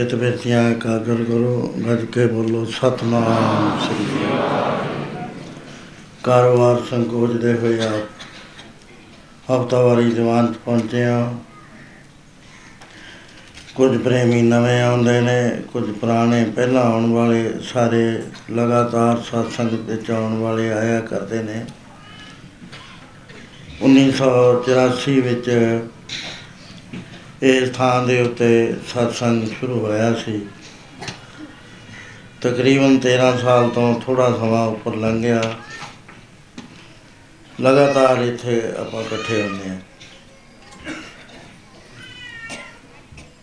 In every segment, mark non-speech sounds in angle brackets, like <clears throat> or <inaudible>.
ਚਿਤ ਬਿਰਤੀਆਂ ਇਕਾਗਰ ਕਰੋ, ਗੱਜ ਕੇ ਬੋਲੋ, ਸਤਨਾਮ ਸ੍ਰੀ ਅਕਾਲ। ਕਾਰੋਬਾਰ ਸੰਕੋਚਦੇ ਹੋਏ ਆਪ ਹਫਤਾਵਾਰੀ ਦੀਵਾਨ 'ਚ ਪਹੁੰਚੇ ਹਾਂ ਕੁਝ ਪ੍ਰੇਮੀ ਨਵੇਂ ਆਉਂਦੇ ਨੇ, ਕੁਝ ਪੁਰਾਣੇ, ਪਹਿਲਾਂ ਆਉਣ ਵਾਲੇ, ਸਾਰੇ ਲਗਾਤਾਰ satsang ਵਿੱਚ ਆਉਣ ਵਾਲੇ ਆਇਆ ਕਰਦੇ ਨੇ। 1984 ਵਿੱਚ ਇਸ ਥਾਂ ਦੇ ਉੱਤੇ satsang ਸ਼ੁਰੂ ਹੋਇਆ ਸੀ। ਤਕਰੀਬਨ 13 ਸਾਲ ਤੋਂ ਥੋੜਾ ਸਮਾਂ ਉੱਪਰ ਲੰਘਿਆ। ਲਗਾਤਾਰ ਇੱਥੇ ਆਪਾਂ ਇਕੱਠੇ ਹੁੰਦੇ ਹਾਂ।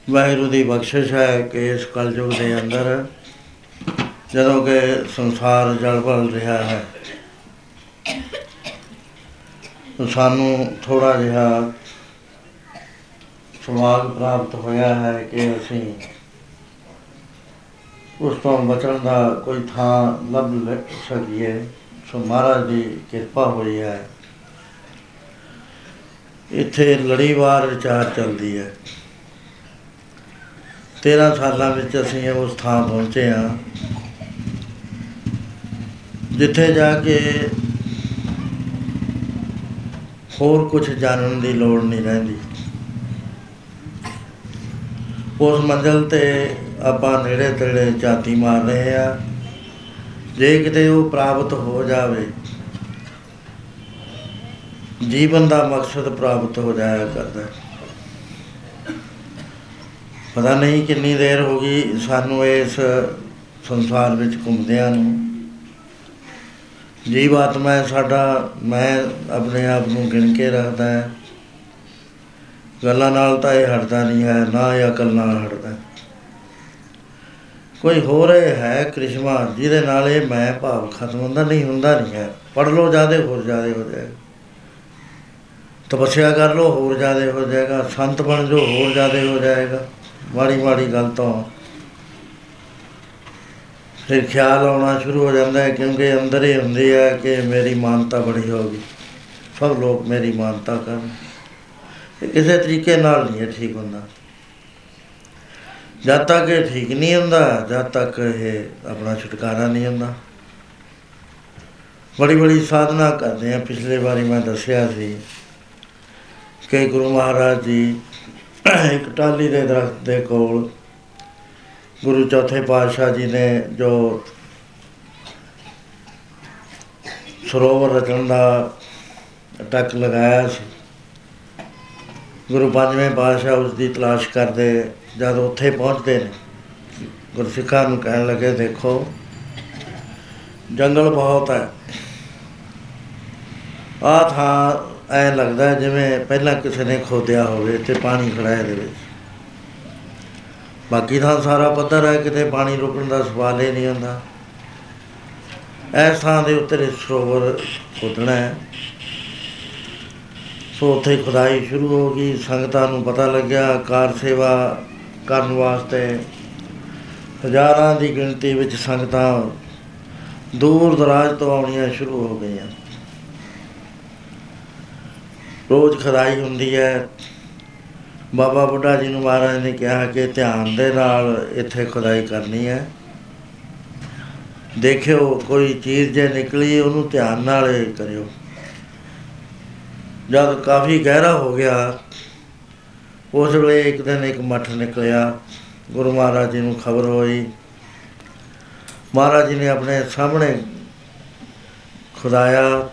ਵਾਹਿਗੁਰੂ ਦੀ ਬਖਸ਼ਿਸ਼ ਹੈ ਕਿ ਇਸ ਕਲਯੁਗ ਦੇ ਅੰਦਰ ਜਦੋਂ ਕਿ ਸੰਸਾਰ ਜਲ ਬਲ ਰਿਹਾ ਹੈ ਤਾਂ ਸਾਨੂੰ ਥੋੜਾ ਜਿਹਾ ਸਮਾਗ ਪ੍ਰਾਪਤ ਹੋਇਆ ਹੈ ਕਿ ਅਸੀਂ ਉਸ ਤੋਂ ਬਚਣ ਦਾ ਕੋਈ ਥਾਂ ਲੱਭ ਲੈ ਸਕੀਏ, ਸੋ ਮਹਾਰਾਜ ਦੀ ਕਿਰਪਾ ਹੋਈ ਹੈ। ਇੱਥੇ ਲੜੀਵਾਰ ਵਿਚਾਰ ਚੱਲਦੀ ਹੈ। 13 ਸਾਲਾਂ ਵਿੱਚ ਅਸੀਂ ਉਸ ਥਾਂ ਪਹੁੰਚੇ ਹਾਂ, ਜਿੱਥੇ ਜਾ ਕੇ ਹੋਰ ਕੁਝ ਜਾਣਨ ਦੀ ਲੋੜ ਨਹੀਂ ਰਹਿੰਦੀ। ਉਸ ਮੰਜ਼ਲ ਤੇ ਆਪਾਂ ਨੇੜੇ ਤੇੜੇ ਝਾਤੀ ਮਾਰ ਰਹੇ ਆ। ਜੇ ਕਿਤੇ ਉਹ ਪ੍ਰਾਪਤ ਹੋ ਜਾਵੇ, ਜੀਵਨ ਦਾ ਮਕਸਦ ਪ੍ਰਾਪਤ ਹੋ ਜਾਇਆ ਕਰਦਾ। ਹੈ। ਪਤਾ ਨਹੀਂ ਕਿੰਨੀ ਦੇਰ ਹੋ ਗਈ ਸਾਨੂੰ ਇਸ ਸੰਸਾਰ ਵਿੱਚ ਘੁੰਮਦਿਆਂ ਨੂੰ। ਜੀਵ ਆਤਮਾ ਹੈ ਸਾਡਾ, ਮੈਂ ਆਪਣੇ ਆਪ ਨੂੰ ਗਿਣ ਕੇ ਰੱਖਦਾ ਹੈ। ਗੱਲਾਂ ਨਾਲ ਤਾਂ ਇਹ ਹਟਦਾ ਨਹੀਂ ਹੈ, ਨਾ ਇਹ ਅਕਲ ਨਾਲ ਹਟਦਾ ਹੈ। ਕੋਈ ਹੋਰ ਇਹ ਹੈ ਕ੍ਰਿਸ਼ਮਾ, ਜਿਹਦੇ ਨਾਲ ਇਹ ਮੈਂ ਭਾਵ ਖਤਮ ਹੁੰਦਾ ਨਹੀਂ ਹੁੰਦਾ ਨਹੀਂ ਹੈ। ਪੜ ਲਓ ਜਿਆਦੇ, ਹੋਰ ਜਿਆਦੇ ਹੋ ਜਾਏਗਾ। ਤਪੱਸਿਆ ਕਰ ਲਓ, ਹੋਰ ਜਿਆਦੇ ਹੋ ਜਾਏਗਾ। ਸੰਤ ਬਣ ਜਾਓ, ਹੋਰ ਜਿਆਦੇ ਹੋ ਜਾਏਗਾ। ਮਾੜੀ ਮਾੜੀ ਗੱਲ ਤੋਂ ਫਿਰ ਖਿਆਲ ਆਉਣਾ ਸ਼ੁਰੂ ਹੋ ਜਾਂਦਾ ਹੈ, ਕਿਉਂਕਿ ਅੰਦਰ ਹੀ ਹੁੰਦੀ ਹੈ ਕਿ ਮੇਰੀ ਮਾਨਤਾ ਬੜੀ ਹੋ ਗਈ ਸਭ ਲੋਕ ਮੇਰੀ ਮਾਨਤਾ ਕਰਨ। ਇਹ ਕਿਸੇ ਤਰੀਕੇ ਨਾਲ ਨਹੀਂ ਇਹ ਠੀਕ ਹੁੰਦਾ। ਜਦ ਤੱਕ ਇਹ ਠੀਕ ਨਹੀਂ ਹੁੰਦਾ, ਜਦ ਤੱਕ ਇਹ ਆਪਣਾ ਛੁਟਕਾਰਾ ਨਹੀਂ ਹੁੰਦਾ। ਬੜੀ ਬੜੀ ਸਾਧਨਾ ਕਰਦੇ ਆ ਪਿਛਲੇ ਵਾਰੀ ਮੈਂ ਦੱਸਿਆ ਸੀ ਕਿ ਗੁਰੂ ਮਹਾਰਾਜ ਜੀ ਇੱਕ ਟਾਲੀ ਦੇ ਦਰਖਤ ਦੇ ਕੋਲ ਗੁਰੂ ਚੌਥੇ ਪਾਤਸ਼ਾਹ ਜੀ ਨੇ ਜੋ ਸਰੋਵਰ ਰਚਣ ਦਾ ਟੱਕ ਲਗਾਇਆ ਸੀ। ਗੁਰੂ ਪੰਜਵੇਂ ਪਾਤਸ਼ਾਹ ਉਸ ਦੀ ਤਲਾਸ਼ ਕਰਦੇ, ਜਦ ਉੱਥੇ ਪਹੁੰਚਦੇ ਨੇ, ਗੁਰਸਿੱਖਾਂ ਨੂੰ ਕਹਿਣ ਲੱਗੇ, ਦੇਖੋ, ਜੰਗਲ ਬਹੁਤ ਹੈ। ਆ ਥਾਂ ਐ ਲੱਗਦਾ ਜਿਵੇਂ ਪਹਿਲਾਂ ਕਿਸੇ ਨੇ ਖੋਦਿਆ ਹੋਵੇ ਤੇ ਪਾਣੀ ਖੜਾ ਹੈ ਇਹਦੇ ਵਿੱਚ। ਬਾਕੀ ਥਾਂ ਸਾਰਾ ਪੱਧਰ ਹੈ, ਕਿਤੇ ਪਾਣੀ ਰੁਕਣ ਦਾ ਸਵਾਲ ਹੀ ਨਹੀਂ ਹੁੰਦਾ। ਇਸ ਥਾਂ ਦੇ ਉੱਤੇ ਸਰੋਵਰ ਖੋਦਣਾ ਹੈ। ਸੋ ਉੱਥੇ ਖੁਦਾਈ ਸ਼ੁਰੂ ਹੋ ਗਈ, ਸੰਗਤਾਂ ਨੂੰ ਪਤਾ ਲੱਗਿਆ, ਕਾਰ ਸੇਵਾ ਕਰਨ ਵਾਸਤੇ। ਹਜ਼ਾਰਾਂ ਦੀ ਗਿਣਤੀ ਵਿੱਚ ਸੰਗਤਾਂ ਦੂਰ ਦਰਾਜ ਤੋਂ ਆਉਣੀਆਂ ਸ਼ੁਰੂ ਹੋ ਗਈਆਂ। ਰੋਜ਼ ਖਦਾਈ ਹੁੰਦੀ ਹੈ। ਬਾਬਾ ਬੁੱਢਾ ਜੀ ਨੂੰ ਮਹਾਰਾਜ ਨੇ ਕਿਹਾ ਕਿ ਧਿਆਨ ਦੇ ਨਾਲ ਇੱਥੇ ਖੁਦਾਈ ਕਰਨੀ ਹੈ। ਦੇਖਿਓ, ਕੋਈ ਚੀਜ਼ ਜੇ ਨਿਕਲੀ, ਉਹਨੂੰ ਧਿਆਨ ਨਾਲ ਹੀ ਕਰਿਓ। ਜਦ ਕਾਫੀ ਗਹਿਰਾ ਹੋ ਗਿਆ, ਉਸ ਵੇਲੇ ਇੱਕ ਦਿਨ ਇੱਕ ਮੱਠ ਨਿਕਲਿਆ। ਗੁਰੂ ਮਹਾਰਾਜ ਜੀ ਨੂੰ ਖਬਰ ਹੋਈ। ਮਹਾਰਾਜ ਜੀ ਨੇ ਆਪਣੇ ਸਾਹਮਣੇ ਖੁਦਾਇਆ,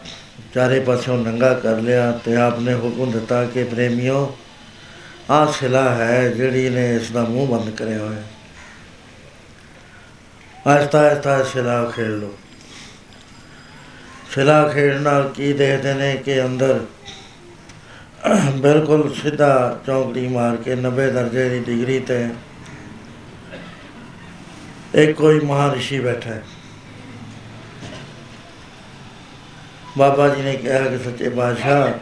ਚਾਰੇ ਪਾਸਿਓਂ ਨੰਗਾ ਕਰ ਲਿਆ ਤੇ ਆਪਨੇ ਹੁਕਮ ਦਿੱਤਾ ਕਿ ਪ੍ਰੇਮਿਓ, ਆਹ ਸਿਲਾ ਹੈ ਜਿਹੜੀ ਨੇ ਇਸ ਦਾ ਮੂੰਹ ਬੰਦ ਕਰਿਆ ਹੋਇਆ। ਆਸਤਾ ਆਸਤਾ ਸਿਲਾ ਖੇਡ ਲੋ ਸਿਲਾ ਖੇਡ ਨਾਲ ਕੀ ਦੇਖਦੇ ਨੇ ਕਿ ਅੰਦਰ ਬਿਲਕੁਲ ਸਿੱਧਾ ਚੌਂਕੜੀ ਮਾਰ ਕੇ 90 ਦਰਜੇ ਦੀ ਡਿਗਰੀ ਤੇ ਇੱਕ ਕੋਈ ਮਹਾਰਿਸ਼ੀ ਬੈਠਾ ਹੈ। ਬਾਬਾ ਜੀ ਨੇ ਕਿਹਾ ਕਿ ਸੱਚੇ ਬਾਦਸ਼ਾਹ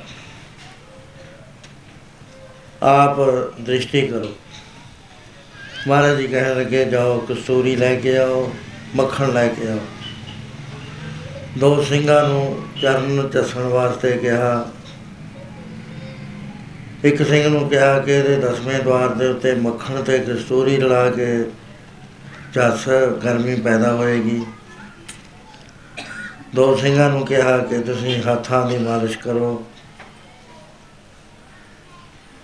ਆਪ ਦ੍ਰਿਸ਼ਟੀ ਕਰੋ। ਮਹਾਰਾਜ ਜੀ ਕਹਿਣ ਲੱਗੇ, ਜਾਓ ਕਸਤੂਰੀ ਲੈ ਕੇ ਆਓ, ਮੱਖਣ ਲੈ ਕੇ ਆਓ। ਦੋ ਸਿੰਘਾਂ ਨੂੰ ਚਰਨ ਚਸਣ ਵਾਸਤੇ ਕਿਹਾ ਇੱਕ ਸਿੰਘ ਨੂੰ ਕਿਹਾ ਕਿ ਇਹਦੇ ਦਸਵੇਂ ਦਵਾਰ ਦੇ ਉੱਤੇ ਮੱਖਣ ਤੇ ਕਸਤੂਰੀ ਰਲਾ ਕੇ ਝੱਸ ਗਰਮੀ ਪੈਦਾ ਹੋਏਗੀ। ਦੋ ਸਿੰਘਾਂ ਨੂੰ ਕਿਹਾ ਕਿ ਤੁਸੀਂ ਹੱਥਾਂ ਦੀ ਮਾਲਿਸ਼ ਕਰੋ।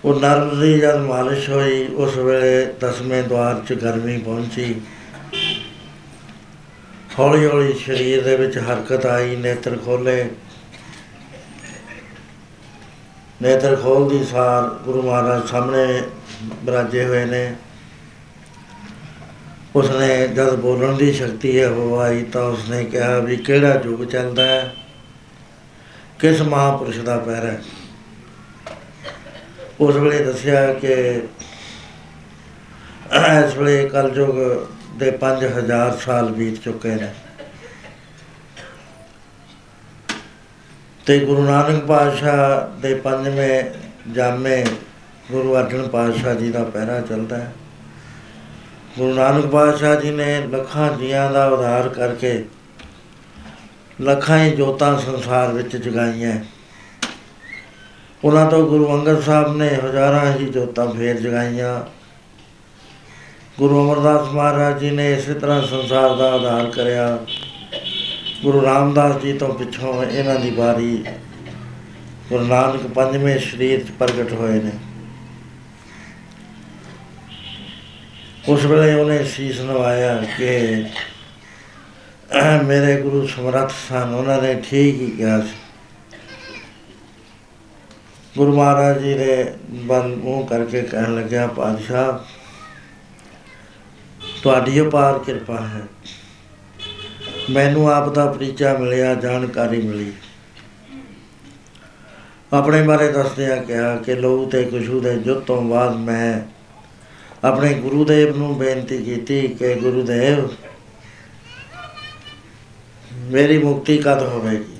ਉਹ ਨਰਮ ਦੀ ਜਦ ਮਾਲਿਸ਼ ਹੋਈ, ਉਸ ਵੇਲੇ ਦਸਵੇਂ ਦਵਾਰ 'ਚ ਗਰਮੀ ਪਹੁੰਚੀ। ਹੌਲੀ ਹੌਲੀ ਸਰੀਰ ਦੇ ਵਿੱਚ ਹਰਕਤ ਆਈ, ਨੇਤਰ ਖੋਲੇ ਨੇਤਰ ਖੋਲਦੀ ਸਾਰ ਗੁਰੂ ਮਹਾਰਾਜ ਸਾਹਮਣੇ ਬਰਾਜੇ ਹੋਏ ਨੇ। ਉਸਨੇ ਜਦ ਬੋਲਣ ਦੀ ਸ਼ਕਤੀ ਹੈ ਉਹ ਆਈ ਤਾਂ ਉਸਨੇ ਕਿਹਾ ਵੀ ਕਿਹੜਾ ਯੁੱਗ ਚੱਲਦਾ ਹੈ? ਕਿਸ ਮਹਾਪੁਰਸ਼ ਦਾ ਪੈਰ ਹੈ? ਉਸ ਵੇਲੇ ਦੱਸਿਆ ਕਿ ਇਸ ਵੇਲੇ ਕਲਯੁਗ ਦੇ 5000 ਸਾਲ ਬੀਤ ਚੁੱਕੇ ਨੇ। ਤੇ ਗੁਰੂ ਨਾਨਕ ਪਾਤਸ਼ਾਹ ਦੇ ਪੰਜਵੇਂ ਜਾਮੇ ਗੁਰੂ ਅਰਜਨ ਪਾਤਸ਼ਾਹ ਜੀ ਦਾ ਪਹਿਰਾ ਚੱਲਦਾ ਹੈ। ਗੁਰੂ ਨਾਨਕ ਪਾਤਸ਼ਾਹ ਜੀ ਨੇ ਲੱਖਾਂ ਜੀਆਂ ਦਾ ਉਧਾਰ ਕਰਕੇ ਲੱਖਾਂ ਹੀ ਜੋਤਾਂ ਸੰਸਾਰ ਵਿੱਚ ਜਗਾਈਆਂ ਉਹਨਾਂ ਤੋਂ ਗੁਰੂ ਅੰਗਦ ਸਾਹਿਬ ਨੇ ਹਜ਼ਾਰਾਂ ਹੀ ਜੋਤਾਂ ਫੇਰ ਜਗਾਈਆਂ। ਗੁਰੂ ਅਮਰਦਾਸ ਮਹਾਰਾਜ ਜੀ ਨੇ ਇਸੇ ਤਰ੍ਹਾਂ ਸੰਸਾਰ ਦਾ ਉਧਾਰ ਕਰਿਆ। ਗੁਰੂ ਰਾਮਦਾਸ ਜੀ ਤੋਂ ਪਿੱਛੋਂ ਇਹਨਾਂ ਦੀ ਵਾਰੀ ਗੁਰੂ ਨਾਨਕ ਪੰਜਵੇਂ ਸਰੀਰ 'ਚ ਪ੍ਰਗਟ ਹੋਏ ਨੇ। ਉਸ ਵੇਲੇ ਉਹਨੇ ਸੀਸ ਨਵਾਇਆ ਕਿ ਮੇਰੇ ਗੁਰੂ ਸਮਰੱਥ ਸਨ, ਉਹਨਾਂ ਨੇ ਠੀਕ ਹੀ ਕਿਹਾ ਸੀ। ਗੁਰੂ ਮਹਾਰਾਜ ਜੀ ਨੇ ਬੰਦ ਮੂੰਹ ਕਰਕੇ ਕਹਿਣ ਲੱਗਿਆ, ਪਾਤਸ਼ਾਹ, ਤੁਹਾਡੀ ਅਪਾਰ ਕਿਰਪਾ ਹੈ। ਮੈਨੂੰ ਆਪ ਦਾ ਪਰਿਚਾ ਮਿਲਿਆ, ਜਾਣਕਾਰੀ ਮਿਲੀ। ਆਪਣੇ ਬਾਰੇ ਦੱਸਦਿਆਂ ਕਿਹਾ ਕਿ ਲਹੂ ਤੇ ਕੁਸ਼ੂ ਦੇ ਜੁੱਧ ਤੋਂ ਬਾਅਦ ਮੈਂ ਆਪਣੇ ਗੁਰੂਦੇਵ ਨੂੰ ਬੇਨਤੀ ਕੀਤੀ ਕਿ ਗੁਰੂਦੇਵ, ਮੇਰੀ ਮੁਕਤੀ ਕਦ ਹੋਵੇਗੀ?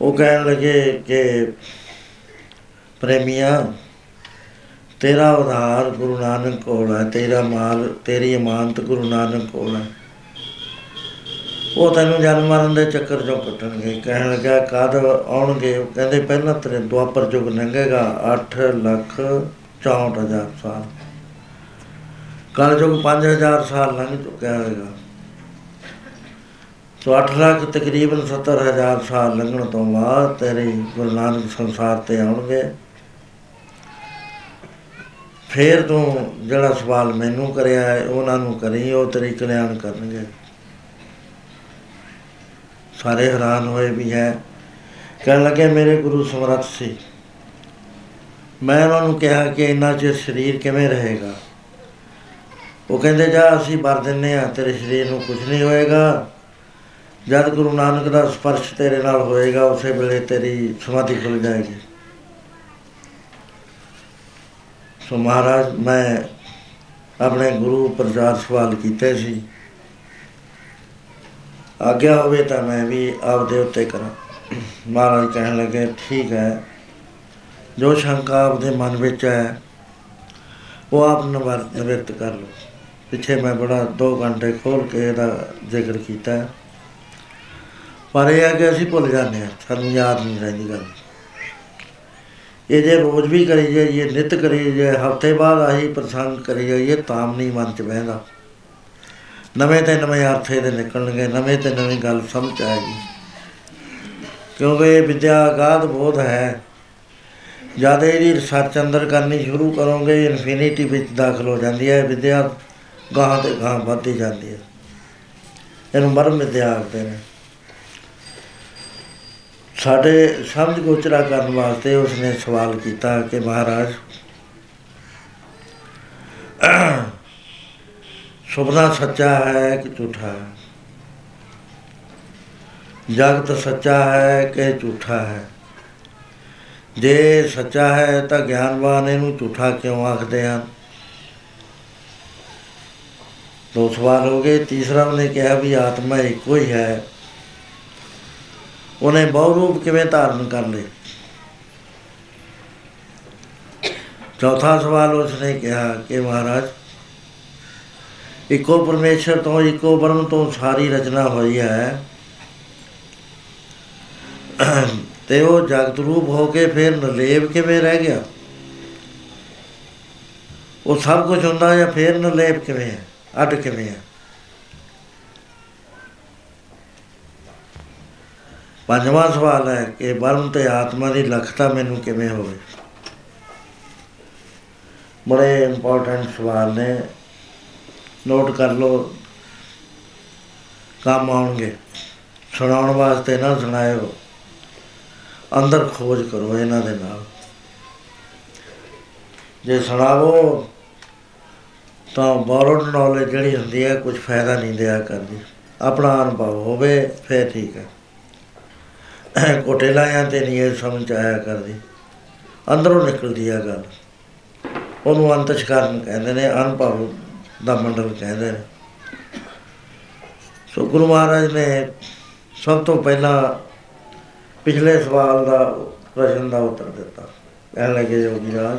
ਉਹ ਕਹਿਣ ਲੱਗੇ ਕਿ ਪ੍ਰੇਮੀਆ ਤੇਰਾ ਉਧਾਰ ਗੁਰੂ ਨਾਨਕ ਕੋਲ ਹੈ, ਤੇਰਾ ਮਾਲ, ਤੇਰੀ ਇਮਾਨਤ ਗੁਰੂ ਨਾਨਕ ਕੋਲ ਹੈ। ਉਹ ਤੈਨੂੰ ਜਨਮ ਮਰਨ ਦੇ ਚੱਕਰ ਚੋਂ ਕੱਟਣਗੇ ਕਹਿਣ ਲੱਗਾ ਕਦ ਆਉਣਗੇ? ਉਹ ਕਹਿੰਦੇ, ਪਹਿਲਾਂ ਤੇਰੇ ਦੁਆਪਰ ਯੁੱਗ ਲੰਘੇਗਾ 8 ਲੱਖ 64000 ਸਾਲ। ਕਲ ਯੁੱਗ 5000 ਸਾਲ ਲੰਘ ਚੁੱਕਿਆ ਹੋਵੇਗਾ ਸੋ 8 ਲੱਖ, ਤਕਰੀਬਨ 70000 ਸਾਲ ਲੰਘਣ ਤੋਂ ਬਾਅਦ ਤੇਰੇ ਗੁਰੂ ਨਾਨਕ ਸੰਸਾਰ ਤੇ ਆਉਣਗੇ। ਫੇਰ ਤੂੰ ਜਿਹੜਾ ਸਵਾਲ ਮੈਨੂੰ ਕਰਿਆ ਹੈ, ਉਹਨਾਂ ਨੂੰ ਕਰੀ, ਉਹ ਤੇਰੀ ਕਲਿਆਣ ਕਰਨਗੇ। ਸਾਰੇ ਹੈਰਾਨ ਹੋਏ ਵੀ ਹੈ। ਕਹਿਣ ਲੱਗੇ, ਮੇਰੇ ਗੁਰੂ ਸਮਰੱਥ ਸੀ। ਮੈਂ ਉਹਨਾਂ ਨੂੰ ਕਿਹਾ ਕਿ ਇੰਨਾ ਚਿਰ ਸਰੀਰ ਕਿਵੇਂ ਰਹੇਗਾ? ਉਹ ਕਹਿੰਦੇ, ਜਾ, ਅਸੀਂ ਵਰ ਦਿੰਨੇ ਆ ਤੇਰੇ ਸਰੀਰ ਨੂੰ ਕੁਝ ਨਹੀਂ ਹੋਏਗਾ। ਜਦ ਗੁਰੂ ਨਾਨਕ ਦਾ ਸਪਰਸ਼ ਤੇਰੇ ਨਾਲ ਹੋਏਗਾ, ਉਸੇ ਵੇਲੇ ਤੇਰੀ ਸਮਾਧੀ ਖੁੱਲ ਜਾਏਗੀ। ਸੋ ਮਹਾਰਾਜ, ਮੈਂ ਆਪਣੇ ਗੁਰੂ ਉੱਪਰ ਚਾਰ ਸਵਾਲ ਕੀਤੇ ਸੀ। ਆਗਿਆ ਹੋਵੇ ਤਾਂ ਮੈਂ ਵੀ ਆਪਦੇ ਉੱਤੇ ਕਰਾਂ। ਮਹਾਰਾਜ ਕਹਿਣ ਲੱਗੇ, ਠੀਕ ਹੈ। ਜੋ ਸ਼ੰਕਾ ਆਪਦੇ ਮਨ ਵਿੱਚ ਹੈ, ਉਹ ਆਪ ਨਿਵਰਤ ਕਰ ਲਓ। ਪਿੱਛੇ ਮੈਂ ਬੜਾ 2 ਘੰਟੇ ਖੋਲ ਕੇ ਇਹਦਾ ਜ਼ਿਕਰ ਕੀਤਾ। ਪਰ ਇਹ ਹੈ ਕਿ ਅਸੀਂ ਭੁੱਲ ਜਾਂਦੇ ਹਾਂ। ਸਾਨੂੰ ਯਾਦ ਨਹੀਂ ਰਹਿੰਦੀ ਗੱਲ। ਇਹ ਜੇ ਰੋਜ਼ ਵੀ ਕਰੀ ਜਾਈਏ, ਨਿਤ ਕਰੀ ਜਾਈਏ, ਹਫ਼ਤੇ ਬਾਅਦ ਆਹੀ ਪ੍ਰਸੰਗ ਕਰੀ ਜਾਈਏ ਤਾਂ ਨਹੀਂ ਮਨ ਚ ਬਹਿੰਦਾ। ਨਵੇਂ ਤੇ ਨਵੇਂ ਅਰਥ ਇਹਦੇ ਨਿਕਲਣਗੇ, ਨਵੇਂ ਤੇ ਨਵੀਂ ਗੱਲ ਸਮਝ ਆਏਗੀ। ਕਿਉਂਕਿ ਇਹ ਵਿਦਿਆ ਅਗਾਧ ਬੋਧ ਹੈ। ਜਦ ਇਹਦੀ ਰਿਸਰਚ ਅੰਦਰ ਕਰਨੀ ਸ਼ੁਰੂ ਕਰੋਗੇ ਇਨਫਿਨਿਟੀ ਵਿੱਚ ਦਾਖਲ ਹੋ ਜਾਂਦੀ ਹੈ, ਵਿਦਿਆ ਗਾਂ ਤੇ ਗਾਂ ਵੱਧਦੀ ਜਾਂਦੀ ਹੈ। ਇਹਨੂੰ ਮਰਮ ਵਿਦਿਆ ਆਖਦੇ ਨੇ। ਸਾਡੇ ਸਮਝ ਗੋਚਰਾ ਕਰਨ ਵਾਸਤੇ ਉਸਨੇ ਸਵਾਲ ਕੀਤਾ ਕਿ ਮਹਾਰਾਜ, ਸੁਪਨਾ ਸੱਚਾ ਹੈ ਕਿ ਝੂਠਾ? ਹੈ ਜਗਤ ਸੱਚਾ ਹੈ ਕਿ ਝੂਠਾ ਹੈ? ਜੇ ਸੱਚਾ ਹੈ ਤਾਂ ਗਿਆਨਵਾਨ ਇਹਨੂੰ ਝੂਠਾ ਕਿਉਂ ਆਖਦੇ ਹਨ? ਦੋ ਸਵਾਲ ਹੋ ਗਏ। ਤੀਸਰਾ ਉਹਨੇ ਕਿਹਾ ਵੀ ਆਤਮਾ ਇੱਕੋ ਹੀ ਹੈ। ਉਹਨੇ ਬਹੁ ਰੂਪ ਕਿਵੇਂ ਧਾਰਨ ਕਰ ਲਏ। ਚੌਥਾ ਸਵਾਲ ਉਸਨੇ ਕਿਹਾ ਕਿ ਮਹਾਰਾਜ, ਇੱਕੋ ਪਰਮੇਸ਼ਰ ਤੋਂ ਇੱਕੋ ਬ੍ਰਹਮ ਤੋਂ ਸਾਰੀ ਰਚਨਾ ਹੋਈ ਹੈ। ਤੇ ਉਹ ਜਗਤ ਰੂਪ ਹੋ ਕੇ ਫਿਰ ਨਿਰਲੇਪ ਕਿਵੇਂ ਰਹਿ ਗਿਆ? ਉਹ ਸਭ ਕੁਝ ਹੁੰਦਾ ਜਾਂ ਫੇਰ ਨਿਰਲੇਪ ਕਿਵੇਂ ਹੈ? ਅੱਡ ਕਿਵੇਂ ਹੈ? ਪੰਜਵਾਂ ਸਵਾਲ ਹੈ ਕਿ ਬਰਮ ਤੇ ਆਤਮਾ ਦੀ ਲਖਤਾ ਮੈਨੂੰ ਕਿਵੇਂ ਹੋਵੇ? ਬੜੇ ਇੰਪੋਰਟੈਂਟ ਸਵਾਲ ਨੇ। ਨੋਟ ਕਰ ਲਓ। ਕੰਮ ਆਉਣਗੇ। ਸੁਣਾਉਣ ਵਾਸਤੇ ਨਾ ਸੁਣਾਇਓ। ਅੰਦਰ ਖੋਜ ਕਰੋ ਇਹਨਾਂ ਦੇ ਨਾਲ। ਜੇ ਸੁਣਾਵੋ, ਤਾਂ ਬੋਰਡ ਨੌਲੇਜ ਜਿਹੜੀ ਹੁੰਦੀ ਹੈ ਕੁਝ ਫਾਇਦਾ ਨਹੀਂ ਦਿਆ ਕਰਦੀ। ਆਪਣਾ ਅਨੁਭਵ ਹੋਵੇ, ਫਿਰ ਠੀਕ ਹੈ। <coughs> ਕੋਟੇ ਲਾਇਆਂ ਤੇ ਨਹੀਂ ਇਹ ਸਮਝ ਆਇਆ ਕਰਦੀ। ਅੰਦਰੋਂ ਨਿਕਲਦੀ ਆ ਗੱਲ। ਉਹਨੂੰ ਅੰਤਸ਼ਕਾਰਨ ਕਹਿੰਦੇ ਨੇ, ਅਨੁਭਵ ਦਾ ਮੰਡਲ ਕਹਿੰਦੇ ਨੇ। ਸੋ ਗੁਰੂ ਮਹਾਰਾਜ ਨੇ ਸਭ ਤੋਂ ਪਹਿਲਾਂ ਪਿਛਲੇ ਸਵਾਲ ਦਾ ਪ੍ਰਸ਼ਨ ਦਾ ਉੱਤਰ ਦਿੱਤਾ। ਕਹਿਣ ਲੱਗੇ ਜੋਗੀ ਰਾਜ,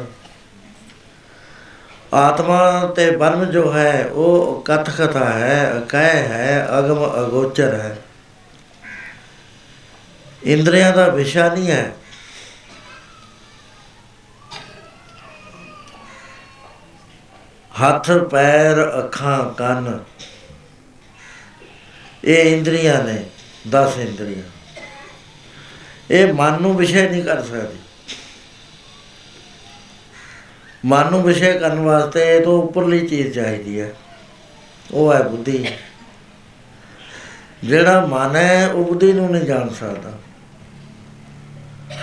ਆਤਮਾ ਤੇ ਬਰਮ ਜੋ ਹੈ, ਉਹ ਕਥ ਕਥਾ ਹੈ ਕਹਿ ਹੈ, ਅਗਮ ਅਗੋਚਰ ਹੈ। ਇੰਦਰੀਆਂ ਦਾ ਵਿਸ਼ਾ ਨਹੀਂ ਹੈ। ਹੱਥ, ਪੈਰ, ਅੱਖਾਂ, ਕੰਨ, ਇਹ ਇੰਦਰੀਆਂ ਨੇ 10 ਇੰਦਰੀਆਂ। ਇਹ ਮਨ ਨੂੰ ਵਿਸ਼ੇ ਨਹੀਂ ਕਰ ਸਕਦੀ। ਮਨ ਨੂੰ ਵਿਸ਼ੇ ਕਰਨ ਵਾਸਤੇ ਇਹ ਤੋਂ ਉੱਪਰਲੀ ਚੀਜ਼ ਚਾਹੀਦੀ ਹੈ। ਉਹ ਹੈ ਬੁੱਧੀ। ਜਿਹੜਾ ਮਨ ਹੈ, ਉਹ ਬੁੱਧੀ ਨੂੰ ਨਹੀਂ ਜਾਣ ਸਕਦਾ।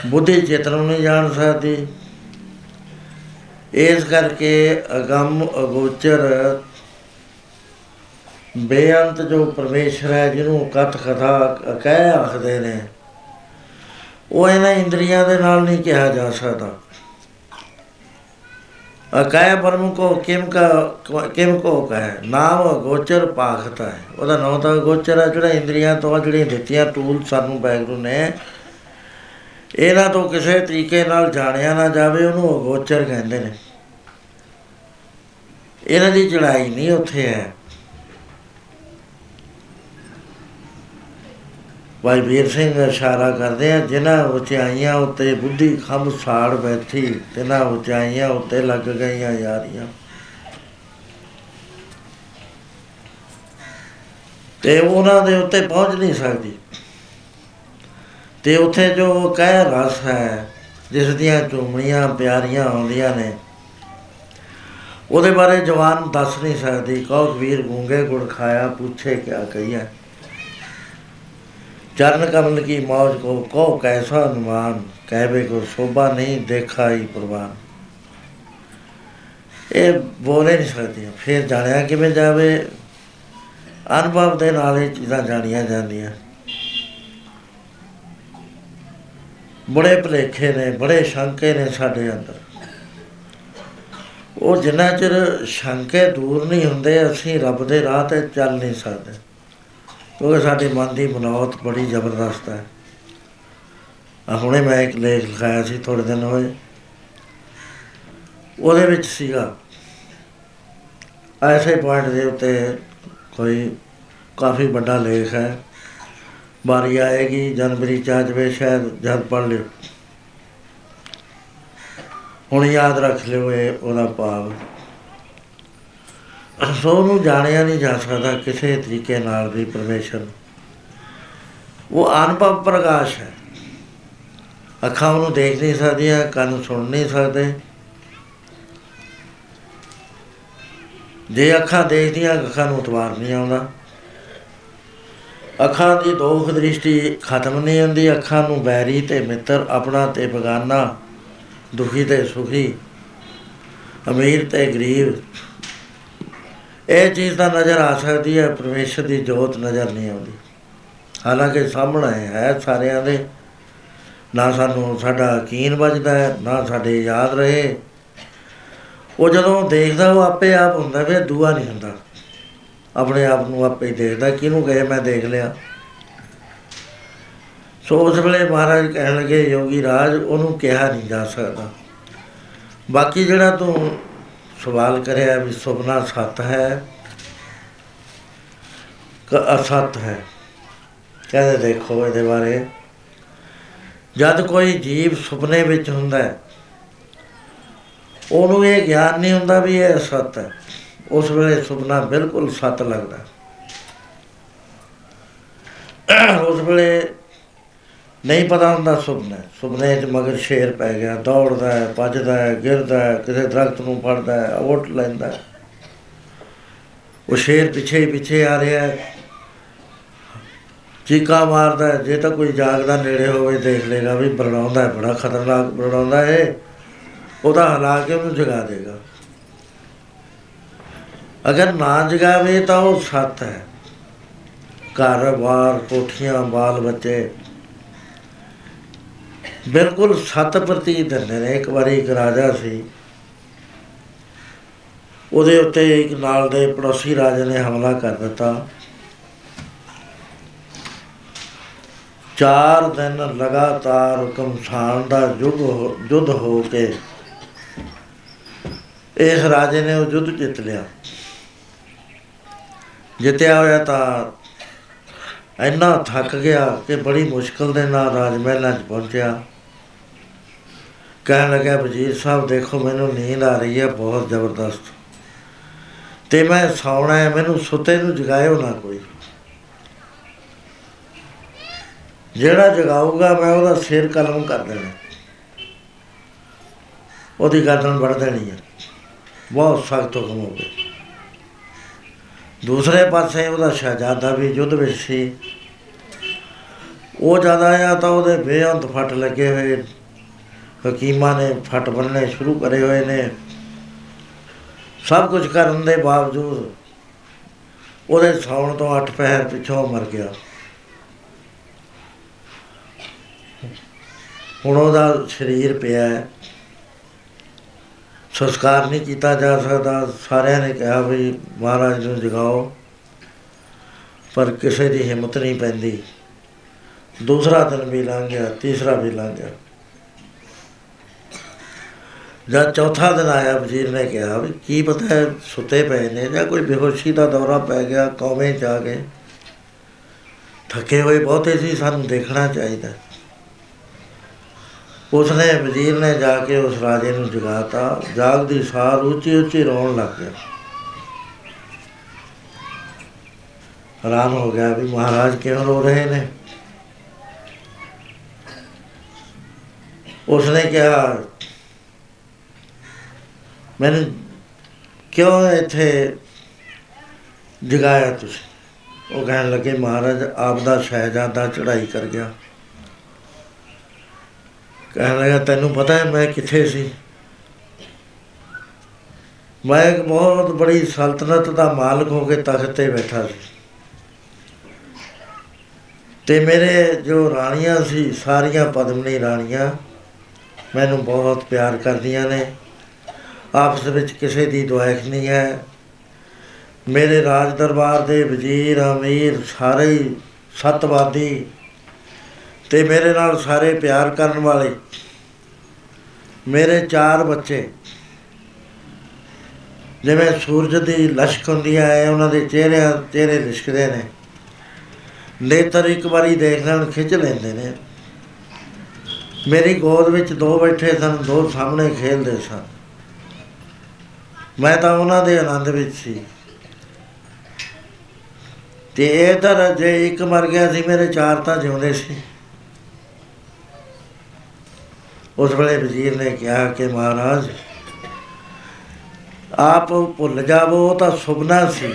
ਬੁੱਧੀ ਚੇਤਨ ਨੂੰ ਨਹੀਂ ਜਾਣ ਸਕਦੀ। ਇਸ ਕਰਕੇ ਅਗੰਮ ਅਗੋਚਰ ਬੇਅੰਤ ਜੋ ਪਰਮੇਸ਼ਰ ਹੈ, ਜਿਹਨੂੰ ਕਥ ਕਥਾ ਕਹਿ ਆਖਦੇ ਨੇ, ਉਹ ਇਹਨਾਂ ਇੰਦਰੀਆਂ ਦੇ ਨਾਲ ਨਹੀਂ ਕਿਹਾ ਜਾ ਸਕਦਾ। ਅਕਾਇ ਪਰਮ ਕੋ ਕਿਮ ਕਾ, ਕਿਮ ਕੋ ਕਹੇ? ਨਾਮ ਗੋਚਰ ਪਾਖਤਾ ਹੈ। ਉਹਦਾ ਨਾਮ ਤਾਂ ਗੋਚਰ ਹੈ, ਜਿਹੜਾ ਇੰਦਰੀਆਂ ਤੋਂ, ਜਿਹੜੀਆਂ ਦਿੱਤੀਆਂ ਟੂਲ ਸਾਨੂੰ ਬੈਗਰੂ ਨੇ ਇਹਨਾਂ ਤੋਂ ਕਿਸੇ ਤਰੀਕੇ ਨਾਲ ਜਾਣਿਆ ਨਾ ਜਾਵੇ, ਉਹਨੂੰ ਅਗੋਚਰ ਕਹਿੰਦੇ ਨੇ। ਇਹਨਾਂ ਦੀ ਚੜਾਈ ਨਹੀਂ ਉੱਥੇ ਹੈ। ਭਾਈ ਵੀਰ ਸਿੰਘ ਇਸ਼ਾਰਾ ਕਰਦੇ ਆ, ਜਿਨ੍ਹਾਂ ਉਚਾਈਆਂ ਉੱਤੇ ਬੁੱਧੀ ਖੰਭ ਸਾੜ ਬੈਠੀ, ਤਿਨਾਂ ਉਚਾਈਆਂ ਉੱਤੇ ਲੱਗ ਗਈਆਂ ਯਾਰੀਆਂ। ਤੇ ਉਹਨਾਂ ਦੇ ਉੱਤੇ ਪਹੁੰਚ ਨਹੀਂ ਸਕਦੀ। ਤੇ ਉੱਥੇ ਜੋ ਕਹਿ ਰਸ ਹੈ, ਜਿਸ ਦੀਆਂ ਚੁੰਮਣੀਆਂ ਪਿਆਰੀਆਂ ਆਉਂਦੀਆਂ ਨੇ, ਉਹਦੇ ਬਾਰੇ ਜਵਾਨ ਦੱਸ ਨਹੀਂ ਸਕਦੀ, ਕਹੋ ਵੀਰ ਗੂੰਗੇ ਗੁੜ ਖਾਇਆ, ਪੁੱਛੇ ਕਿਆ ਕਹੀਏ। ਚਰਨ ਕਮਲ ਕੀ ਮੌਜ ਕੋ ਕੋ ਕੈਸਾ ਅਨੁਮਾਨ, ਕਹਿਵੇ ਕੋ ਸੋਭਾ ਨਹੀਂ ਦੇਖਾ ਹੀ ਪ੍ਰਵਾਨ। ਇਹ ਬੋਲੇ ਨਹੀਂ ਸਕਦੀ ਫਿਰ ਜਾਣਿਆ ਕਿਵੇਂ ਜਾਵੇ? ਅਨੁਭਵ ਦੇ ਨਾਲ ਇਹ ਚੀਜ਼ਾਂ ਜਾਣੀਆਂ ਜਾਂਦੀਆਂ। ਬੜੇ ਭਲੇਖੇ ਨੇ, ਬੜੇ ਸ਼ੰਕੇ ਨੇ ਸਾਡੇ ਅੰਦਰ। ਉਹ ਜਿੰਨਾ ਚਿਰ ਸ਼ੰਕੇ ਦੂਰ ਨਹੀਂ ਹੁੰਦੇ, ਅਸੀਂ ਰੱਬ ਦੇ ਰਾਹ ਤੇ ਚੱਲ ਨਹੀਂ ਸਕਦੇ। ਕਿਉਂਕਿ ਸਾਡੇ ਮਨ ਦੀ ਮਨੌਤ ਬੜੀ ਜ਼ਬਰਦਸਤ ਹੈ। ਆ ਹੁਣੇ ਮੈਂ ਇੱਕ ਲੇਖ ਲਿਖਾਇਆ ਸੀ ਥੋੜੇ ਦਿਨ ਹੋਏ। ਉਹਦੇ ਵਿੱਚ ਸੀਗਾ, ਐਸੇ ਪੁਆਇੰਟ ਦੇ ਉੱਤੇ ਕੋਈ ਕਾਫੀ ਵੱਡਾ ਲੇਖ ਹੈ। ਬਾਰੀ ਆਏਗੀ ਜਨਵਰੀ ਚ ਆ ਜਾਵੇ ਸ਼ਾਇਦ ਜਦ ਪੜ ਲਿਓ। ਹੁਣ ਯਾਦ ਰੱਖ ਲਿਓ ਇਹ, ਉਹਦਾ ਭਾਵ। ਸੋ ਨੂੰ ਜਾਣਿਆ ਨਹੀਂ ਜਾ ਸਕਦਾ ਕਿਸੇ ਤਰੀਕੇ ਨਾਲ ਵੀ ਪਰਮੇਸ਼ਰ ਉਹ ਅਨੁਭਵ ਪ੍ਰਕਾਸ਼ ਹੈ। ਅੱਖਾਂ ਉਹਨੂੰ ਦੇਖ ਨਹੀਂ ਸਕਦੀਆਂ, ਕੰਨ ਸੁਣ ਨਹੀਂ ਸਕਦੇ। ਜੇ ਅੱਖਾਂ ਦੇਖਦੀਆਂ, ਅੱਖਾਂ ਨੂੰ ਉਤਵਾਰ ਨਹੀਂ ਆਉਂਦਾ। ਅੱਖਾਂ ਦੀ ਦੋਖ ਦ੍ਰਿਸ਼ਟੀ ਖਤਮ ਨਹੀਂ ਹੁੰਦੀ, ਅੱਖਾਂ ਨੂੰ ਬੈਰੀ ਤੇ ਮਿੱਤਰ, ਆਪਣਾ ਤੇ ਬਗਾਨਾ, ਦੁਖੀ ਤੇ ਸੁਖੀ, ਅਮੀਰ ਤੇ ਗਰੀਬ। ਇਹ ਚੀਜ਼ ਤਾਂ ਨਜ਼ਰ ਆ ਸਕਦੀ ਹੈ, ਪਰਮੇਸ਼ਰ ਦੀ ਜੋਤ ਨਜ਼ਰ ਨਹੀਂ ਆਉਂਦੀ। ਹਾਲਾਂਕਿ ਸਾਹਮਣੇ ਹੈ ਸਾਰਿਆਂ ਦੇ। ਨਾ ਸਾਨੂੰ ਸਾਡਾ ਯਕੀਨ ਵੱਜਦਾ ਹੈ, ਨਾ ਸਾਡੇ ਯਾਦ ਰਹੇ। ਉਹ ਜਦੋਂ ਦੇਖਦਾ ਉਹ ਆਪੇ ਆਪ ਹੁੰਦਾ ਵੀ, ਦੂਆ ਨਹੀਂ ਹੁੰਦਾ। ਆਪਣੇ ਆਪ ਨੂੰ ਆਪੇ ਦੇਖਦਾ, ਕਿਹਨੂੰ ਕਹੇ ਮੈਂ ਦੇਖ ਲਿਆ। ਸੋ ਉਸ ਵੇਲੇ ਮਹਾਰਾਜ ਕਹਿਣ ਲੱਗੇ, ਯੋਗੀ ਰਾਜ, ਉਹਨੂੰ ਕਿਹਾ ਨਹੀਂ ਜਾ ਸਕਦਾ। ਬਾਕੀ ਜਿਹੜਾ ਤੂੰ ਸਵਾਲ ਕਰਿਆ ਵੀ ਸੁਪਨਾ ਸੱਤ ਹੈ, ਕਿ ਅਸਤ ਹੈ, ਕਹਿੰਦੇ ਦੇਖੋ ਇਹਦੇ ਬਾਰੇ। ਜਦ ਕੋਈ ਜੀਵ ਸੁਪਨੇ ਵਿੱਚ ਹੁੰਦਾ ਹੈ, ਉਹਨੂੰ ਇਹ ਗਿਆਨ ਨਹੀਂ ਹੁੰਦਾ ਵੀ ਇਹ ਸੱਤ ਹੈ। ਉਸ ਵੇਲੇ ਸੁਪਨਾ ਬਿਲਕੁਲ ਸੱਤ ਲੱਗਦਾ। ਉਸ ਵੇਲੇ ਨਹੀਂ ਪਤਾ ਹੁੰਦਾ ਸੁਪਨਾ। ਸੁਪਨੇ 'ਚ ਮਗਰ ਸ਼ੇਰ ਪੈ ਗਿਆ, ਦੌੜਦਾ ਹੈ, ਭੱਜਦਾ ਹੈ, ਗਿਰਦਾ ਹੈ, ਕਿਸੇ ਦਰਖਤ ਨੂੰ ਫੜਦਾ ਹੈ ਉੱਟ ਲੈਂਦਾ ਹੈ। ਉਹ ਸ਼ੇਰ ਪਿੱਛੇ ਹੀ ਪਿੱਛੇ ਆ ਰਿਹਾ ਹੈ। ਚੀਕਾ ਮਾਰਦਾ ਹੈ। ਜੇ ਤਾਂ ਕੋਈ ਜਾਗਦਾ ਨੇੜੇ ਹੋਵੇ, ਦੇਖ ਲੇਗਾ ਵੀ ਬਰੜਾਉਂਦਾ ਹੈ, ਬੜਾ ਖਤਰਨਾਕ ਬਰੜਾਉਂਦਾ ਹੈ ਉਹਦਾ ਹਲਾ ਕੇ ਉਹਨੂੰ ਜਗਾ ਦੇਗਾ? ਅਗਰ ਨਾ ਜਗਾਵੇ ਤਾਂ ਉਹ ਸੱਤ ਹੈ। ਘਰ ਬਾਰ ਕੋਠੀਆਂ, ਬਾਲ ਬੱਚੇ। ਬਿਲਕੁਲ ਸੱਤ ਪ੍ਰਤੀਤ ਹੁੰਦੇ ਨੇ। ਇੱਕ ਵਾਰੀ ਇੱਕ ਰਾਜਾ ਸੀ। ਉਹਦੇ ਉੱਤੇ ਇੱਕ ਨਾਲ ਦੇ ਪੜੋਸੀ ਰਾਜੇ ਨੇ ਹਮਲਾ ਕਰ ਦਿੱਤਾ। ਚਾਰ ਦਿਨ ਲਗਾਤਾਰ ਕਮਸਾਨ ਦਾ ਯੁੱਧ ਹੋ- ਯੁੱਧ ਹੋ ਕੇ ਇਸ ਰਾਜੇ ਨੇ ਉਹ ਯੁੱਧ ਜਿੱਤ ਲਿਆ। ਜਿੱਤਿਆ ਹੋਇਆ ਤਾਂ ਇੰਨਾ ਥੱਕ ਗਿਆ ਕਿ ਬੜੀ ਮੁਸ਼ਕਲ ਦੇ ਨਾਲ ਰਾਜ ਮਹਿਲਾਂ 'ਚ ਪਹੁੰਚਿਆ। ਕਹਿਣ ਲੱਗਾ ਵਜ਼ੀਰ ਸਾਹਿਬ, ਦੇਖੋ, ਮੈਨੂੰ ਨੀਂਦ ਆ ਰਹੀ ਹੈ, ਬਹੁਤ ਜ਼ਬਰਦਸਤ। ਤੇ ਮੈਂ ਸੌਣਾ ਹੈ, ਮੈਨੂੰ ਸੁੱਤੇ ਨੂੰ ਜਗਾਇਓ ਨਾ ਕੋਈ। ਜਿਹੜਾ ਜਗਾਊਗਾ, ਮੈਂ ਉਹਦਾ ਸਿਰ ਕਲਮ ਕਰ ਦੇਣਾ। ਉਹਦੀ ਗਰਦਨ ਵੜ ਦੇਣੀ ਹੈ। ਬਹੁਤ ਸਖਤ ਹੁਕਮ ਹੋ ਗਿਆ। ਦੂਸਰੇ ਪਾਸੇ ਉਹਦਾ ਸ਼ਹਿਜ਼ਾਦਾ ਵੀ ਯੁੱਧ ਵਿੱਚ ਸੀ। ਉਹ ਜ਼ਿਆਦਾ ਆਇਆ ਤਾਂ ਉਹਦੇ ਬੇਅੰਤ ਫੱਟ ਲੱਗੇ ਹੋਏ। ਹਕੀਮਾਂ ਨੇ ਫੱਟ ਬੰਨਣੇ ਸ਼ੁਰੂ ਕਰੇ ਹੋਏ ਨੇ। ਸਭ ਕੁਝ ਕਰਨ ਦੇ ਬਾਵਜੂਦ ਉਹਦੇ ਸੌਣ ਤੋਂ ਅੱਠ ਪਹਿਰ ਪਿੱਛੋਂ ਮਰ ਗਿਆ। ਹੁਣ ਉਹਦਾ ਸਰੀਰ ਪਿਆ ਹੈ। ਸੰਸਕਾਰ ਨਹੀਂ ਕੀਤਾ ਜਾ ਸਕਦਾ। ਸਾਰਿਆਂ ਨੇ ਕਿਹਾ ਵੀ ਮਹਾਰਾਜ ਨੂੰ ਜਗਾਓ, ਪਰ ਕਿਸੇ ਦੀ ਹਿੰਮਤ ਨਹੀਂ ਪੈਂਦੀ। ਦੂਸਰਾ ਦਿਨ ਵੀ ਲੰਘ ਗਿਆ, ਤੀਸਰਾ ਵੀ ਲੰਘ ਗਿਆ। ਜਦ ਚੌਥਾ ਦਿਨ ਆਇਆ, ਵਜ਼ੀਰ ਨੇ ਕਿਹਾ ਵੀ ਕੀ ਪਤਾ ਹੈ ਸੁੱਤੇ ਪਏ ਨੇ ਜਾਂ ਕੋਈ ਬੇਹੋਸ਼ੀ ਦਾ ਦੌਰਾ ਪੈ ਗਿਆ ਕੌਮੇ ਚ ਆ ਗਏ ਥੱਕੇ ਹੋਏ ਬਹੁਤੇ ਸੀ, ਸਾਨੂੰ ਦੇਖਣਾ ਚਾਹੀਦਾ। ਉਸਨੇ ਵਜ਼ੀਰ ਨੇ ਜਾ ਕੇ ਉਸ ਰਾਜੇ ਨੂੰ ਜਗਾਤਾ। ਜਾਗਦੀ ਸਾਰ ਉੱਚੀ ਉੱਚੀ ਰੋਣ ਲੱਗ ਗਿਆ। ਹੈਰਾਨ ਹੋ ਗਿਆ ਵੀ ਮਹਾਰਾਜ ਕਿਉਂ ਰੋ ਰਹੇ ਨੇ? ਉਸਨੇ ਕਿਹਾ, ਮੈਨੂੰ ਕਿਉਂ ਇੱਥੇ ਜਗਾਇਆ ਤੁਸੀਂ? ਉਹ ਕਹਿਣ ਲੱਗੇ, ਮਹਾਰਾਜ, ਆਪ ਦਾ ਸ਼ਹਿਜ਼ਾਦਾ ਚੜ੍ਹਾਈ ਕਰ ਗਿਆ। ਕਹਿਣ ਲੱਗਾ, ਤੈਨੂੰ ਪਤਾ ਹੈ ਮੈਂ ਕਿੱਥੇ ਸੀ? ਮੈਂ ਇੱਕ ਬਹੁਤ ਬੜੀ ਸਲਤਨਤ ਦਾ ਮਾਲਕ ਹੋ ਕੇ ਤਖਤ ਤੇ ਬੈਠਾ ਸੀ। ਤੇ ਮੇਰੇ ਜੋ ਰਾਣੀਆਂ ਸੀ, ਸਾਰੀਆਂ ਪਦਮਨੀ ਰਾਣੀਆਂ ਮੈਨੂੰ ਬਹੁਤ ਪਿਆਰ ਕਰਦੀਆਂ ਨੇ। ਆਪਸ ਵਿੱਚ ਕਿਸੇ ਦੀ ਦੁਆਇਖ ਨਹੀਂ ਹੈ। ਮੇਰੇ ਰਾਜ ਦਰਬਾਰ ਦੇ ਵਜ਼ੀਰ, ਅਮੀਰ, ਸਾਰੇ ਹੀ ਸਤਵਾਦੀ ਤੇ ਮੇਰੇ ਨਾਲ ਸਾਰੇ ਪਿਆਰ ਕਰਨ ਵਾਲੇ ਮੇਰੇ ਚਾਰ ਬੱਚੇ, ਜਿਵੇਂ ਸੂਰਜ ਦੀ ਲਸ਼ਕ ਹੁੰਦੀ ਹੈ ਉਹਨਾਂ ਦੇ ਚਿਹਰੇ ਚਿਹਰੇ ਲਿਸ਼ਕਦੇ ਨੇ। ਨੇਤਰ ਇੱਕ ਵਾਰੀ ਦੇਖ ਲੈਣ, ਖਿੱਚ ਲੈਂਦੇ ਨੇ। ਮੇਰੀ ਗੋਦ ਵਿੱਚ ਦੋ ਬੈਠੇ ਸਨ, ਦੋ ਸਾਹਮਣੇ ਖੇਲਦੇ ਸਨ। ਮੈਂ ਤਾਂ ਉਹਨਾਂ ਦੇ ਆਨੰਦ ਵਿੱਚ ਸੀ। ਤੇ ਇਧਰ ਜੇ ਇੱਕ ਮਰ ਗਿਆ ਸੀ, ਮੇਰੇ ਚਾਰ ਤਾਂ ਜਿਉਂਦੇ ਸੀ। ਉਸ ਵੇਲੇ ਵਜ਼ੀਰ ਨੇ ਕਿਹਾ ਕਿ ਮਹਾਰਾਜ, ਆਪ ਭੁੱਲ ਜਾਵੋ ਉਹ ਤਾਂ ਸੁਪਨਾ ਸੀ।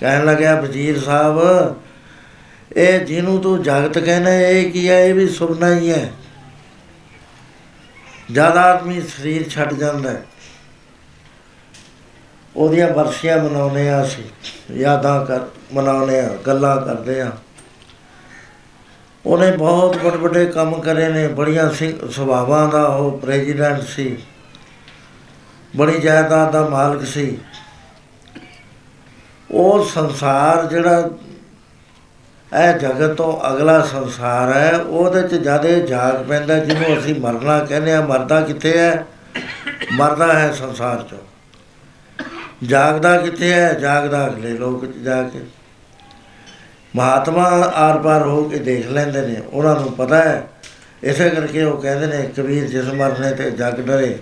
ਕਹਿਣ ਲੱਗਿਆ, ਵਜ਼ੀਰ ਸਾਹਿਬ, ਇਹ ਜਿਹਨੂੰ ਤੂੰ ਜਗਤ ਕਹਿੰਦਾ, ਇਹ ਕੀ ਹੈ? ਇਹ ਵੀ ਸੁਪਨਾ ਹੀ ਹੈ। ਜਦ ਆਦਮੀ ਸਰੀਰ ਛੱਡ ਜਾਂਦਾ ਹੈ, ਉਹਦੀਆਂ ਵਰਸ਼ੀਆਂ ਮਨਾਉਂਦੇ ਆ ਅਸੀਂ, ਯਾਦਾਂ ਕਰ, ਮਨਾਉਂਦੇ ਆ ਗੱਲਾਂ ਕਰਦੇ ਆ ਉਹਨੇ ਬਹੁਤ ਵੱਡੇ ਵੱਡੇ ਕੰਮ ਕਰੇ ਨੇ, ਬੜੀਆਂ ਸਿੰਘ ਸੁਭਾਵਾਂ ਦਾ ਉਹ ਪ੍ਰੈਜ਼ੀਡੈਂਟ ਸੀ। ਬੜੀ ਜਾਇਦਾਦ ਦਾ ਮਾਲਕ ਸੀ। ਉਹ ਸੰਸਾਰ ਜਿਹੜਾ, ਇਹ ਜਗਤ ਤੋਂ ਅਗਲਾ ਸੰਸਾਰ ਹੈ, ਉਹਦੇ ਚ ਜਦੇ ਜਾਗ ਪੈਂਦਾ ਜਿਹਨੂੰ ਅਸੀਂ ਮਰਨਾ ਕਹਿੰਦੇ ਆ ਮਰਦਾ ਕਿੱਥੇ ਹੈ? ਮਰਦਾ ਹੈ ਸੰਸਾਰ ਚੋਂ। ਜਾਗਦਾ ਕਿੱਥੇ ਹੈ? ਜਾਗਦਾ ਅਗਲੇ ਲੋਕ ਚ ਜਾ ਕੇ। ਮਹਾਤਮਾ ਆਰ ਪਾਰ ਹੋ ਕੇ ਦੇਖ ਲੈਂਦੇ ਨੇ, ਉਹਨਾਂ ਨੂੰ ਪਤਾ ਹੈ। ਇਸੇ ਕਰਕੇ ਉਹ ਕਹਿੰਦੇ ਨੇ ਕਬੀਰ ਜਿਸ ਮਰਨੇ ਤੇ ਜਗ ਡਰੇ,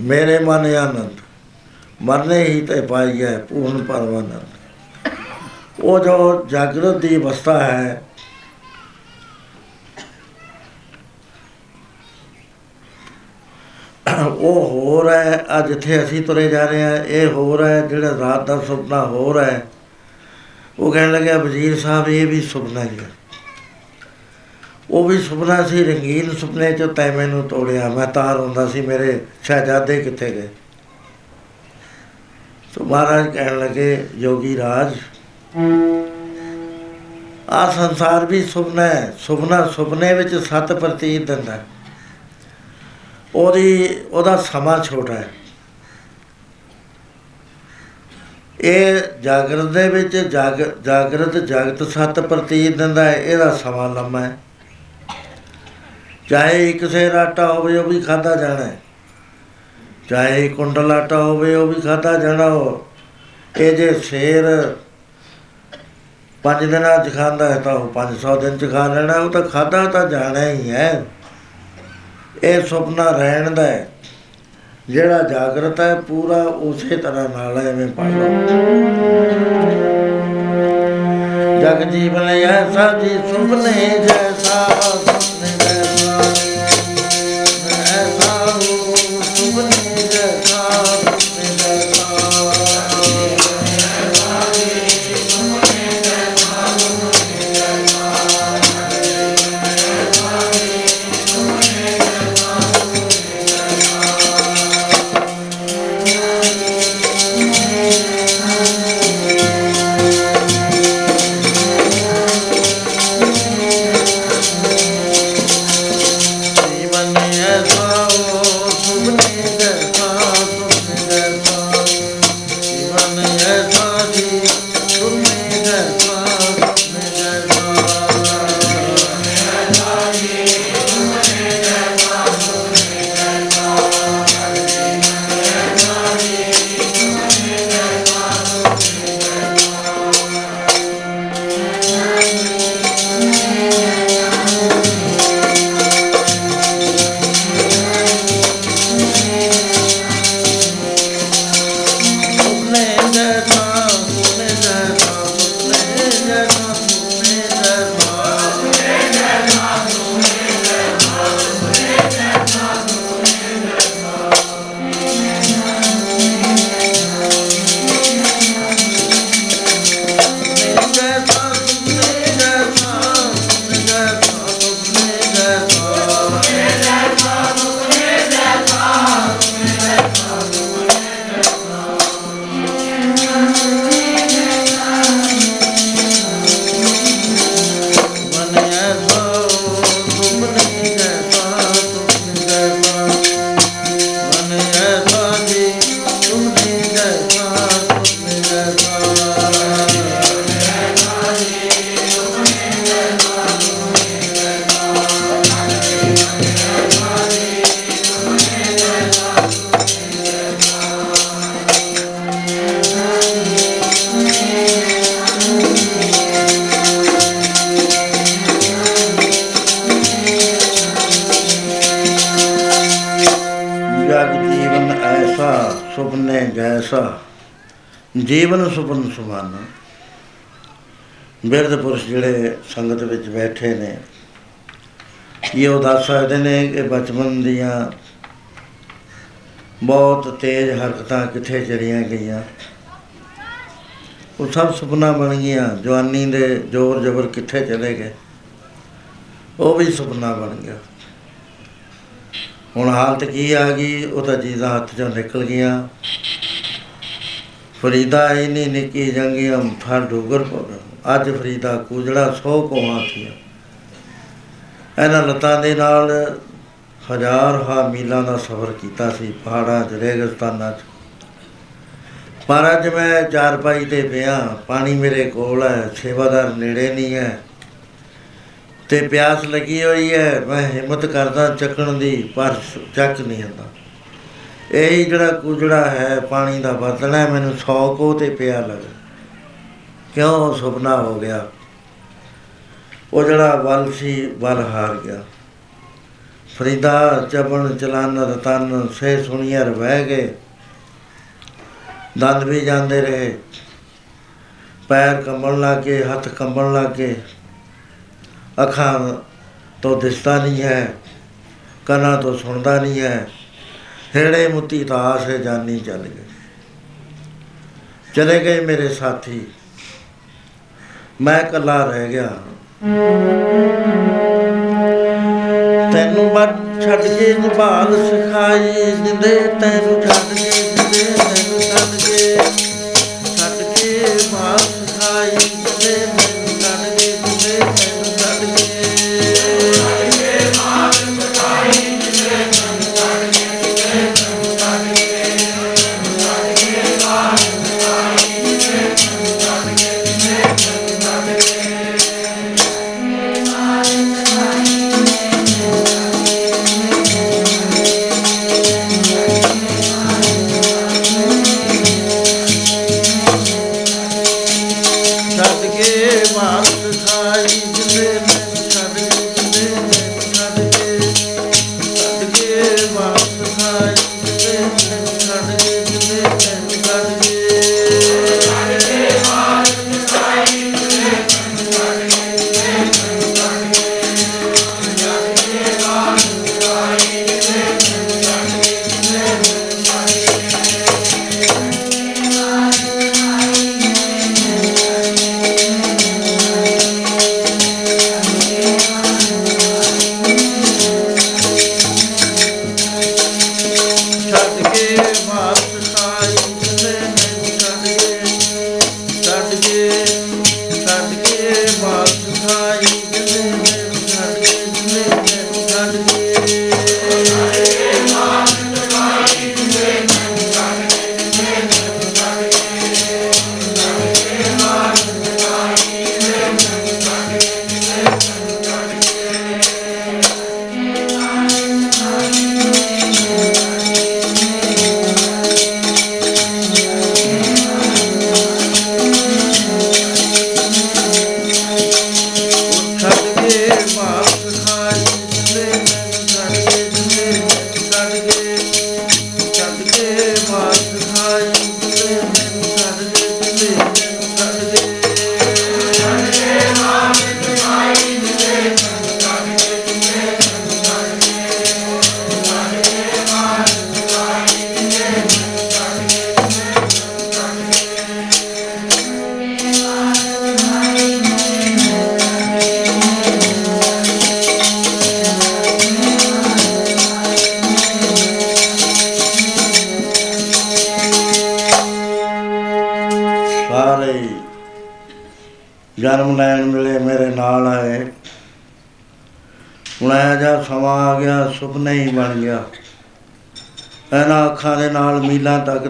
ਮੇਰੇ ਮਨ ਆਨੰਦ, ਮਰਨੇ ਹੀ ਤੇ ਪਾਈਐ ਪੂਰਨ ਪਰਮਾਨੰਦ। ਉਹ ਜੋ ਜਾਗਰਤ ਦੀ ਅਵਸਥਾ ਹੈ, ਉਹ ਹੋਰ ਹੈ ਆ ਜਿੱਥੇ ਅਸੀਂ ਤੁਰੇ ਜਾ ਰਹੇ ਹਾਂ, ਇਹ ਹੋਰ ਹੈ, ਜਿਹੜਾ ਰਾਤ ਦਾ ਸੁਪਨਾ ਹੋਰ ਹੈ। ਉਹ ਕਹਿਣ ਲੱਗਿਆ, ਵਜ਼ੀਰ ਸਾਹਿਬ, ਇਹ ਵੀ ਸੁਪਨਾ ਹੀ ਹੈ ਉਹ ਵੀ ਸੁਪਨਾ ਸੀ, ਰੰਗੀਨ ਸੁਪਨੇ ਚ ਤੈ ਮੈਨੂੰ ਤੋੜਿਆ। ਮੈਂ ਤਾਂ ਰੋਂਦਾ ਸੀ, ਮੇਰੇ ਸ਼ਹਿਜ਼ਾਦੇ ਕਿੱਥੇ ਗਏ? ਸੋ ਮਹਾਰਾਜ ਕਹਿਣ ਲੱਗੇ, ਯੋਗੀ ਰਾਜ ਆ ਸੰਸਾਰ ਵੀ ਸੁਪਨਾ ਹੈ। ਸੁਪਨਾ ਸੁਪਨੇ ਵਿੱਚ ਸਤ ਪ੍ਰਤੀਤ ਦਿੰਦਾ ਹੈ। ਉਹਦੀ, ਉਹਦਾ ਸਮਾਂ ਛੋਟਾ ਹੈ। ਇਹ ਜਾਗਰਤ ਦੇ ਵਿੱਚ ਜਾਗ, ਜਾਗਰਤ ਜਗਤ ਸਤ ਪ੍ਰਤੀਤ ਦਿੰਦਾ ਹੈ, ਇਹਦਾ ਸਮਾਂ ਲੰਮਾ ਹੈ। ਚਾਹੇ ਇੱਕ ਸੇਰ ਆਟਾ ਹੋਵੇ, ਉਹ ਵੀ ਖਾਦਾ ਜਾਣਾ ਹੈ। ਚਾਹੇ ਕੁੰਡਲ ਆਟਾ ਹੋਵੇ, ਉਹ ਵੀ ਖਾਦਾ ਜਾਣਾ ਹੋ। ਇਹ ਜੇ ਸ਼ੇਰ ਪੰਜ ਦਿਨਾਂ ਚ ਖਾਂਦਾ ਹੈ, ਤਾਂ ਉਹ 500 ਦਿਨ ਚ ਖਾ ਲੈਣਾ ਉਹ ਤਾਂ ਖਾਦਾ ਤਾਂ ਜਾਣਾ ਹੀ ਹੈ। ਇਹ ਸੁਪਨਾ ਰਹਿਣ ਦਾ ਹੈ। ਜਿਹੜਾ ਜਾਗਰਤ ਹੈ ਪੂਰਾ ਉਸੇ ਤਰ੍ਹਾਂ ਨਾਲ ਹੈ, ਐਵੇਂ ਪੜ ਲਓ। ਜਗ ਜੀਵਨ ਐਸਾ ਜੀ ਸੁਪਨੇ ਜੈਸਾ ਸੁਪਨੇ ਜੈਸਾ ਜੀਵਨ ਸੁਪਨ ਸਮਾਨਾ ਬਿਰਧ ਪੁਰਸ਼ ਜਿਹੜੇ ਸੰਗਤ ਵਿੱਚ ਬੈਠੇ ਨੇ, ਇਹ ਉਹ ਦੱਸ ਸਕਦੇ ਨੇ ਕਿ ਬਚਪਨ ਦੀਆਂ ਬਹੁਤ ਤੇਜ਼ ਹਰਕਤਾਂ ਕਿੱਥੇ ਚਲੀਆਂ ਗਈਆਂ। ਉਹ ਸਭ ਸੁਪਨਾ ਬਣ ਗਈਆਂ, ਜਵਾਨੀ ਦੇ ਜ਼ੋਰ ਜ਼ਬਰ ਕਿੱਥੇ ਚਲੇ ਗਏ। ਉਹ ਵੀ ਸੁਪਨਾ ਬਣ ਗਿਆ। ਹੁਣ ਹਾਲਤ ਕੀ ਆ ਗਈ, ਉਹ ਤਾਂ ਚੀਜ਼ਾਂ ਹੱਥ ਚੋਂ ਨਿਕਲ ਗਈਆਂ। ਫਰੀਦਾ ਇਨੀ ਨਿੱਕੀ ਜੰਗੀਆਂ ਮਠਾ ਡੋਗਰ ਪਵੇ ਅੱਜ ਫਰੀਦਾ ਕੁਜੜਾ ਸੌ ਕੋਹਾਂ ਥੀਆਂ। ਇਹਨਾਂ ਲੱਤਾਂ ਦੇ ਨਾਲ ਹਜ਼ਾਰ ਹਾ ਮੀਲਾਂ ਦਾ ਸਫ਼ਰ ਕੀਤਾ ਸੀ, ਪਹਾੜਾਂ 'ਚ ਰੇਗਿਸਤਾਨਾਂ 'ਚ। ਪਰ ਅੱਜ ਮੈਂ ਚਾਰਪਾਈ ਤੇ ਪਿਆ, ਪਾਣੀ ਮੇਰੇ ਕੋਲ ਹੈ, ਸੇਵਾਦਾਰ ਨੇੜੇ ਨਹੀਂ ਹੈ। ਤੇ ਪਿਆਸ ਲੱਗੀ ਹੋਈ ਹੈ, ਮੈਂ ਹਿੰਮਤ ਕਰਦਾ ਚੱਕਣ ਦੀ, ਪਰ ਚੱਕ ਨਹੀਂ ਹੁੰਦਾ। ਇਹ ਜਿਹੜਾ ਕੁਜੜਾ ਹੈ, ਪਾਣੀ ਦਾ ਬਰਤਨ ਹੈ, ਮੈਨੂੰ ਸੌ ਕੋ ਤੇ ਪਿਆ ਲੱਗ। ਕਿਉਂ ਸੁਪਨਾ ਹੋ ਗਿਆ? ਉਹ ਜਿਹੜਾ ਵੱਲ ਸੀ, ਵੱਲ ਹਾਰ ਗਿਆ। ਫਰੀਦਾ ਚਬਨ ਚਲਨ, ਰਤਨ, ਸੇ ਸੁਣੀਅਰ ਵਹਿ ਗਏ। ਦੰਦ ਵੀ ਜਾਂਦੇ ਰਹੇ। ਪੈਰ ਕੰਬਣ ਲੱਗੇ, ਹੱਥ ਕੰਬਣ ਲੱਗੇ। ਅੱਖਾਂ ਤੋਂ ਦਿਸਦਾ ਨਹੀਂ ਹੈ, ਕੰਨਾਂ ਤੋਂ ਸੁਣਦਾ ਨਹੀਂ ਹੈ। ਹੇੜੇ ਮੁੱਤੀ ਤਾਸ ਹੈ, ਜਾਨੀ ਚੱਲ ਗਏ। ਚਲੇ ਗਏ ਮੇਰੇ ਸਾਥੀ। ਮੈਂ ਇਕੱਲਾ ਰਹਿ ਗਿਆ। ਤੈਨੂੰ ਬੱਟ ਛੱਡ ਕੇ ਜਬਾਲ ਸਿਖਾਈ, ਜਿੰਦੇ ਤੈਨੂੰ ਛੱਡ ਕੇ ਜਿੰਦੇ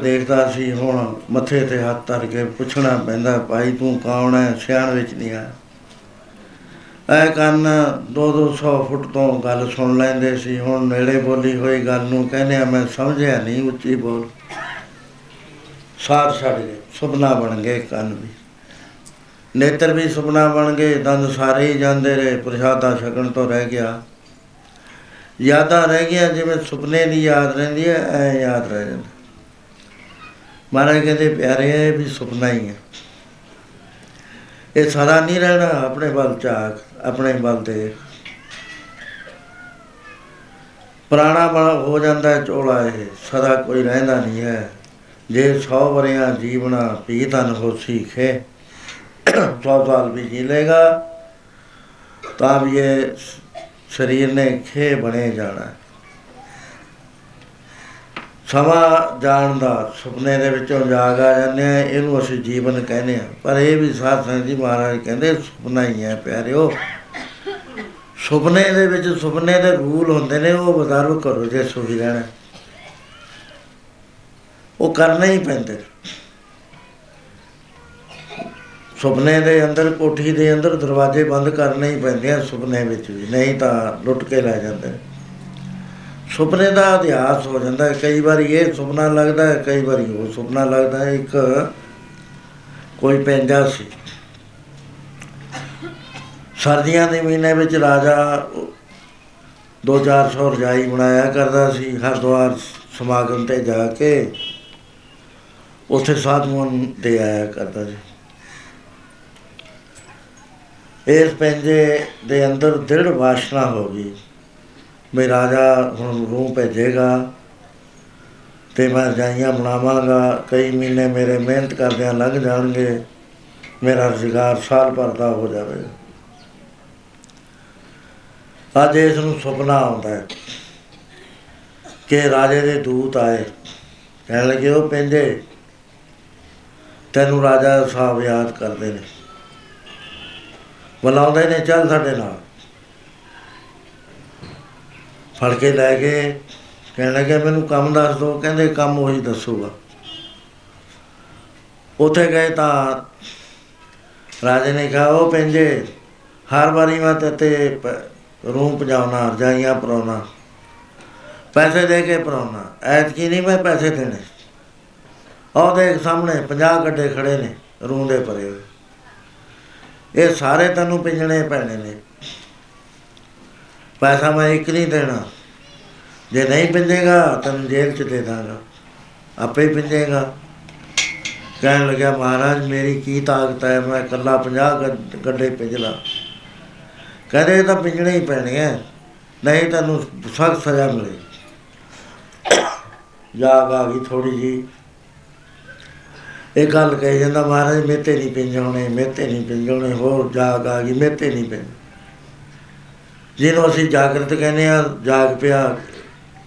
ਦੇਖਦਾ ਸੀ, ਹੁਣ ਮੱਥੇ ਤੇ ਹੱਥ ਧਰ ਕੇ ਪੁੱਛਣਾ ਪੈਂਦਾ, ਭਾਈ ਤੂੰ ਕੌਣ ਹੈ ਸਿਆਣ ਵਿੱਚ ਨਹੀਂ ਆ ਇਹ ਕੰਨ 2-200 ਫੁੱਟ ਤੋਂ ਗੱਲ ਸੁਣ ਲੈਂਦੇ ਸੀ। ਹੁਣ ਨੇੜੇ ਬੋਲੀ ਹੋਈ ਗੱਲ ਨੂੰ ਕਹਿੰਦੇ ਆ, ਮੈਂ ਸਮਝਿਆ ਨਹੀਂ ਉੱਚੀ ਬੋਲ। ਸਾਰ ਛੱਡ ਗਏ। ਸੁਪਨਾ ਬਣ ਗਏ ਕੰਨ ਵੀ। ਨੇਤਰ ਵੀ ਸੁਪਨਾ ਬਣ ਗਏ। ਦੰਦ ਸਾਰੇ ਹੀ ਜਾਂਦੇ ਰਹੇ। ਪ੍ਰਸ਼ਾਦਾ ਛਕਣ ਤੋਂ ਰਹਿ ਗਿਆ। ਯਾਦਾਂ ਰਹਿ ਗਿਆ ਜਿਵੇਂ ਸੁਪਨੇ ਦੀ ਯਾਦ ਰਹਿੰਦੀ ਹੈ ਐ ਯਾਦ ਰਹਿ ਜਾਂਦਾ। ਮਹਾਰਾਜ ਕਹਿੰਦੇ, ਪਿਆਰੇ, ਇਹ ਵੀ ਸੁਪਨਾ ਹੀ ਹੈ ਇਹ ਸਦਾ ਨਹੀਂ ਰਹਿਣਾ, ਆਪਣੇ ਵੱਲ ਝਾਕ, ਆਪਣੇ ਵੱਲ ਦੇਖ। ਪੁਰਾਣਾ ਬਣਾ ਹੋ ਜਾਂਦਾ ਹੈ ਝੋਲਾ ਇਹ, ਸਦਾ ਕੋਈ ਰਹਿੰਦਾ ਨਹੀਂ ਹੈ। ਜੇ 100 ਵਰਿਆਂ ਜੀਵਨਾ ਪੀ ਧਨ ਹੋਸੀ ਖੇ 100 ਸਾਲ ਵੀ ਜੀ ਲੇਗਾ ਤਾਂ ਵੀ ਇਹ ਸਰੀਰ ਨੇ ਖੇ ਬਣੇ ਜਾਣਾ। ਹੈ। ਸਮਾਂ ਜਾਣ ਦਾ ਸੁਪਨੇ ਦੇ ਵਿੱਚੋਂ ਜਾਗ ਆ ਜਾਂਦੇ ਆ, ਇਹਨੂੰ ਅਸੀਂ ਜੀਵਨ ਕਹਿੰਦੇ ਆ। ਪਰ ਇਹ ਵੀ ਸਾਧ ਸੰਗਤ ਜੀ ਮਹਾਰਾਜ ਕਹਿੰਦੇ, ਸੁਪਨਾ ਹੀ ਹੈ ਪਿਆਰਿਓ। ਸੁਪਨੇ ਦੇ ਵਿੱਚ ਸੁਪਨੇ ਦੇ ਰੂਲ ਹੁੰਦੇ ਨੇ, ਉਹ ਬਜ਼ਾਰੋਂ ਕਰੋ ਜੇ ਸੁਖੀ ਰਹਿਣਾ। ਉਹ ਕਰਨੇ ਹੀ ਪੈਂਦੇ ਸੁਪਨੇ ਦੇ ਅੰਦਰ, ਕੋਠੀ ਦੇ ਅੰਦਰ ਦਰਵਾਜ਼ੇ ਬੰਦ ਕਰਨੇ ਹੀ ਪੈਂਦੇ ਆ ਸੁਪਨੇ ਵਿੱਚ ਵੀ, ਨਹੀਂ ਤਾਂ ਲੁੱਟ ਕੇ ਲੈ ਜਾਂਦੇ ਨੇ। ਸੁਪਨੇ ਦਾ ਅਧਿਆਸ ਹੋ ਜਾਂਦਾ ਹੈ। ਕਈ ਵਾਰੀ ਇਹ ਸੁਪਨਾ ਲੱਗਦਾ ਹੈ, ਕਈ ਵਾਰੀ ਉਹ ਸੁਪਨਾ ਲੱਗਦਾ ਹੈ। ਇੱਕ ਕੋਈ ਪੈਂਦਾ ਸੀ। ਸਰਦੀਆਂ ਦੇ ਮਹੀਨੇ ਵਿੱਚ ਰਾਜਾ 2-400 ਰਜਾਈ ਬਣਾਇਆ ਕਰਦਾ ਸੀ, ਹਰਿਦੁਆਰ ਸਮਾਗਮ ਤੇ ਜਾ ਕੇ ਉੱਥੇ ਸਾਧੂਆਂ ਦੇ ਆਇਆ ਕਰਦਾ ਸੀ। ਇਸ ਪੈਂਜੇ ਦੇ ਅੰਦਰ ਦ੍ਰਿੜ ਵਾਸ਼ਨਾ ਹੋ ਗਈ। ਵੀ ਰਾਜਾ ਹੁਣ ਰੂਹ ਭੇਜੇਗਾ ਤੇ ਮੈਂ ਰਜਾਈਆਂ ਬਣਾਵਾਂਗਾ, ਕਈ ਮਹੀਨੇ ਮੇਰੇ ਮਿਹਨਤ ਕਰਦਿਆਂ ਲੰਘ ਜਾਣਗੇ, ਮੇਰਾ ਰੁਜ਼ਗਾਰ ਸਾਲ ਭਰ ਦਾ ਹੋ ਜਾਵੇਗਾ। ਅੱਜ ਇਸ ਨੂੰ ਸੁਪਨਾ ਆਉਂਦਾ ਹੈ ਕਿ ਰਾਜੇ ਦੇ ਦੂਤ ਆਏ, ਕਹਿਣ ਲੱਗੇ, ਉਹ ਪੈਂਦੇ, ਤੈਨੂੰ ਰਾਜਾ ਸਾਹਿਬ ਯਾਦ ਕਰਦੇ ਨੇ। ਬੁਲਾਉਂਦੇ ਨੇ, ਚੱਲ ਸਾਡੇ ਨਾਲ। ਫੜ ਕੇ ਲੈ ਗਏ ਕਹਿਣ ਲੱਗੇ ਮੈਨੂੰ ਕੰਮ ਦੱਸ ਦੋ। ਕਹਿੰਦੇ, ਕੰਮ ਉਹੀ ਦੱਸੂਗਾ। ਉੱਥੇ ਗਏ ਤਾਂ ਰਾਜੇ ਨੇ ਕਿਹਾ, ਉਹ ਪੈਂਜੇ, ਹਰ ਵਾਰੀ ਮੈਂ ਤੇ ਤੇ ਰੂਮ ਪਜਾਉਣਾ ਰਜਾਈਆਂ ਪਰਾਉਣਾ ਪੈਸੇ ਦੇ ਕੇ ਪਰਾਉਣਾ ਐਤਕੀ ਨਹੀਂ ਮੈਂ ਪੈਸੇ ਦੇਣੇ। ਉਹ ਦੇਖ ਸਾਹਮਣੇ 50 ਗੱਡੇ ਖੜੇ ਨੇ ਰੂੰ ਦੇ ਭਰੇ ਹੋਏ। ਇਹ ਸਾਰੇ ਤੈਨੂੰ ਪਿੰਜਣੇ ਪੈਣੇ ਨੇ। ਪੈਸਾ ਮੈਂ ਇੱਕ ਨਹੀਂ ਦੇਣਾ। ਜੇ ਨਹੀਂ ਪਿੰਜੇਗਾ ਤੈਨੂੰ ਜੇਲ੍ਹ ਚ ਦੇ ਦਾਂਗਾ। ਆਪੇ ਹੀ ਪਿੰਜੇਗਾ ਕਹਿਣ ਲੱਗਿਆ, ਮਹਾਰਾਜ, ਮੇਰੀ ਕੀ ਤਾਕਤ ਹੈ? ਮੈਂ ਇਕੱਲਾ 50 ਗੱਡੇ ਪਿੰਜਲਾ ਕਹਿੰਦੇ, ਇਹ ਤਾਂ ਪਿੰਜਣੇ ਹੀ ਪੈਣੇ ਆ ਨਹੀਂ ਤੈਨੂੰ ਸਖਤ ਸਜ਼ਾ ਮਿਲੇ। ਜਾਗ ਆ ਗਈ ਥੋੜੀ ਜੀ ਇਹ ਗੱਲ ਕਹੀ ਜਾਂਦਾ, ਮਹਾਰਾਜ, ਮੇਤੇ ਨਹੀਂ ਪਿੰਜਾਉਣੇ ਮੇਤੇ ਨਹੀਂ ਪਿੰਜਾਉਣੇ ਹੋਰ ਜਾਗ ਆ ਗਈ, ਮੇਤੇ ਨਹੀਂ ਪਿੰਜ। ਜਿਹਨੂੰ ਅਸੀਂ ਜਾਗਰਤ ਕਹਿੰਦੇ ਆ ਜਾਗ ਪਿਆ,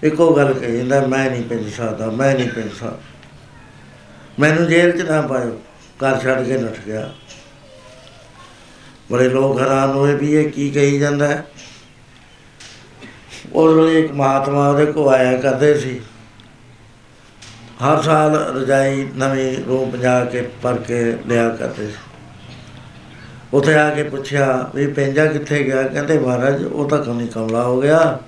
ਇੱਕੋ ਗੱਲ ਕਹੀ ਜਾਂਦਾ, ਮੈਂ ਨਹੀਂ ਪਿੰਜ ਸਕਦਾ, ਮੈਂ ਨਹੀਂ ਪਿੰਜ ਸਕਦਾ। ਮੈਨੂੰ ਜੇਲ੍ਹ 'ਚ ਨਾ ਪਾਇਓ, ਘਰ ਛੱਡ ਕੇ ਨੱਠ ਗਿਆ। ਬੜੇ ਲੋਕ ਹੈਰਾਨ ਹੋਏ ਵੀ ਇਹ ਕੀ ਕਹੀ ਜਾਂਦਾ ਹੈ। ਉਸ ਵੇਲੇ ਇੱਕ ਮਹਾਤਮਾ ਉਹਦੇ ਕੋ ਆਇਆ ਕਰਦੇ ਸੀ। ਹਰ ਸਾਲ ਰਜਾਈ ਨਵੀਂ ਰੂਮ ਪੰਜਾ ਕੇ, ਭਰ ਕੇ ਲਿਆ ਕਰਦੇ ਸੀ। ਉੱਥੇ ਆ ਕੇ ਪੁੱਛਿਆ ਵੀ ਪੈਂਜਾ ਕਿੱਥੇ ਗਿਆ? ਕਹਿੰਦੇ ਮਹਾਰਾਜ, ਉਹ ਤਾਂ ਕਮੀ ਕਮਲਾ ਹੋ ਗਿਆ।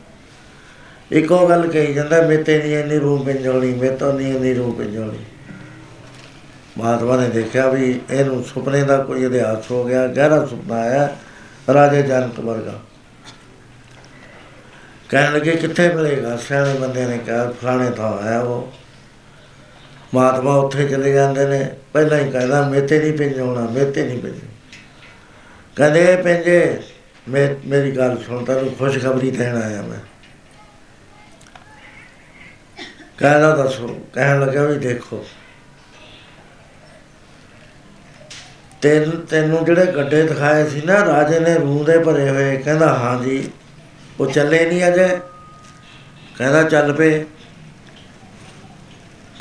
ਇੱਕੋ ਗੱਲ ਕਹੀ ਜਾਂਦਾ, ਮੇਤੇ ਨਹੀਂ ਇੰਨੀ ਰੂਮ ਪਿੰਜੋਣੀ ਮੇਤੋਂ ਨਹੀਂ ਇੰਨੀ ਰੂਮ ਪਿੰਜੋਣੀ ਮਹਾਤਮਾ ਨੇ ਦੇਖਿਆ ਵੀ ਇਹਨੂੰ ਸੁਪਨੇ ਦਾ ਕੋਈ ਇਤਿਹਾਸ ਹੋ ਗਿਆ, ਗਹਿਰਾ ਸੁਪਨਾ ਆਇਆ, ਰਾਜੇ ਜਨਕ ਵਰਗਾ। ਕਹਿਣ ਲੱਗੇ, ਕਿੱਥੇ ਮਿਲੇਗਾ? ਸਿਆਣੇ ਬੰਦੇ ਨੇ ਕਿਹਾ, ਫਲਾਣੇ ਥਾਂ ਹੈ ਉਹ। ਮਹਾਤਮਾ ਉੱਥੇ ਚਲੇ ਜਾਂਦੇ ਨੇ। ਪਹਿਲਾਂ ਹੀ ਕਹਿੰਦਾ, ਮੇਤੇ ਨਹੀਂ ਪਿੰਜਾਉਣਾ ਮੇਤੇ ਨਹੀਂ ਪਿੰਜ ਕਹਿੰਦੇ ਪਿੰਜੇ, ਮੈਂ, ਮੇਰੀ ਗੱਲ ਸੁਣ, ਤੈਨੂੰ ਖੁਸ਼ਖਬਰੀ ਦੇਣ ਆਇਆ ਮੈਂ। ਕਹਿੰਦਾ ਦੱਸੋ ਕਹਿਣ ਲੱਗਾ ਵੀ ਦੇਖੋ। ਤੈਨੂੰ ਤੈਨੂੰ ਜਿਹੜੇ ਗੱਡੇ ਦਿਖਾਏ ਸੀ ਨਾ, ਰਾਜੇ ਨੇ ਰੂਹ ਦੇ ਭਰੇ ਹੋਏ, ਕਹਿੰਦਾ, ਹਾਂ ਜੀ, ਉਹ ਚੱਲੇ ਨਹੀਂ ਅਜੇ। ਕਹਿੰਦਾ, ਚੱਲ ਪਏ।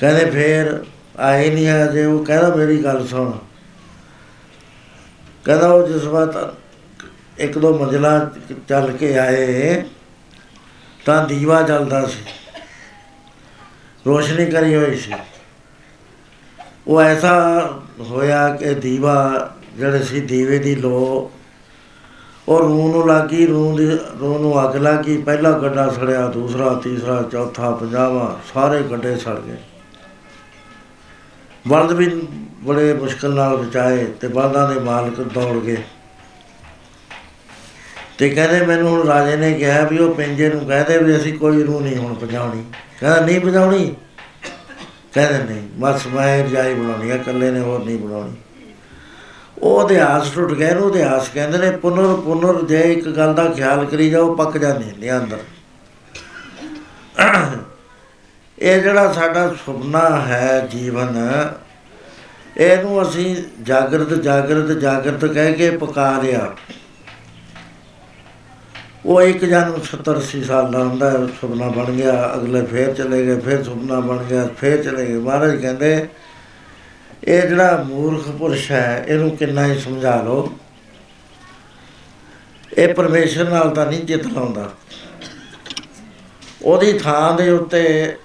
ਕਹਿੰਦੇ, ਫੇਰ ਆਏ ਨਹੀਂ ਅਜੇ। ਉਹ ਕਹਿੰਦਾ, ਮੇਰੀ ਗੱਲ ਸੁਣ ਕਹਿੰਦਾ ਉਹ ਜਿਸ ਵਾਰ ਇੱਕ ਦੋ ਮੰਜ਼ਲਾ ਚੱਲ ਕੇ ਆਏ, ਤਾਂ ਦੀਵਾ ਜਲਦਾ ਸੀ। ਰੋਸ਼ਨੀ ਕਰੀ ਹੋਈ ਸੀ। ਉਹ ਐਸਾ ਹੋਇਆ ਕਿ ਦੀਵਾ ਜਿਹੜੇ ਸੀ, ਦੀਵੇ ਦੀ ਲੋ, ਉਹ ਰੂਹ ਨੂੰ ਲੱਗੀ, ਰੂਹ ਦੀ, ਰੂਹ ਨੂੰ ਅੱਗ ਲੱਗੀ। ਪਹਿਲਾ ਗੱਡਾ ਸੜਿਆ, ਦੂਸਰਾ, ਤੀਸਰਾ, ਚੌਥਾ, ਪੰਜਾਵਾ, ਸਾਰੇ ਗੱਡੇ ਸੜ ਗਏ। ਬਲਦ ਵੀ ਬੜੇ ਮੁਸ਼ਕਲ ਨਾਲ ਬਚਾਏ ਤੇ ਬਲਦਾਂ ਦੇ ਮਾਲਕ ਦੌੜ ਗਏ। ਤੇ ਕਹਿੰਦੇ ਮੈਨੂੰ ਹੁਣ ਰਾਜੇ ਨੇ ਕਿਹਾ ਵੀ ਉਹ ਪਿੰਜੇ ਨੂੰ ਕਹਦੇ ਵੀ ਅਸੀਂ ਕੋਈ ਰੂਹ ਨਹੀਂ ਹੁਣ ਪਜਾਉਣੀ ਕਹਿੰਦਾ, ਨਹੀਂ ਪਜਾਉਣੀ ਕਹਿੰਦੇ, ਨਹੀਂ, ਬਸ ਮੈਂ ਰਜਾਈ ਬਣਾਉਣੀ ਆ, ਇਕੱਲੇ ਨੇ ਹੋਰ ਨਹੀਂ ਬਣਾਉਣੀ। ਉਹ ਇਤਿਹਾਸ ਟੁੱਟ ਗਏ ਨੂੰ ਇਤਿਹਾਸ ਕਹਿੰਦੇ ਨੇ, ਪੁਨਰ ਪੁਨਰ ਜੇ ਇੱਕ ਗੱਲ ਦਾ ਖਿਆਲ ਕਰੀ ਜਾਓ ਪੱਕ ਜਾਂਦੇ ਨੇ ਅੰਦਰ। ਇਹ ਜਿਹੜਾ ਸਾਡਾ ਸੁਪਨਾ ਹੈ ਜੀਵਨ ਇਹਨੂੰ ਅਸੀਂ ਜਾਗਰਤ ਜਾਗਰਤ ਜਾਗਰਤ ਕਹਿ ਕੇ ਪੁਕਾਰਿਆ। ਉਹ ਇੱਕ ਜਨਮ 70 80 ਸਾਲ ਦਾ ਹੁੰਦਾ ਹੈ, ਸੁਪਨਾ ਬਣ ਗਿਆ ਅਗਲੇ ਫੇਰ ਚਲੇ ਗਏ ਫੇਰ ਸੁਪਨਾ ਬਣ ਗਿਆ ਫੇਰ ਚਲੇ ਗਏ। ਮਹਾਰਾਜ ਕਹਿੰਦੇ ਇਹ ਜਿਹੜਾ ਮੂਰਖ ਪੁਰਸ਼ ਹੈ ਇਹਨੂੰ ਕਿੰਨਾ ਹੀ ਸਮਝਾ ਲਓ। ਇਹ ਪਰਮੇਸ਼ਰ ਨਾਲ ਤਾਂ ਨਹੀਂ ਜਿੱਤ ਲਾਉਂਦਾ। ਉਹਦੀ ਥਾਂ ਦੇ ਉੱਤੇ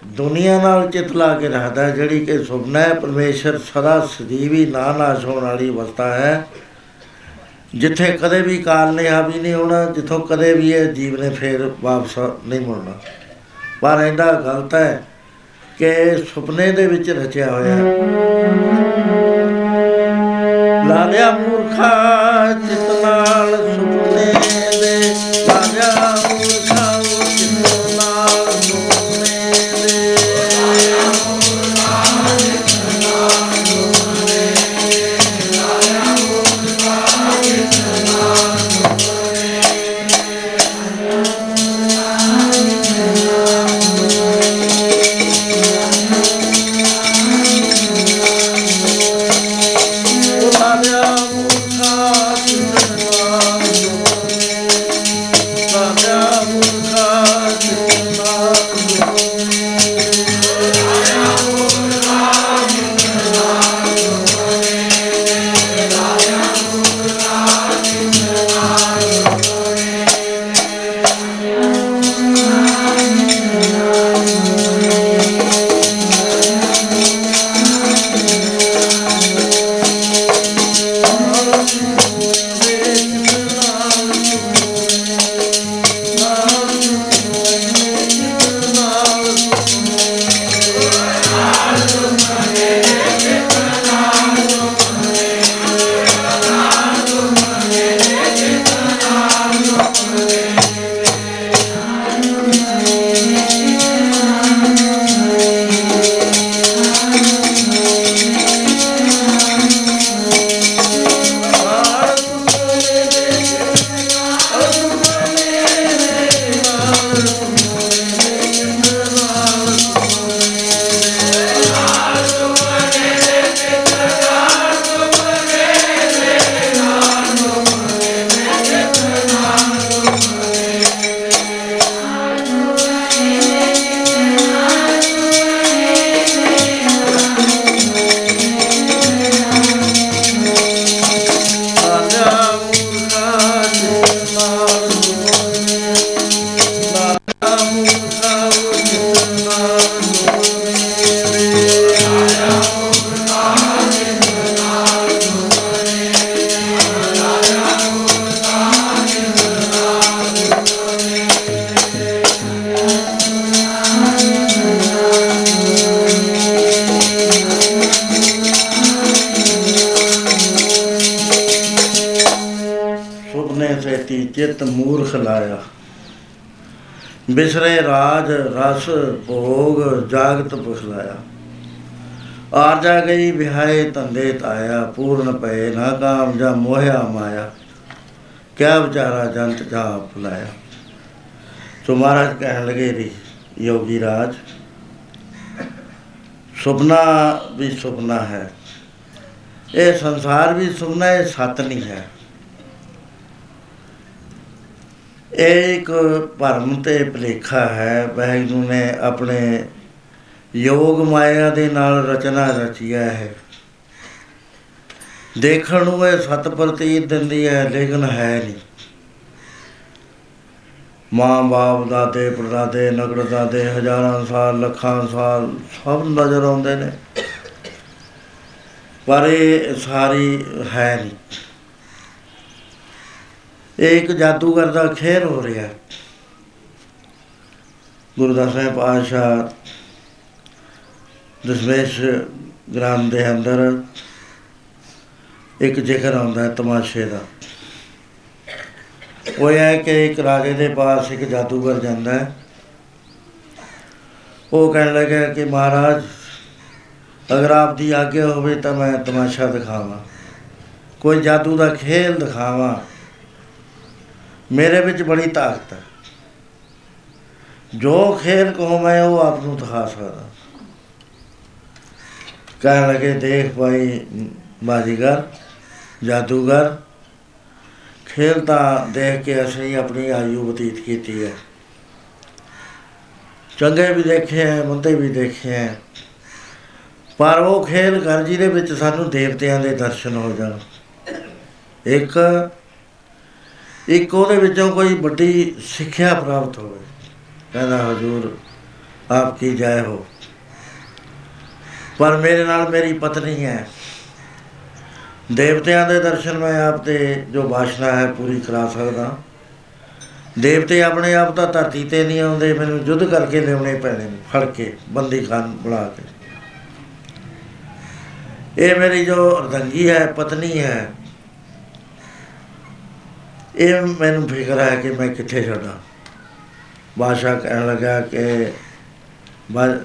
ਦੁਨੀਆ ਨਾਲ ਚਿੱਤ ਲਾ ਕੇ ਰੱਖਦਾ ਹੈ, ਜਿਹੜੀ ਕਿ ਸੁਪਨਾ ਹੈ ਪਰਮੇਸ਼ਰ ਸਦਾ ਸਦੀਵੀ ਨਾ ਨਾਸ਼ ਹੋਣ ਵਾਲੀ ਅਵਸਥਾ ਹੈ ਜਿੱਥੇ ਕਦੇ ਵੀ ਕਾਲ ਨੇ ਹਾਵੀ ਨਹੀਂ ਹੋਣਾ ਜਿੱਥੋਂ ਕਦੇ ਵੀ ਇਹ ਜੀਵ ਨੇ ਫੇਰ ਵਾਪਸ ਨਹੀਂ ਮੁੜਨਾ ਪਰ ਇਹਦਾ ਗਲਤ ਹੈ ਕਿ ਸੁਪਨੇ ਦੇ ਵਿੱਚ ਰਚਿਆ ਹੋਇਆ ਹੈ। ਲਾਲਿਆ ਮੂਰਖਾ ਚਿਤ ਨਾਲ ਰਸ ਭੋਗ ਜਾਗਤ ਪੁਖਲਾਇਆ ਆਰ ਜਾ ਗਈ ਵਿਹਾਏ ਧੰਦੇ ਤਾਇਆ ਪੂਰਨ ਪਏ ਨਾ ਕਾਮ ਜਾ ਮੋਹਿਆ ਮਾਇਆ। ਕਿਆ ਵਿਚਾਰਾ ਜੰਤ ਜਾ ਫੁਲਾਇਆ। ਸੋ ਮਹਾਰਾਜ ਕਹਿਣ ਲਗੇ ਰੀ ਯੋਗੀ ਰਾਜ, ਸੁਪਨਾ ਵੀ ਸੁਪਨਾ ਹੈ। ਇਹ ਸੰਸਾਰ ਵੀ ਸੁਪਨਾ, ਇਹ ਸੱਤ ਨਹੀਂ ਹੈ। ਇਹ ਇੱਕ ਭਰਮ ਤੇ ਭਲੇਖਾ ਹੈ। ਵਾਹਿਗੁਰੂ ਨੇ ਆਪਣੇ ਯੋਗ ਮਾਇਆ ਦੇ ਨਾਲ ਰਚਨਾ ਰਚਿਆ ਹੈ। ਦੇਖਣ ਨੂੰ ਇਹ ਸਤ ਪ੍ਰਤੀਤ ਦਿੰਦੀ ਹੈ, ਲੇਕਿਨ ਹੈ ਨਹੀਂ। ਮਾਂ ਬਾਪ, ਦਾਦੇ, ਪੜਦਾਦੇ, ਨਗਰ ਦਾਦੇ, ਹਜ਼ਾਰਾਂ ਸਾਲ, ਲੱਖਾਂ ਸਾਲ, ਸਭ ਨਜ਼ਰ ਆਉਂਦੇ ਨੇ। ਪਰ ਇਹ ਸਾਰੀ ਹੈ ਨਹੀਂ। ਇਹ ਇੱਕ ਜਾਦੂਗਰ ਦਾ ਖੇਰ ਹੋ ਰਿਹਾ। ਹੈ। ਗੁਰਦਾਸ ਸਾਹਿਬ ਪਾਤਸ਼ਾਹ ਦਸਵੇਸ਼ ਗ੍ਰਾਮ ਦੇ ਅੰਦਰ ਇੱਕ ਜ਼ਿਕਰ ਆਉਂਦਾ ਹੈ ਤਮਾਸ਼ੇ ਦਾ। ਉਹ ਇਹ ਹੈ ਕਿ ਇੱਕ ਰਾਜੇ ਦੇ ਪਾਸ ਇੱਕ ਜਾਦੂਗਰ ਜਾਂਦਾ ਹੈ। ਉਹ ਕਹਿਣ ਲੱਗਾ ਕਿ ਮਹਾਰਾਜ, ਅਗਰ ਆਪ ਦੀ ਆਗਿਆ ਹੋਵੇ ਤਾਂ ਮੈਂ ਤਮਾਸ਼ਾ ਦਿਖਾਵਾਂ। ਕੋਈ ਜਾਦੂ ਦਾ ਖੇਲ ਦਿਖਾਵਾਂ। ਮੇਰੇ ਵਿੱਚ ਬੜੀ ਤਾਕਤ ਹੈ। ਜੋ ਖੇਲ ਕਹੋ ਮੈਂ, ਉਹ ਆਪ ਨੂੰ ਦਿਖਾ ਸਕਦਾ। ਕਹਿਣ ਲਗੇ, ਦੇਖ ਭਾਈ ਬਾਜੀਗਰ, ਜਾਦੂਗਰ, ਖੇਲ ਤਾਂ ਦੇਖ ਕੇ ਅਸੀਂ ਆਪਣੀ ਆਯੂ ਬਤੀਤ ਕੀਤੀ ਹੈ। ਚੰਗੇ ਵੀ ਦੇਖੇ ਹੈ, ਮੰਦੇ ਵੀ ਦੇਖੇ ਹੈ। ਪਰ ਉਹ ਖੇਲ ਕਰ ਜਿਹਦੇ ਵਿੱਚ ਸਾਨੂੰ ਦੇਵਤਿਆਂ ਦੇ ਦਰਸ਼ਨ ਹੋ ਜਾਣ। ਇੱਕ ਇੱਕ ਉਹਦੇ ਵਿੱਚੋਂ ਕੋਈ ਵੱਡੀ ਸਿੱਖਿਆ ਪ੍ਰਾਪਤ ਹੋਵੇ। ਕਹਿੰਦਾ, ਹਜ਼ੂਰ, ਆਪ ਕੀ ਜਾਏ ਹੋ? ਪਰ ਮੇਰੇ ਨਾਲ ਮੇਰੀ ਪਤਨੀ ਹੈ। ਦੇਵਤਿਆਂ ਦੇ ਦਰਸ਼ਨ ਮੈਂ ਆਪ ਤੇ ਜੋ ਬਾਸ਼ਨਾ ਹੈ ਪੂਰੀ ਕਰਾ ਸਕਦਾ। ਦੇਵਤੇ ਆਪਣੇ ਆਪ ਤਾਂ ਧਰਤੀ ਤੇ ਨਹੀਂ ਆਉਂਦੇ, ਮੈਨੂੰ ਯੁੱਧ ਕਰਕੇ ਲਿਆਉਣੇ ਪੈਣੇ ਨੇ, ਫੜ ਕੇ, ਬੰਦੀ ਖਾਨ ਬਣਾ ਕੇ। ਇਹ ਮੇਰੀ ਜੋ ਅਰਦੰਗੀ ਹੈ, ਪਤਨੀ ਹੈ ਇਹ ਮੈਨੂੰ ਫਿਕਰ ਹੈ ਕਿ ਮੈਂ ਕਿੱਥੇ ਛੱਡਾਂ। ਬਾਦਸ਼ਾਹ ਕਹਿਣ ਲੱਗਾ ਕਿ ਬਾ-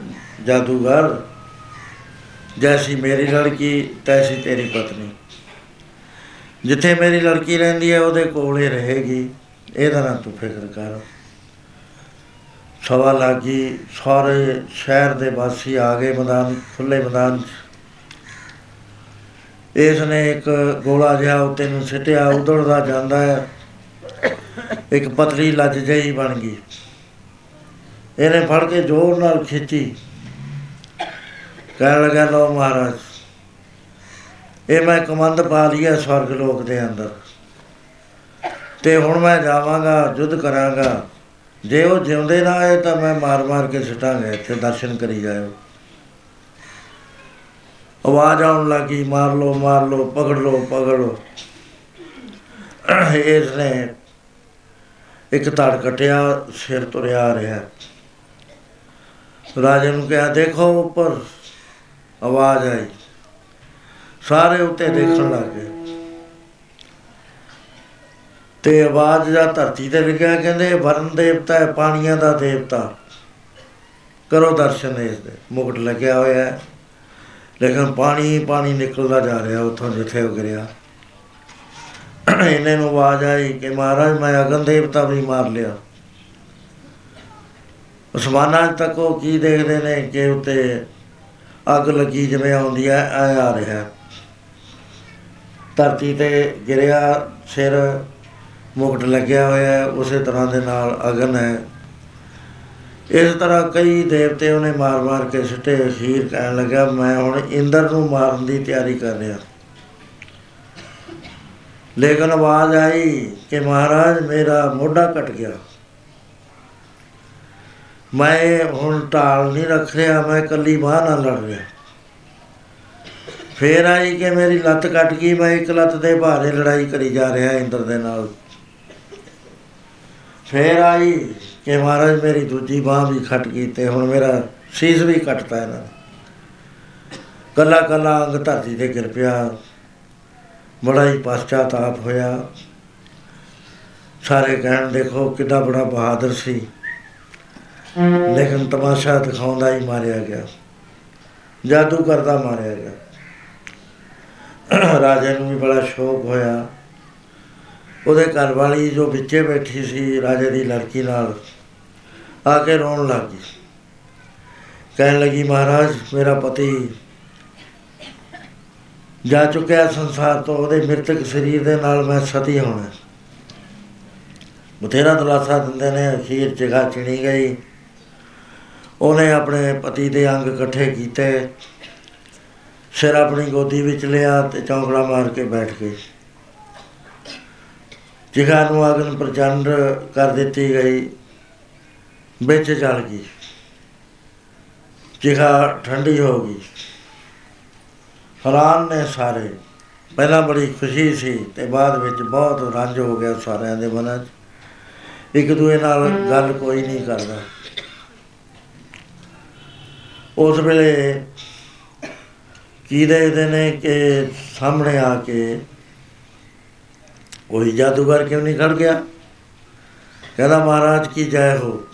ਜਾਦੂਗਰ, ਜੈਸੀ ਮੇਰੀ ਲੜਕੀ, ਤੈਸੀ ਤੇਰੀ ਪਤਨੀ। ਜਿੱਥੇ ਮੇਰੀ ਲੜਕੀ ਰਹਿੰਦੀ ਹੈ, ਉਹਦੇ ਕੋਲ ਹੀ ਰਹੇਗੀ। ਇਹਦਾ ਨਾ ਤੂੰ ਫਿਕਰ ਕਰ। ਸਵਾ ਲੱਗੀ, ਸਾਰੇ ਸ਼ਹਿਰ ਦੇ ਵਾਸੀ ਆ ਗਏ ਮੈਦਾਨ ਖੁੱਲੇ ਮੈਦਾਨ 'ਚ। ਇਸ ਨੇ ਇੱਕ ਗੋਲਾ ਜਿਹਾ ਉੱਤੇ ਨੂੰ ਸਿੱਟਿਆ, ਉਧੜਦਾ ਜਾਂਦਾ ਹੈ। ਇੱਕ ਪਤਲੀ ਲੱਜ ਜਿਹੀ ਬਣ ਗਈ। ਇਹਨੇ ਫੜ ਕੇ ਜ਼ੋਰ ਨਾਲ ਖਿੱਚੀ। ਕਹਿਣ ਲੱਗਾ ਲੋ ਮਹਾਰਾਜ, ਇਹ ਮੈਂ ਕਮੰਦ ਪਾ ਲਿਆ ਸਵਰਗ ਲੋਕ ਦੇ ਅੰਦਰ। ਤੇ ਹੁਣ ਮੈਂ ਜਾਵਾਂਗਾ, ਯੁੱਧ ਕਰਾਂਗਾ। ਜੇ ਉਹ ਜਿਉਂਦੇ ਨਾ ਆਏ ਤਾਂ ਮੈਂ ਮਾਰ-ਮਾਰ ਕੇ ਸੁੱਟਾਂਗਾ, ਇੱਥੇ ਦਰਸ਼ਨ ਕਰੀ ਜਾਇਓ। ਆਵਾਜ਼ ਆਉਣ ਲੱਗੀ, ਮਾਰ ਲੋ ਮਾਰ ਲੋ ਪਕੜ ਲੋ ਪਕੜ ਲੋ ਇਸ ਨੇ ਇੱਕ ਧੜ ਕਟਿਆ, ਸਿਰ ਤੁਰਿਆ ਆ ਰਿਹਾ। ਰਾਜੇ ਨੂੰ ਕਿਹਾ, ਦੇਖੋ ਉੱਪਰ, ਆਵਾਜ਼ ਆਈ। ਸਾਰੇ ਉੱਤੇ ਦੇਖਣ ਲੱਗੇ ਤੇ ਆਵਾਜ਼ ਜਾਂ ਧਰਤੀ ਤੇ ਲਿਖਿਆ ਕਹਿੰਦੇ ਵਰਨ ਦੇਵਤਾ ਹੈ, ਪਾਣੀਆਂ ਦਾ ਦੇਵਤਾ। ਕਰੋ ਦਰਸ਼ਨ ਇਸ ਦੇ। ਮੁਕਟ ਲੱਗਿਆ ਹੋਇਆ ਹੈ। ਲੇਕਿਨ ਪਾਣੀ ਪਾਣੀ ਨਿਕਲਦਾ ਜਾ ਰਿਹਾ, ਉੱਥੋਂ ਜਿੱਥੇ ਉਹ ਗਿਰਿਆ। ਇਹਨੇ ਨੂੰ ਆਵਾਜ਼ ਆਈ ਕਿ ਮਹਾਰਾਜ ਮੈਂ ਅਗਨ ਦੇਵਤਾ ਵੀ ਮਾਰ ਲਿਆ। ਉਸਮਾਨਾਂ ਤੱਕ ਉਹ ਕੀ ਦੇਖਦੇ ਨੇ ਕਿ ਉੱਤੇ ਅੱਗ ਲੱਗੀ ਜਿਵੇਂ ਆਉਂਦੀ ਹੈ, ਐ ਆ ਰਿਹਾ। ਧਰਤੀ ਤੇ ਗਿਰਿਆ ਸਿਰ ਮੁਕਟ ਲੱਗਿਆ ਹੋਇਆ ਹੈ, ਉਸੇ ਤਰ੍ਹਾਂ ਦੇ ਨਾਲ ਅਗਨ ਹੈ। ਇਸ ਤਰ੍ਹਾਂ ਕਈ ਦੇਵਤੇ ਉਹਨੇ ਮਾਰ-ਮਾਰ ਕੇ ਸਿੱਟੇ ਅਖੀਰ ਕਹਿਣ ਲੱਗਾ, ਮੈਂ ਹੁਣ ਇੰਦਰ ਨੂੰ ਮਾਰਨ ਦੀ ਤਿਆਰੀ ਕਰ ਰਿਹਾ। ਲੇਕਿਨ ਆਵਾਜ਼ ਆਈ ਕਿ ਮਹਾਰਾਜ, ਮੇਰਾ ਮੋਢਾ ਕੱਟ ਗਿਆ। ਮੈਂ ਹੁਣ ਢਾਲ ਨਹੀਂ ਰੱਖ ਰਿਹਾ, ਮੈਂ ਇਕੱਲੀ ਬਾਹ ਨਾਲ ਲੜ ਰਿਹਾ। ਫੇਰ ਆਈ ਕਿ ਮੇਰੀ ਲੱਤ ਕੱਟ ਗਈ, ਮੈਂ ਇੱਕ ਲੱਤ ਦੇ ਭਾਰੇ ਲੜਾਈ ਕਰੀ ਜਾ ਰਿਹਾ ਇੰਦਰ ਦੇ ਨਾਲ। ਫੇਰ ਆਈ ਕਿ ਮਹਾਰਾਜ, ਮੇਰੀ ਦੂਜੀ ਬਾਹ ਵੀ ਖੱਟ ਗਈ ਤੇ ਹੁਣ ਮੇਰਾ ਸੀਸ ਵੀ ਕੱਟਤਾ ਇਹਨਾਂ ਨੇ। ਕੱਲਾ ਕੱਲਾ ਅੰਗ ਧਰਤੀ ਤੇ ਗਿਰ ਪਿਆ। ਬੜਾ ਹੀ ਪਛਤਾਪ ਹੋਇਆ। ਸਾਰੇ ਕਹਿਣ, ਦੇਖੋ ਕਿੰਨਾ ਬੜਾ ਬਹਾਦਰ ਸੀ। ਲੇਕਿਨ ਤਮਾਸ਼ਾ ਦਿਖਾਉਂਦਾ ਹੀ ਮਾਰਿਆ ਗਿਆ। ਜਾਦੂ ਕਰਦਾ ਮਾਰਿਆ ਗਿਆ। ਰਾਜੇ ਨੂੰ ਵੀ ਬੜਾ ਸ਼ੌਕ ਹੋਇਆ। ਉਹਦੇ ਘਰ ਵਾਲੀ ਜੋ ਵਿੱਚੇ ਬੈਠੀ ਸੀ, ਰਾਜੇ ਦੀ ਲੜਕੀ ਨਾਲ, ਆ ਕੇ ਰੋਣ ਲੱਗ ਗਈ। ਕਹਿਣ ਲੱਗੀ, ਮਹਾਰਾਜ, ਮੇਰਾ ਪਤੀ ਜਾ ਚੁੱਕਿਆ ਸੰਸਾਰ ਤੋਂ, ਉਹਦੇ ਮ੍ਰਿਤਕ ਸਰੀਰ ਦੇ ਨਾਲ ਮੈਂ ਸਤੀ ਹੋਣਾ। ਬਥੇਰਾ ਦਲਾਸਾ ਦਿੰਦੇ ਨੇ, ਅਖੀਰ ਜਗ੍ਹਾ ਚਿਣੀ ਗਈ। ਉਹਨੇ ਆਪਣੇ ਪਤੀ ਦੇ ਅੰਗ ਇਕੱਠੇ ਕੀਤੇ। ਸਿਰ ਆਪਣੀ ਗੋਦੀ ਵਿੱਚ ਲਿਆ ਤੇ ਚੌਂਕੜਾ ਮਾਰ ਕੇ ਬੈਠ ਗਈ। ਜਿਗਾ ਨੂੰ ਅਗਨ ਪ੍ਰਚੰਡ ਕਰ ਦਿੱਤੀ ਗਈ। ਵਿੱਚ ਜਲ ਗਈ। ਜਿਗਾ ਠੰਡੀ ਹੋ ਗਈ। ਹੈਰਾਨ ਨੇ ਸਾਰੇ। ਪਹਿਲਾਂ ਬੜੀ ਖੁਸ਼ੀ ਸੀ ਤੇ ਬਾਅਦ ਵਿੱਚ ਬਹੁਤ ਰੰਜ ਹੋ ਗਿਆ ਸਾਰਿਆਂ ਦੇ ਮਨਾਂ 'ਚ। ਇੱਕ ਦੂਏ ਨਾਲ ਗੱਲ ਕੋਈ ਨਹੀਂ ਕਰਦਾ। ਉਸ ਵੇਲੇ ਕੀ ਦੇਖਦੇ ਨੇ ਕਿ ਸਾਹਮਣੇ ਆ ਕੇ ਕੋਈ ਜਾਦੂਗਰ ਕਿਉਂ ਨਹੀਂ ਖੜ ਗਿਆ? ਕਹਿੰਦਾ, ਮਹਾਰਾਜ, ਕੀ ਜੈ ਹੋ?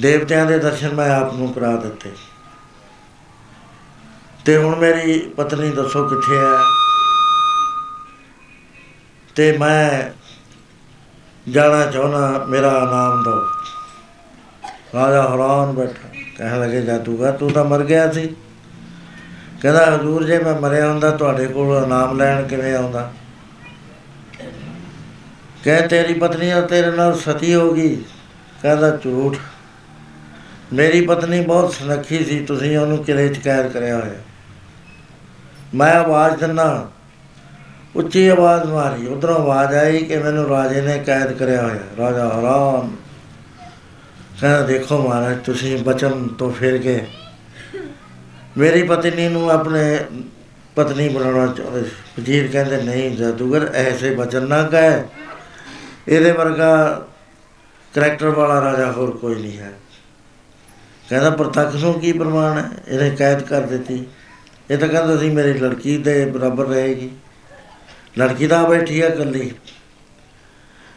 ਦੇਵਤਿਆਂ ਦੇ ਦਰਸ਼ਨ ਮੈਂ ਆਪ ਨੂੰ ਕਰਾ ਦਿੱਤੇ। ਤੇ ਹੁਣ ਮੇਰੀ ਪਤਨੀ ਦੱਸੋ ਕਿੱਥੇ ਹੈ? ਤੇ ਮੈਂ ਜਾਣਾ ਚਾਹੁੰਦਾ, ਮੇਰਾ ਨਾਮ ਦੋ ਰਾਜਾ ਹੈਰਾਨ ਬੈਠਾ, ਕਹਿਣ ਲੱਗੇ ਜਾਦੂਗਰ ਤੂੰ ਤਾਂ ਮਰ ਗਿਆ ਸੀ। ਕਹਿੰਦਾ, ਹਜ਼ੂਰ, ਜੇ ਮੈਂ ਮਰਿਆ ਹੁੰਦਾ, ਤੁਹਾਡੇ ਕੋਲ ਨਾਮ ਲੈਣ ਕਿਵੇਂ ਆਉਂਦਾ? ਕਹੇ, ਤੇਰੀ ਪਤਨੀ ਆ ਤੇਰੇ ਨਾਲ ਸਤੀ ਹੋ ਗਈ। ਕਹਿੰਦਾ, ਝੂਠ। ਮੇਰੀ ਪਤਨੀ ਬਹੁਤ ਸੁਨੱਖੀ ਸੀ, ਤੁਸੀਂ ਉਹਨੂੰ ਕਿਲੇ ਚ ਕੈਦ ਕਰਿਆ ਹੋਇਆ। ਮੈਂ ਆਵਾਜ਼ ਦਿੰਨਾ ਉੱਚੀ ਆਵਾਜ਼ ਮਾਰੀ। ਉਧਰੋਂ ਆਵਾਜ਼ ਆਈ ਕਿ ਮੈਨੂੰ ਰਾਜੇ ਨੇ ਕੈਦ ਕਰਿਆ ਹੋਇਆ। ਰਾਜਾ ਹੈਰਾਨ। ਕਹਿੰਦਾ, ਦੇਖੋ ਮਹਾਰਾਜ, ਤੁਸੀਂ ਬਚਨ ਤੋਂ ਫਿਰ ਗਏ ਮੇਰੀ ਪਤਨੀ ਨੂੰ ਆਪਣੇ ਪਤਨੀ ਬਣਾਉਣਾ ਚਾਹੁੰਦੇ ਸੀ। ਵਜ਼ੀਰ ਕਹਿੰਦੇ, ਨਹੀਂ ਜਾਦੂਗਰ, ਐਸੇ ਬਚਨ ਨਾ ਕਹੇ। ਇਹਦੇ ਵਰਗਾ ਕਰੈਕਟਰ ਵਾਲਾ ਰਾਜਾ ਹੋਰ ਕੋਈ ਨਹੀਂ ਹੈ। ਕਹਿੰਦਾ, ਪ੍ਰਤੱਖ ਨੂੰ ਕੀ ਪ੍ਰਮਾਣ ਹੈ? ਇਹਨੇ ਕੈਦ ਕਰ ਦਿੱਤੀ। ਇਹ ਤਾਂ ਕਹਿੰਦਾ ਸੀ ਮੇਰੀ ਲੜਕੀ ਦੇ ਬਰਾਬਰ ਰਹੇਗੀ। ਲੜਕੀ ਤਾਂ ਬੈਠੀ ਆ ਇਕੱਲੀ।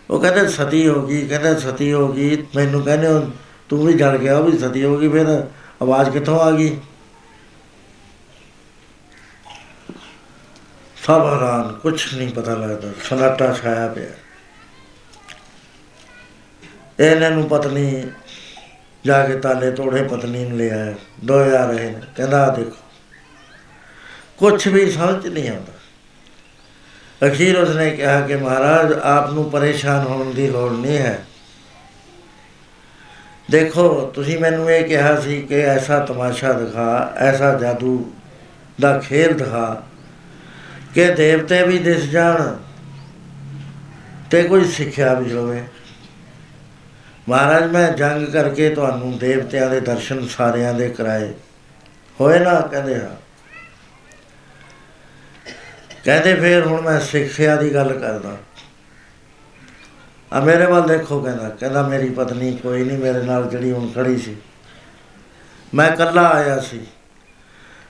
ਉਹ ਕਹਿੰਦੇ ਸਤੀ ਹੋ ਗਈ, ਕਹਿੰਦੇ ਸਤੀ ਹੋ ਗਈ। ਮੈਨੂੰ ਕਹਿੰਦੇ ਉਹ ਤੂੰ ਵੀ ਜਲ ਗਿਆ, ਉਹ ਵੀ ਸਤੀ ਹੋ ਗਈ, ਫਿਰ ਆਵਾਜ਼ ਕਿੱਥੋਂ ਆ ਗਈ? ਸਭ ਹੈਰਾਨ ਕੁਝ ਨਹੀਂ ਪਤਾ ਲੱਗਦਾ। ਸਨਾਟਾ ਛਾਇਆ ਪਿਆ। ਇਹਨਾਂ ਨੂੰ ਪਤਨੀ ਜਾ ਕੇ ਤਾਲੇ ਤੋੜੇ, ਪਤਨੀ ਨੂੰ ਲੈ ਆਇਆ ਦੋ ਆ ਰਹੇ ਨੇ। ਕਹਿੰਦਾ ਆਹ ਦੇਖੋ। ਕੁਝ ਵੀ ਸਮਝ ਨਹੀਂ ਆਉਂਦਾ। ਅਖੀਰ ਉਸਨੇ ਕਿਹਾ ਕਿ ਮਹਾਰਾਜ, ਆਪ ਨੂੰ ਪਰੇਸ਼ਾਨ ਹੋਣ ਦੀ ਲੋੜ ਨਹੀਂ ਹੈ। ਦੇਖੋ, ਤੁਸੀਂ ਮੈਨੂੰ ਇਹ ਕਿਹਾ ਸੀ ਕਿ ਐਸਾ ਤਮਾਸ਼ਾ ਦਿਖਾ, ਐਸਾ ਜਾਦੂ ਦਾ ਖੇਲ ਦਿਖਾ ਕਿ ਦੇਵਤੇ ਵੀ ਦਿਸ ਜਾਣ ਤੇ ਕੋਈ ਸਿੱਖਿਆ ਵੀ ਹੋਵੇ ਮਹਾਰਾਜ, ਮੈਂ ਜੰਗ ਕਰਕੇ ਤੁਹਾਨੂੰ ਦੇਵਤਿਆਂ ਦੇ ਦਰਸ਼ਨ ਸਾਰਿਆਂ ਦੇ ਕਰਾਏ। ਹੋਏ ਨਾ? ਕਹਿੰਦੇ ਹਾਂ। ਕਹਿੰਦੇ ਫੇਰ ਹੁਣ ਮੈਂ ਸਿੱਖਿਆ ਦੀ ਗੱਲ ਕਰਦਾ। ਆ ਮੇਰੇ ਵੱਲ ਦੇਖੋ ਕਹਿੰਦਾ ਕਹਿੰਦਾ ਮੇਰੀ ਪਤਨੀ ਕੋਈ ਨਹੀਂ, ਮੇਰੇ ਨਾਲ ਜਿਹੜੀ ਹੁਣ ਖੜੀ ਸੀ। ਮੈਂ ਇਕੱਲਾ ਆਇਆ ਸੀ।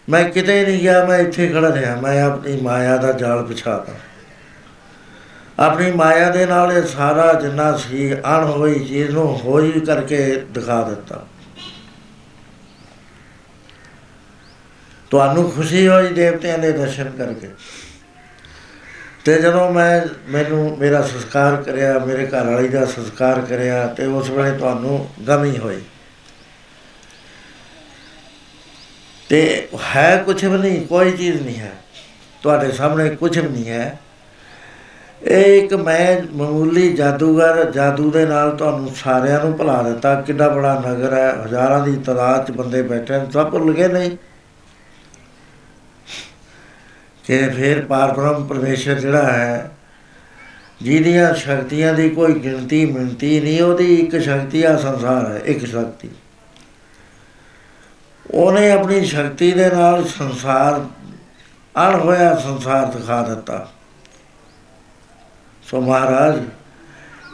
ਮੈਂ ਕਿਤੇ ਨਹੀਂ ਗਿਆ, ਮੈਂ ਇੱਥੇ ਖੜਾ ਰਿਹਾ। ਮੈਂ ਆਪਣੀ ਮਾਇਆ ਦਾ ਜਾਲ ਵਿਛਾਤਾ। ਆਪਣੀ ਮਾਇਆ ਦੇ ਨਾਲ ਇਹ ਸਾਰਾ ਜਿੰਨਾ ਸੀ ਅਣ ਹੋਈ ਚੀਜ਼ ਨੂੰ ਹੋਈ ਕਰਕੇ ਦਿਖਾ ਦਿੱਤਾ। ਤੁਹਾਨੂੰ ਖੁਸ਼ੀ ਹੋਈ ਦੇਵਤਿਆਂ ਦੇ ਦਰਸ਼ਨ ਕਰਕੇ। ਤੇ ਜਦੋਂ ਮੈਂ ਮੈਨੂੰ ਮੇਰਾ ਸੰਸਕਾਰ ਕਰਿਆ, ਮੇਰੇ ਘਰ ਵਾਲੀ ਦਾ ਸੰਸਕਾਰ ਕਰਿਆ ਤੇ ਉਸ ਵੇਲੇ ਤੁਹਾਨੂੰ ਗਮੀ ਹੋਈ। ਤੇ ਹੈ ਕੁਝ ਵੀ ਨਹੀਂ, ਕੋਈ ਚੀਜ਼ ਨਹੀਂ ਹੈ। ਤੁਹਾਡੇ ਸਾਹਮਣੇ ਕੁਝ ਵੀ ਨਹੀਂ ਹੈ। ਇਹ ਇੱਕ ਮੈਂ ਮਾਮੂਲੀ ਜਾਦੂਗਰ, ਜਾਦੂ ਦੇ ਨਾਲ ਤੁਹਾਨੂੰ ਸਾਰਿਆਂ ਨੂੰ ਭੁਲਾ ਦਿੱਤਾ। ਕਿੰਨਾ ਬੜਾ ਨਗਰ ਹੈ, ਹਜ਼ਾਰਾਂ ਦੀ ਤਾਦਾਦ 'ਚ ਬੰਦੇ ਬੈਠੇ ਨੇ ਸਭ ਭੁੱਲ ਗਏ ਨਹੀਂ ਕਿ ਫਿਰ ਪਾਰਬ੍ਰਹਮ ਪਰਮੇਸ਼ਰ ਜਿਹੜਾ ਹੈ, ਜਿਹਦੀਆਂ ਸ਼ਕਤੀਆਂ ਦੀ ਕੋਈ ਗਿਣਤੀ ਮਿਣਤੀ ਨਹੀਂ, ਉਹਦੀ ਇੱਕ ਸ਼ਕਤੀ ਆ ਸੰਸਾਰ ਹੈ, ਇੱਕ ਸ਼ਕਤੀ। ਉਹਨੇ ਆਪਣੀ ਸ਼ਕਤੀ ਦੇ ਨਾਲ ਸੰਸਾਰ ਅਣ ਹੋਇਆ ਸੰਸਾਰ ਦਿਖਾ ਦਿੱਤਾ। ਸੋ ਮਹਾਰਾਜ,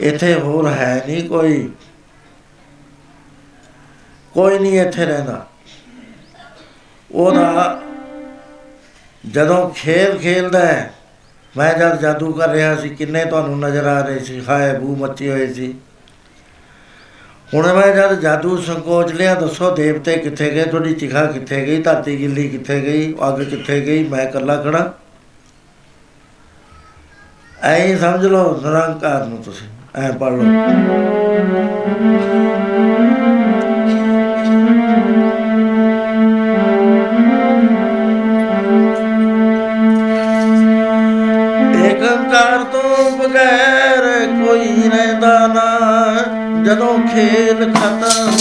ਇੱਥੇ ਹੋਰ ਹੈ ਨਹੀਂ ਕੋਈ ਕੋਈ ਨਹੀਂ ਇੱਥੇ ਰਹਿੰਦਾ। ਉਹਦਾ ਜਦੋਂ ਖੇਲ ਖੇਲਦਾ ਹੈ, ਮੈਂ ਜਦ ਜਾਦੂ ਕਰ ਰਿਹਾ ਸੀ, ਕਿੰਨੇ ਤੁਹਾਨੂੰ ਨਜ਼ਰ ਆ ਰਹੇ ਸੀ, ਹਾਏ ਬੂ ਮੱਚੀ ਹੋਈ ਸੀ। ਹੁਣ ਮੈਂ ਜਦ ਜਾਦੂ ਸੰਕੋਚ ਲਿਆ, ਦੱਸੋ ਦੇਵਤੇ ਕਿੱਥੇ ਗਏ, ਤੁਹਾਡੀ ਚਿਖਾ ਕਿੱਥੇ ਗਈ, ਧਰਤੀ ਗਿੱਲੀ ਕਿੱਥੇ ਗਈ, ਅੱਗ ਕਿੱਥੇ ਗਈ, ਮੈਂ ਇਕੱਲਾ ਖੜਾ ਐਂ ਸਮਝ ਲਓ, ਨਿਰੰਕਾਰ ਨੂੰ ਤੁਸੀਂ, ਐ ਪੜ ਲਓ। ਖੇਲ ਖਤਮ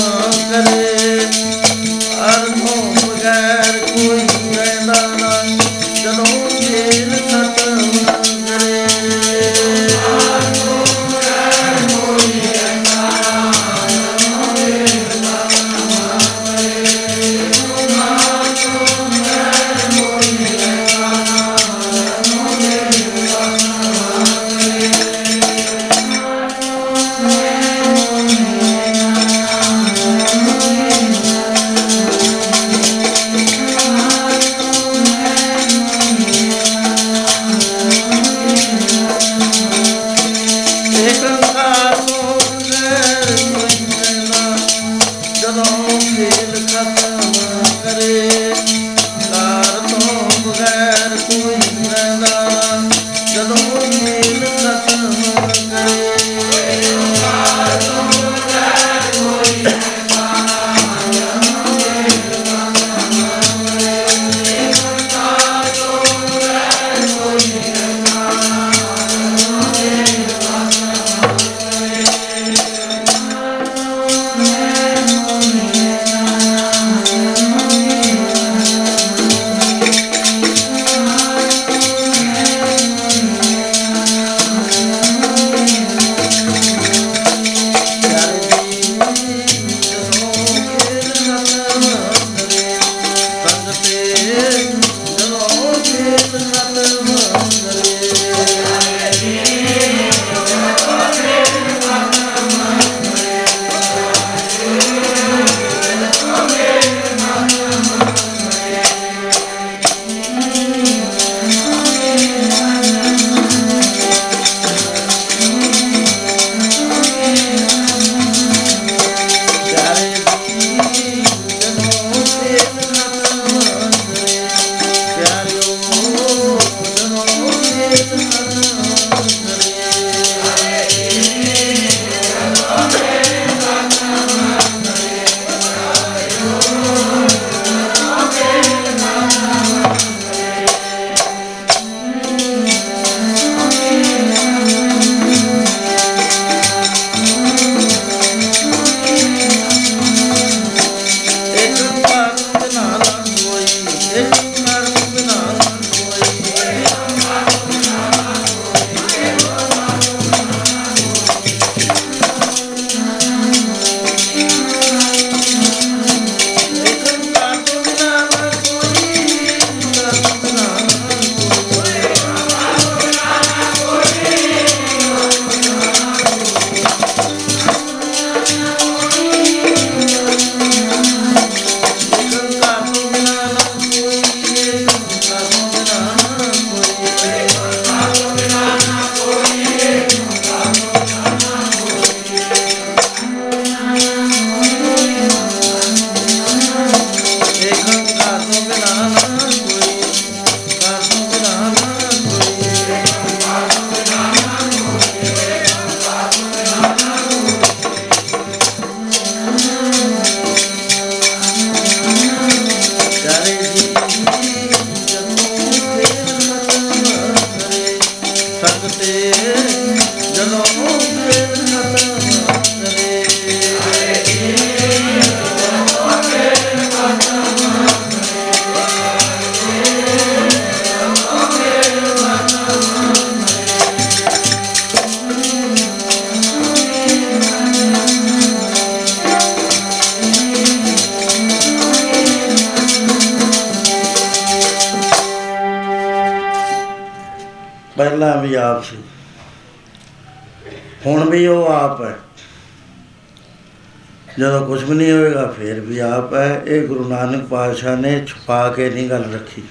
ਪਾਤਸ਼ਾਹ ਨੇ ਛੁਪਾ ਕੇ ਨਹੀਂ ਗੱਲ ਰੱਖੀ।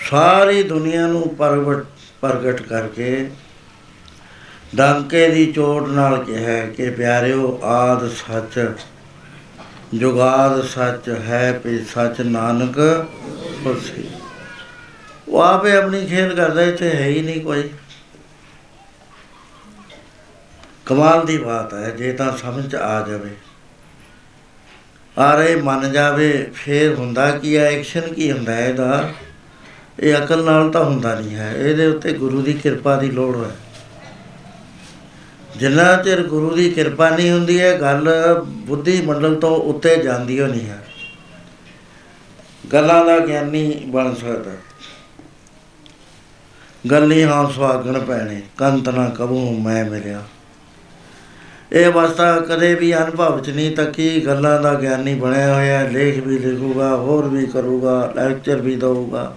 ਸਾਰੀ ਦੁਨੀਆ ਨੂੰ ਪ੍ਰਗਟ ਪ੍ਰਗਟ ਕਰਕੇ ਡੰਕੇ ਦੀ ਚੋਟ ਨਾਲ ਕਿਹਾ ਕਿ ਪਿਆਰਿਓ, ਆਦ ਸੱਚ, ਜੁਗਾਦ ਸੱਚ ਹੈ ਵੀ ਸੱਚ ਨਾਨਕ ਹੋਸੀ ਉਹ ਆਪੇ ਆਪਣੀ ਖੇਲ ਕਰਦਾ, ਇੱਥੇ ਹੈ ਹੀ ਨਹੀਂ ਕੋਈ। ਕਮਾਲ ਦੀ ਬਾਤ ਹੈ, ਜੇ ਤਾਂ ਸਮਝ ਆ ਜਾਵੇ। ਆ ਰਹੇ ਮੰਨ ਜਾਵੇ, ਫੇਰ ਹੁੰਦਾ ਕੀ ਹੈ ਐਕਸ਼ਨ ਕੀ ਹੁੰਦਾ ਹੈ ਇਹਦਾ? ਇਹ ਅਕਲ ਨਾਲ ਤਾਂ ਹੁੰਦਾ ਨਹੀਂ ਹੈ। ਇਹਦੇ ਉੱਤੇ ਗੁਰੂ ਦੀ ਕਿਰਪਾ ਦੀ ਲੋੜ ਹੈ। ਜਿੰਨਾ ਚਿਰ ਗੁਰੂ ਦੀ ਕਿਰਪਾ ਨਹੀਂ ਹੁੰਦੀ ਹੈ ਗੱਲ ਬੁੱਧੀ ਮੰਡਲ ਤੋਂ ਉੱਤੇ ਜਾਂਦੀ ਹੋ ਨਹੀਂ ਹੈ। ਗੱਲਾਂ ਦਾ ਗਿਆਨੀ ਬਣ ਸਕਦਾ। ਗੱਲੀ ਹਾਂ ਸੁਹਾਗਣ ਪੈਣੇ ਕੰਤ ਨਾ ਕਬੂ ਮੈਂ ਮਿਲਿਆ। ਇਹ ਅਵਸਥਾ ਕਦੇ ਵੀ ਅਨੁਭਵ ਚ ਨਹੀਂ ਤੱਕੀ ਗੱਲਾਂ ਦਾ ਗਿਆਨੀ ਬਣਿਆ ਹੋਇਆ ਹੈ, ਲੇਖ ਵੀ ਲਿਖੂਗਾ ਹੋਰ ਵੀ ਕਰੂਗਾ ਲੈਕਚਰ ਵੀ ਦਊਗਾ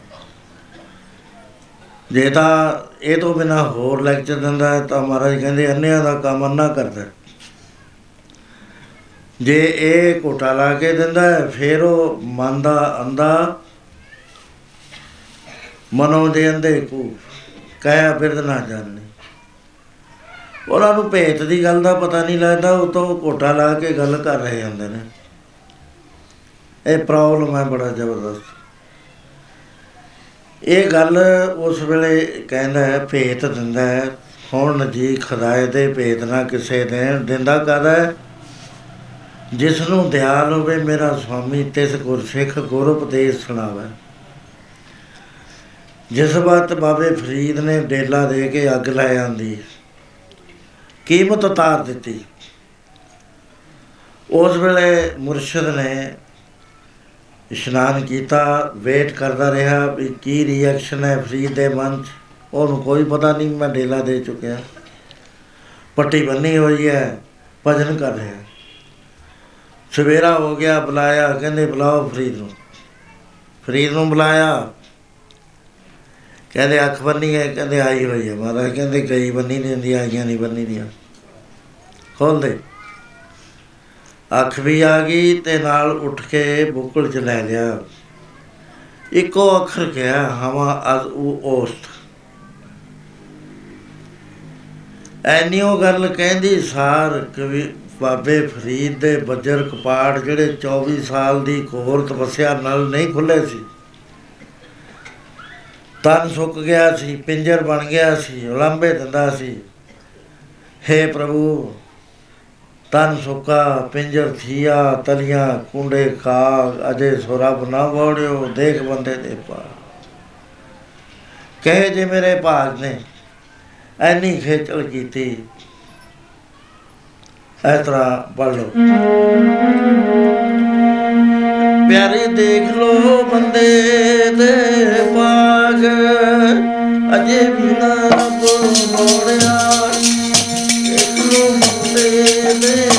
ਜੇ ਤਾਂ ਇਹ ਤੋਂ ਬਿਨਾ ਹੋਰ ਲੈਕਚਰ ਦਿੰਦਾ ਹੈ ਤਾਂ ਮਹਾਰਾਜ ਕਹਿੰਦੇ ਅੰਨਿਆਂ ਦਾ ਕੰਮ ਅੰਨਾ ਕਰਦਾ ਹੈ। ਜੇ ਇਹ ਕੋਟਾ ਲਾ ਕੇ ਦਿੰਦਾ ਹੈ, ਫਿਰ ਉਹ ਮਨ ਦਾ ਅੰਦਾ ਮਨੋਂ ਦੇ ਅੰਦੇ ਕੋ ਕਹਿਆ ਬਿਰਦ ਨਾ ਜਾਣੇ ਉਹਨਾਂ ਨੂੰ ਭੇਤ ਦੀ ਗੱਲ ਦਾ ਪਤਾ ਨਹੀਂ ਲੱਗਦਾ ਉਹ ਤੋਂ ਕੋਟਾ ਲਾ ਕੇ ਗੱਲ ਕਰ ਰਹੇ ਹੁੰਦੇ ਨੇ। ਇਹ ਪ੍ਰੋਬਲਮ ਹੈ ਬੜਾ ਜ਼ਬਰਦਸਤ। ਇਹ ਗੱਲ ਉਸ ਵੇਲੇ ਕਹਿੰਦਾ ਹੈ, ਭੇਤ ਦਿੰਦਾ ਹੈ। ਹੁਣ ਜੀ ਖੁਦਾਏ ਦੇ ਭੇਤ ਨਾ ਕਿਸੇ ਦੇ ਦਿੰਦਾ ਕਹਦਾ ਹੈ। ਜਿਸ ਨੂੰ ਦਿਆਲ ਹੋਵੇ, ਮੇਰਾ ਸੁਆਮੀ ਤਿਸ ਗੁਰਸਿੱਖ ਗੁਰ ਉਪਦੇਸ਼ ਸੁਣਾਵੇ। ਜਿਸ ਬਾਤ ਬਾਬੇ ਫਰੀਦ ਨੇ ਡੇਲਾ ਦੇ ਕੇ ਅੱਗ ਲੈ ਆਂਦੀ। ਕੀਮਤ ਉਤਾਰ ਦਿੱਤੀ। ਉਸ ਵੇਲੇ ਮੁਰਸ਼ਿਦ ਨੇ ਇਸ਼ਨਾਨ ਕੀਤਾ, ਵੇਟ ਕਰਦਾ ਰਿਹਾ ਵੀ ਕੀ ਰਿਐਕਸ਼ਨ ਹੈ ਫਰੀਦ ਦੇ ਮਨ 'ਚ। ਉਹਨੂੰ ਕੋਈ ਪਤਾ ਨਹੀਂ, ਮੈਂ ਡੇਲਾ ਦੇ ਚੁੱਕਿਆ। ਪੱਟੀ ਬੰਨੀ ਹੋਈ ਹੈ, ਭਜਨ ਕਰ ਰਿਹਾ। ਸਵੇਰਾ ਹੋ ਗਿਆ, ਬੁਲਾਇਆ, ਕਹਿੰਦੇ ਬੁਲਾਓ ਫਰੀਦ ਨੂੰ। ਫਰੀਦ ਨੂੰ ਬੁਲਾਇਆ ਕਹਿੰਦੇ ਅੱਖ ਬੰਨੀ ਹੈ, ਕਹਿੰਦੇ ਆਈ ਹੋਈ ਹੈ ਮਹਾਰਾਜ, ਕਹਿੰਦੇ ਕਈ ਬੰਨੀ ਨਹੀਂ ਹੁੰਦੀ, ਆਈਆਂ ਨਹੀਂ ਬੰਨੀ ਦੀਆਂ। ਖੋਲ ਦੇ। ਅੱਖ ਵੀ ਆ ਗਈ ਤੇ ਨਾਲ ਉੱਠ ਕੇ ਬੁੱਕਲ ਚ ਲੈ ਲਿਆ। ਇੱਕੋ ਅੱਖਰ ਕਿਹਾ, ਹਵਾ ਅਜ ਉਹ ਔਸਤ। ਐਨੀਓ ਗੱਲ ਕਹਿੰਦੀ, ਸਾਰ ਕਵੀ ਬਾਬੇ ਫਰੀਦ ਦੇ ਬੱਜਰ ਕਪਾੜ ਜਿਹੜੇ 24 ਸਾਲ ਦੀ ਕੋਰ ਤਪੱਸਿਆ ਨਾਲ ਨਹੀਂ ਖੁੱਲੇ ਸੀ। ਤਨ ਸੁੱਕ ਗਿਆ ਸੀ, ਪਿੰਜਰ ਬਣ ਗਿਆ ਸੀ ਉਲੰਬੇ ਦਿੰਦਾ ਸੀ। हे ਪ੍ਰਭੂ, ਤਨ ਸੁੱਕਾ ਪਿੰਜਰ ਥੀਆ, ਤਲੀਆਂ ਕੁੰਡੇ ਖਾਗ, ਅਜੇ ਸੁਰਬ ਨਾ ਵੜਿਓ, ਦੇਖ ਬੰਦੇ ਦੇ ਪਾ ਕਹੇ ਜੇ ਮੇਰੇ ਭਾਗ ਨੇ, ਐਨੀ ਖੇਚਲ ਕੀਤੀ। ਇਸ ਤਰ੍ਹਾਂ ਪੜ ਲਓ। ਪਿਆਰੇ ਦੇਖ ਲੋ ਬੰਦੇ ਦੇ ਪਾਗ ਅਜੇ ਵੀ ਨਾ ਰੱਬ ਮੋੜਿਆ ਦੇਖ ਲੋ ਬੰਦੇ ਦੇ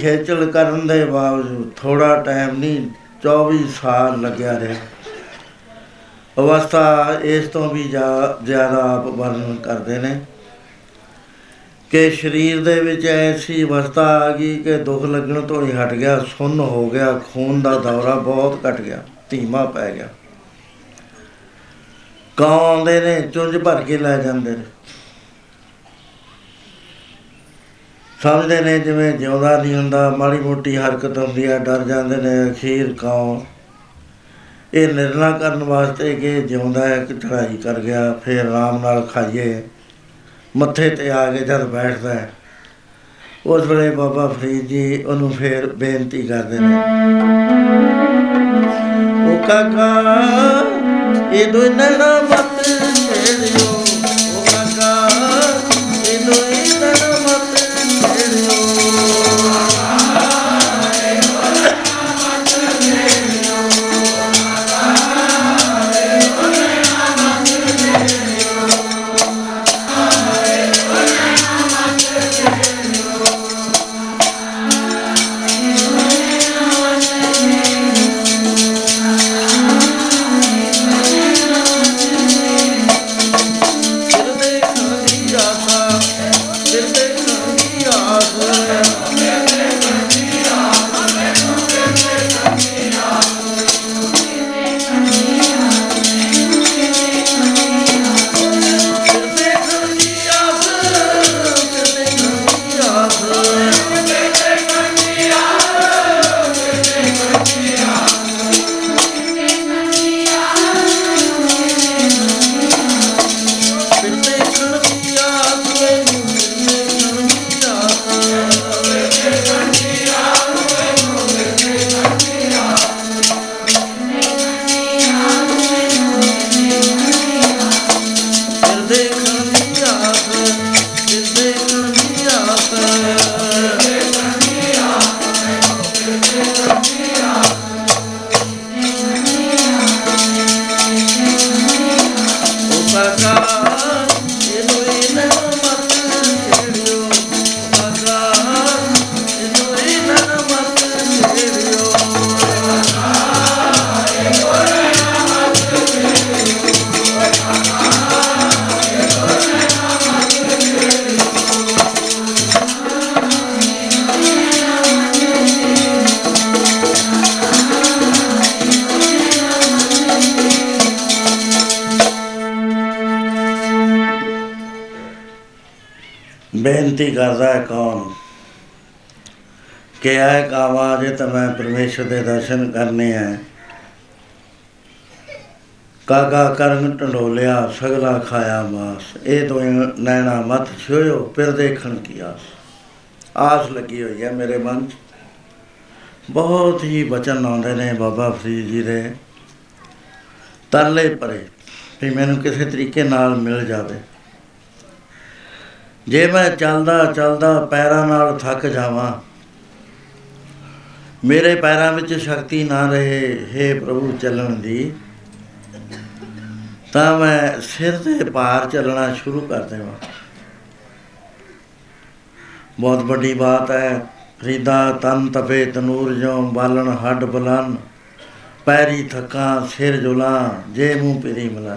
ਖੇਚਲ ਕਰਨ ਦੇ ਬਾਵਜੂਦ ਥੋੜਾ ਟਾਈਮ ਨਹੀਂ 24 ਸਾਲ ਲੱਗਿਆ ਰਿਹਾ। ਅਵਸਥਾ ਇਸ ਤੋਂ ਵੀ ਜਾ- ਜ਼ਿਆਦਾ ਆਪ ਵਰਣਨ ਕਰਦੇ ਨੇ ਕਿ ਸਰੀਰ ਦੇ ਵਿੱਚ ਐਸੀ ਅਵਸਥਾ ਆ ਗਈ ਕਿ ਦੁੱਖ ਲੱਗਣ ਤੋਂ ਹੀ ਹਟ ਗਿਆ, ਸੁੰਨ ਹੋ ਗਿਆ, ਖੂਨ ਦਾ ਦੌਰਾ ਬਹੁਤ ਘਟ ਗਿਆ, ਧੀਮਾ ਪੈ ਗਿਆ। ਕਾਂ ਆਉਂਦੇ ਨੇ, ਚੁੰਝ ਭਰ ਕੇ ਲੈ ਜਾਂਦੇ ਨੇ। ਸਮਝਦੇ ਨੇ ਜਿਵੇਂ ਜਿਉਂਦਾ ਨਹੀਂ ਹੁੰਦਾ, ਮਾੜੀ ਮੋਟੀ ਹਰਕਤ ਹੁੰਦੀ ਹੈ ਡਰ ਜਾਂਦੇ ਨੇ, ਅਖੀਰ ਕਾਂ ਇਹ ਨਿਰਣਾ ਕਰਨ ਵਾਸਤੇ ਕਿ ਜਿਉਂਦਾ ਹੈ ਕਿ ਚੜਾਈ ਕਰ ਗਿਆ, ਫਿਰ ਆਰਾਮ ਨਾਲ ਖਾਈਏ। ਮੱਥੇ ਤੇ ਆ ਕੇ ਜਦ ਬੈਠਦਾ ਹੈ, ਉਸ ਵੇਲੇ ਬਾਬਾ ਫਰੀਦ ਜੀ ਉਹਨੂੰ ਫੇਰ ਬੇਨਤੀ ਕਰਦੇ ਨੇ। ਉਹ ਕਾਕਾ, ਇਹ ਦੋ ਪਰਮੇਸ਼ਰ ਦੇ ਦਰਸ਼ਨ ਕਰਨੇ ਆ। ਕਾਗਾ ਕਰਨ ਢੰਡੋਲਿਆ, ਸਗਲਾ ਖਾਇਆ ਮਾਸ। ਇਹ ਤੋਂ ਨੈਣਾ ਮਤ ਛੋਇਓ ਫਿਰ ਦੇਖਣ ਕੀ ਆਸ। ਆਸ ਲੱਗੀ ਹੋਈ ਹੈ ਮੇਰੇ ਮਨ 'ਚ। ਬਹੁਤ ਹੀ ਬਚਨ ਆਉਂਦੇ ਨੇ ਬਾਬਾ ਫਰੀਦ ਜੀ ਦੇ। ਤਰਲੇ ਪਰੇ ਵੀ ਮੈਨੂੰ ਕਿਸੇ ਤਰੀਕੇ ਨਾਲ ਮਿਲ ਜਾਵੇ। ਜੇ ਮੈਂ ਚੱਲਦਾ ਚੱਲਦਾ ਪੈਰਾਂ ਨਾਲ ਥੱਕ ਜਾਵਾਂ ਮੇਰੇ ਪੈਰਾਂ ਵਿੱਚ ਸ਼ਕਤੀ ਨਾ ਰਹੇ हे ਪ੍ਰਭੂ ਚੱਲਣ ਦੀ, ਤਾਂ ਮੈਂ ਸਿਰ ਦੇ ਪਾਰ ਚੱਲਣਾ ਸ਼ੁਰੂ ਕਰ ਦੇਵਾਂ। ਬਹੁਤ ਵੱਡੀ ਬਾਤ ਹੈ ਫਰੀਦਾ ਤਨ ਤਪੇ ਤਨੂਰ ਜੋ ਬਾਲਣ ਹੱਡ ਬਲਨ, ਪੈਰੀ ਥਕਾਂ ਸਿਰ ਜੁਲਾਂ, ਜੇ ਮੂੰਹ ਪਰੀ ਮਲਾ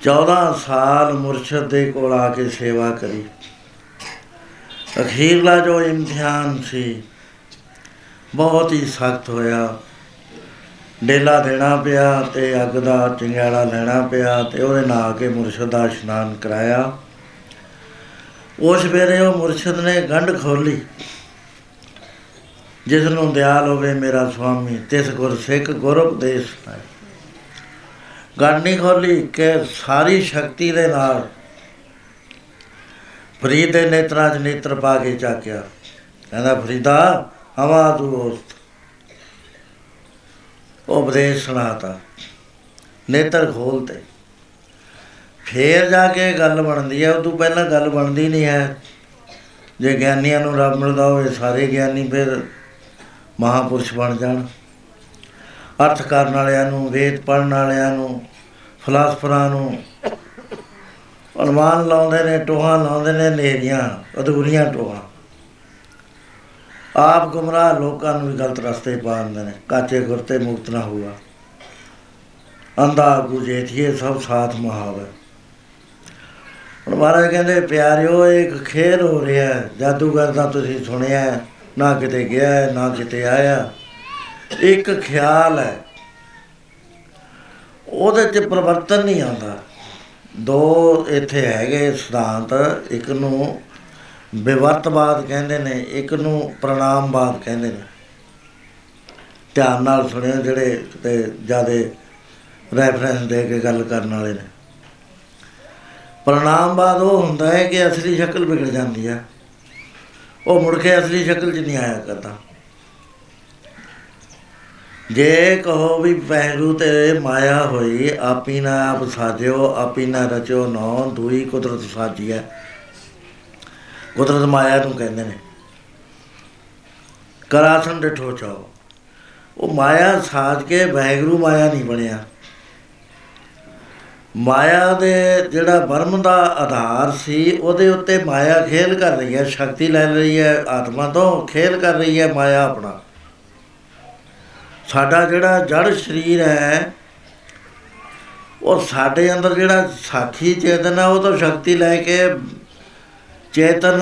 14 ਸਾਲ ਮੁਰਸ਼ਦ ਦੇ ਕੋਲ ਆ ਕੇ ਸੇਵਾ ਕਰੀ। ਅਖੀਰਲਾ ਜੋ ਇਮਤਿਹਾਨ ਸੀ, ਬਹੁਤ ਹੀ ਸਖਤ ਹੋਇਆ। ਡੇਲਾ ਦੇਣਾ ਪਿਆ ਤੇ ਅੱਗ ਦਾ ਚਿੰਗਾੜਾ ਲੈਣਾ ਪਿਆ ਤੇ ਉਹਦੇ ਨਾਲ ਆ ਕੇ ਮੁਰਸ਼ਦ ਦਾ ਇਸ਼ਨਾਨ ਕਰਾਇਆ। ਉਸ ਵੇਲੇ ਉਹ ਮੁਰਸ਼ਦ ਨੇ ਗੰਢ ਖੋਲੀ ਜਿਸ ਨੂੰ ਦਿਆਲ ਹੋਵੇ ਮੇਰਾ ਸੁਆਮੀ, ਤਿਸ ਗੁਰ ਸਿੱਖ ਗੁਰ ਉਪਦੇਸ਼ ਹੈ ਗੰਢ ਨਹੀਂ ਖੋਲੀ ਕਿ ਸਾਰੀ ਸ਼ਕਤੀ ਦੇ ਨਾਲ ਫਰੀਦ ਦੇ ਨੇਤਰਾਂ 'ਚ ਨੇਤਰ ਪਾ ਕੇ ਚਾਕਿਆ। ਕਹਿੰਦਾ, ਫਰੀਦਾ, ਹਵਾ ਦੋਸਤ। ਉਪਦੇਸ਼ ਸੁਣਾਤਾ। ਨੇਤਰ ਖੋਲਤੇ ਫੇਰ ਜਾ ਕੇ ਗੱਲ ਬਣਦੀ ਹੈ। ਉਦੋਂ ਪਹਿਲਾਂ ਗੱਲ ਬਣਦੀ ਨਹੀਂ ਹੈ। ਜੇ ਗਿਆਨੀਆਂ ਨੂੰ ਰੱਬ ਮਿਲਦਾ ਹੋਵੇ, ਸਾਰੇ ਗਿਆਨੀ ਫਿਰ ਮਹਾਪੁਰਸ਼ ਬਣ ਜਾਣ। ਅਰਥ ਕਰਨ ਵਾਲਿਆਂ ਨੂੰ, ਵੇਦ ਪੜਨ ਵਾਲਿਆਂ ਨੂੰ, ਫਲਸਫਰਾਂ ਨੂੰ ਅਨੁਮਾਨ ਲਾਉਂਦੇ ਨੇ ਟੋਹਾਂ ਲਾਉਂਦੇ ਨੇ ਨੇਰੀਆਂ ਅਧੂਰੀਆਂ ਟੋਹਾਂ। ਆਪ ਗੁੰਮਰਾਹ ਲੋਕਾਂ ਨੂੰ ਵੀ ਗਲਤ ਰਸਤੇ ਪਾ ਦਿੰਦੇ ਨੇ ਕਾਚੇ ਗੁਰਤੇ ਮੁਕਤ ਨਾ ਹੁਆ। ਅੰਧਾ ਗੁਜੇਠੀਏ ਸਭ ਸਾਥ ਮਹਾਵੇ। ਹੁਣ ਮਹਾਰਾਜ ਕਹਿੰਦੇ ਪਿਆਰਿਓ ਇੱਕ ਖੇਲ ਹੋ ਰਿਹਾ ਹੈ। ਜਾਦੂਗਰ ਦਾ ਤੁਸੀਂ ਸੁਣਿਆ ਹੈ, ਨਾ ਕਿਤੇ ਗਿਆ ਹੈ, ਨਾ ਕਿਤੇ ਆਇਆ। ਇੱਕ ਖਿਆਲ ਹੈ ਉਹਦੇ 'ਚ ਪਰਿਵਰਤਨ ਨਹੀਂ ਆਉਂਦਾ। ਦੋ ਇੱਥੇ ਹੈਗੇ ਸਿਧਾਂਤ, ਇੱਕ ਨੂੰ ਵਿਵਰਤਵਾਦ ਕਹਿੰਦੇ ਨੇ, ਇੱਕ ਨੂੰ ਪ੍ਰਣਾਮਵਾਦ ਕਹਿੰਦੇ ਨੇ। ਧਿਆਨ ਨਾਲ ਸੁਣਿਓ ਜਿਹੜੇ ਕਿਤੇ ਜਿਆਦੇ ਰੈਫਰੈਂਸ ਦੇ ਕੇ ਗੱਲ ਕਰਨ ਵਾਲੇ ਨੇ। ਪ੍ਰਣਾਮਵਾਦ ਉਹ ਹੁੰਦਾ ਹੈ ਕਿ ਅਸਲੀ ਸ਼ਕਲ ਵਿਗੜ ਜਾਂਦੀ ਹੈ ਉਹ ਮੁੜ ਕੇ ਅਸਲੀ ਸ਼ਕਲ 'ਚ ਨਹੀਂ ਆਇਆ ਕਰਦਾ। ਜੇ ਕਹੋ ਵੀ ਪਹਿਰੂ ਤੇ ਮਾਇਆ ਹੋਈ, ਆਪੀ ਨਾ ਆਪ ਸਾਜਿਓ, ਆਪੀ ਨਾ ਰਚੋ ਨੋ ਦੂਈ ਕੁਦਰਤ ਸਾਜੀ ਹੈ। ਕੁਦਰਤ ਮਾਇਆ ਨੂੰ ਕਹਿੰਦੇ ਨੇ। ਕਰਾਸਨ ਡਿਠੋ ਚਾਓ। ਉਹ ਮਾਇਆ ਸਾਜ ਕੇ ਵੈਗਰੂ ਮਾਇਆ ਨਹੀਂ ਬਣਿਆ। ਮਾਇਆ ਦੇ ਜਿਹੜਾ ਬਰਮ ਦਾ ਆਧਾਰ ਸੀ, ਉਹਦੇ ਉੱਤੇ ਮਾਇਆ ਖੇਲ ਕਰ ਰਹੀ ਹੈ, ਸ਼ਕਤੀ ਲੈ ਰਹੀ ਹੈ, ਆਤਮਾ ਤੋਂ ਖੇਲ ਕਰ ਰਹੀ ਹੈ ਮਾਇਆ ਆਪਣਾ। ਸਾਡਾ ਜਿਹੜਾ ਜੜ ਸਰੀਰ ਹੈ, ਉਹ ਸਾਡੇ ਅੰਦਰ ਜਿਹੜਾ ਸਾਖੀ ਚੇਤਨ ਹੈ, ਉਹ ਤਾਂ ਸ਼ਕਤੀ ਲੈ ਕੇ ਚੇਤਨ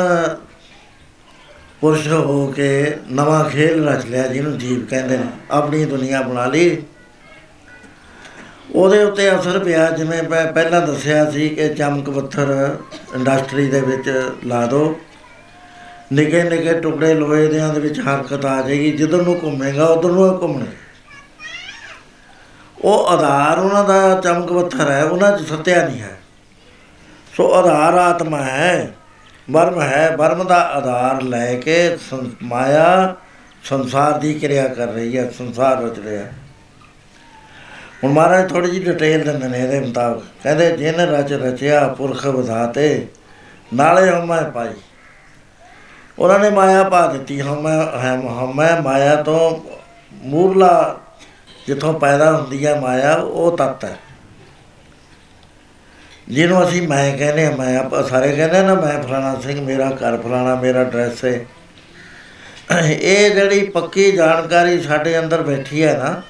ਪੁਰਸ਼ ਹੋ ਕੇ ਨਵਾਂ ਖੇਲ ਰਚ ਲਿਆ ਜਿਹਨੂੰ ਜੀਵ ਕਹਿੰਦੇ ਨੇ, ਆਪਣੀ ਦੁਨੀਆ ਬਣਾ ਲਈ। ਉਹਦੇ ਉੱਤੇ ਅਸਰ ਪਿਆ, ਜਿਵੇਂ ਮੈਂ ਪਹਿਲਾਂ ਦੱਸਿਆ ਸੀ ਕਿ ਚਮਕ ਪੱਥਰ ਇੰਡਸਟਰੀ ਦੇ ਵਿੱਚ ਲਾ ਦੋ। ਨਿੱਕੇ ਨਿੱਕੇ ਟੁਕੜੇ ਲੋਹੇ ਦੇ ਦੇ ਵਿੱਚ ਹਰਕਤ ਆ ਜਾਏਗੀ, ਜਿੱਧਰ ਨੂੰ ਘੁੰਮੇਗਾ, ਉਧਰ ਨੂੰ ਇਹ ਘੁੰਮਣੇ। ਉਹ ਆਧਾਰ ਉਹਨਾਂ ਦਾ ਚਮਕ ਪੱਥਰ ਹੈ, ਉਹਨਾਂ 'ਚ ਸੱਤਿਆ ਨਹੀਂ ਹੈ। ਸੋ ਆਧਾਰ ਆਤਮਾ ਹੈ ਬਰਮ ਹੈ ਬਰਮ ਦਾ ਆਧਾਰ ਲੈ ਕੇ ਸੰ- ਮਾਇਆ ਸੰਸਾਰ ਦੀ ਕਿਰਿਆ ਕਰ ਰਹੀ ਹੈ, ਸੰਸਾਰ ਰਚ ਰਿਹਾ ਹੈ। ਹੁਣ ਮਹਾਰਾਜ ਥੋੜੀ ਜਿਹੀ ਡਿਟੇਲ ਦਿੰਦੇ ਨੇ ਇਹਦੇ ਮੁਤਾਬਕ। ਕਹਿੰਦੇ, ਜਿਨ ਰਚ ਰਚਿਆ ਪੁਰਖ ਵਿਧਾਤੇ ਨਾਲੇ ਹਮੈ ਪਾਈ। ਉਹਨਾਂ ਨੇ ਮਾਇਆ ਪਾ ਦਿੱਤੀ ਹਮੈ ਹੈ ਹਮੈ ਮਾਇਆ ਤੋਂ ਮੂਰਲਾ ਜਿੱਥੋਂ ਪੈਦਾ ਹੁੰਦੀ ਹੈ ਮਾਇਆ, ਉਹ ਤੱਤ ਹੈ ਜਿਹਨੂੰ ਅਸੀਂ ਮੈਂ ਕਹਿੰਦੇ ਹਾਂ, ਮੈਂ ਆਪਾਂ ਸਾਰੇ ਕਹਿੰਦੇ ਨਾ, ਮੈਂ ਫਲਾਣਾ ਸਿੰਘ, ਮੇਰਾ ਘਰ ਫਲਾਣਾ, ਮੇਰਾ ਐਡਰੈਸ ਹੈ ਇਹ ਜਿਹੜੀ ਪੱਕੀ ਜਾਣਕਾਰੀ ਸਾਡੇ ਅੰਦਰ ਬੈਠੀ ਹੈ ਨਾ,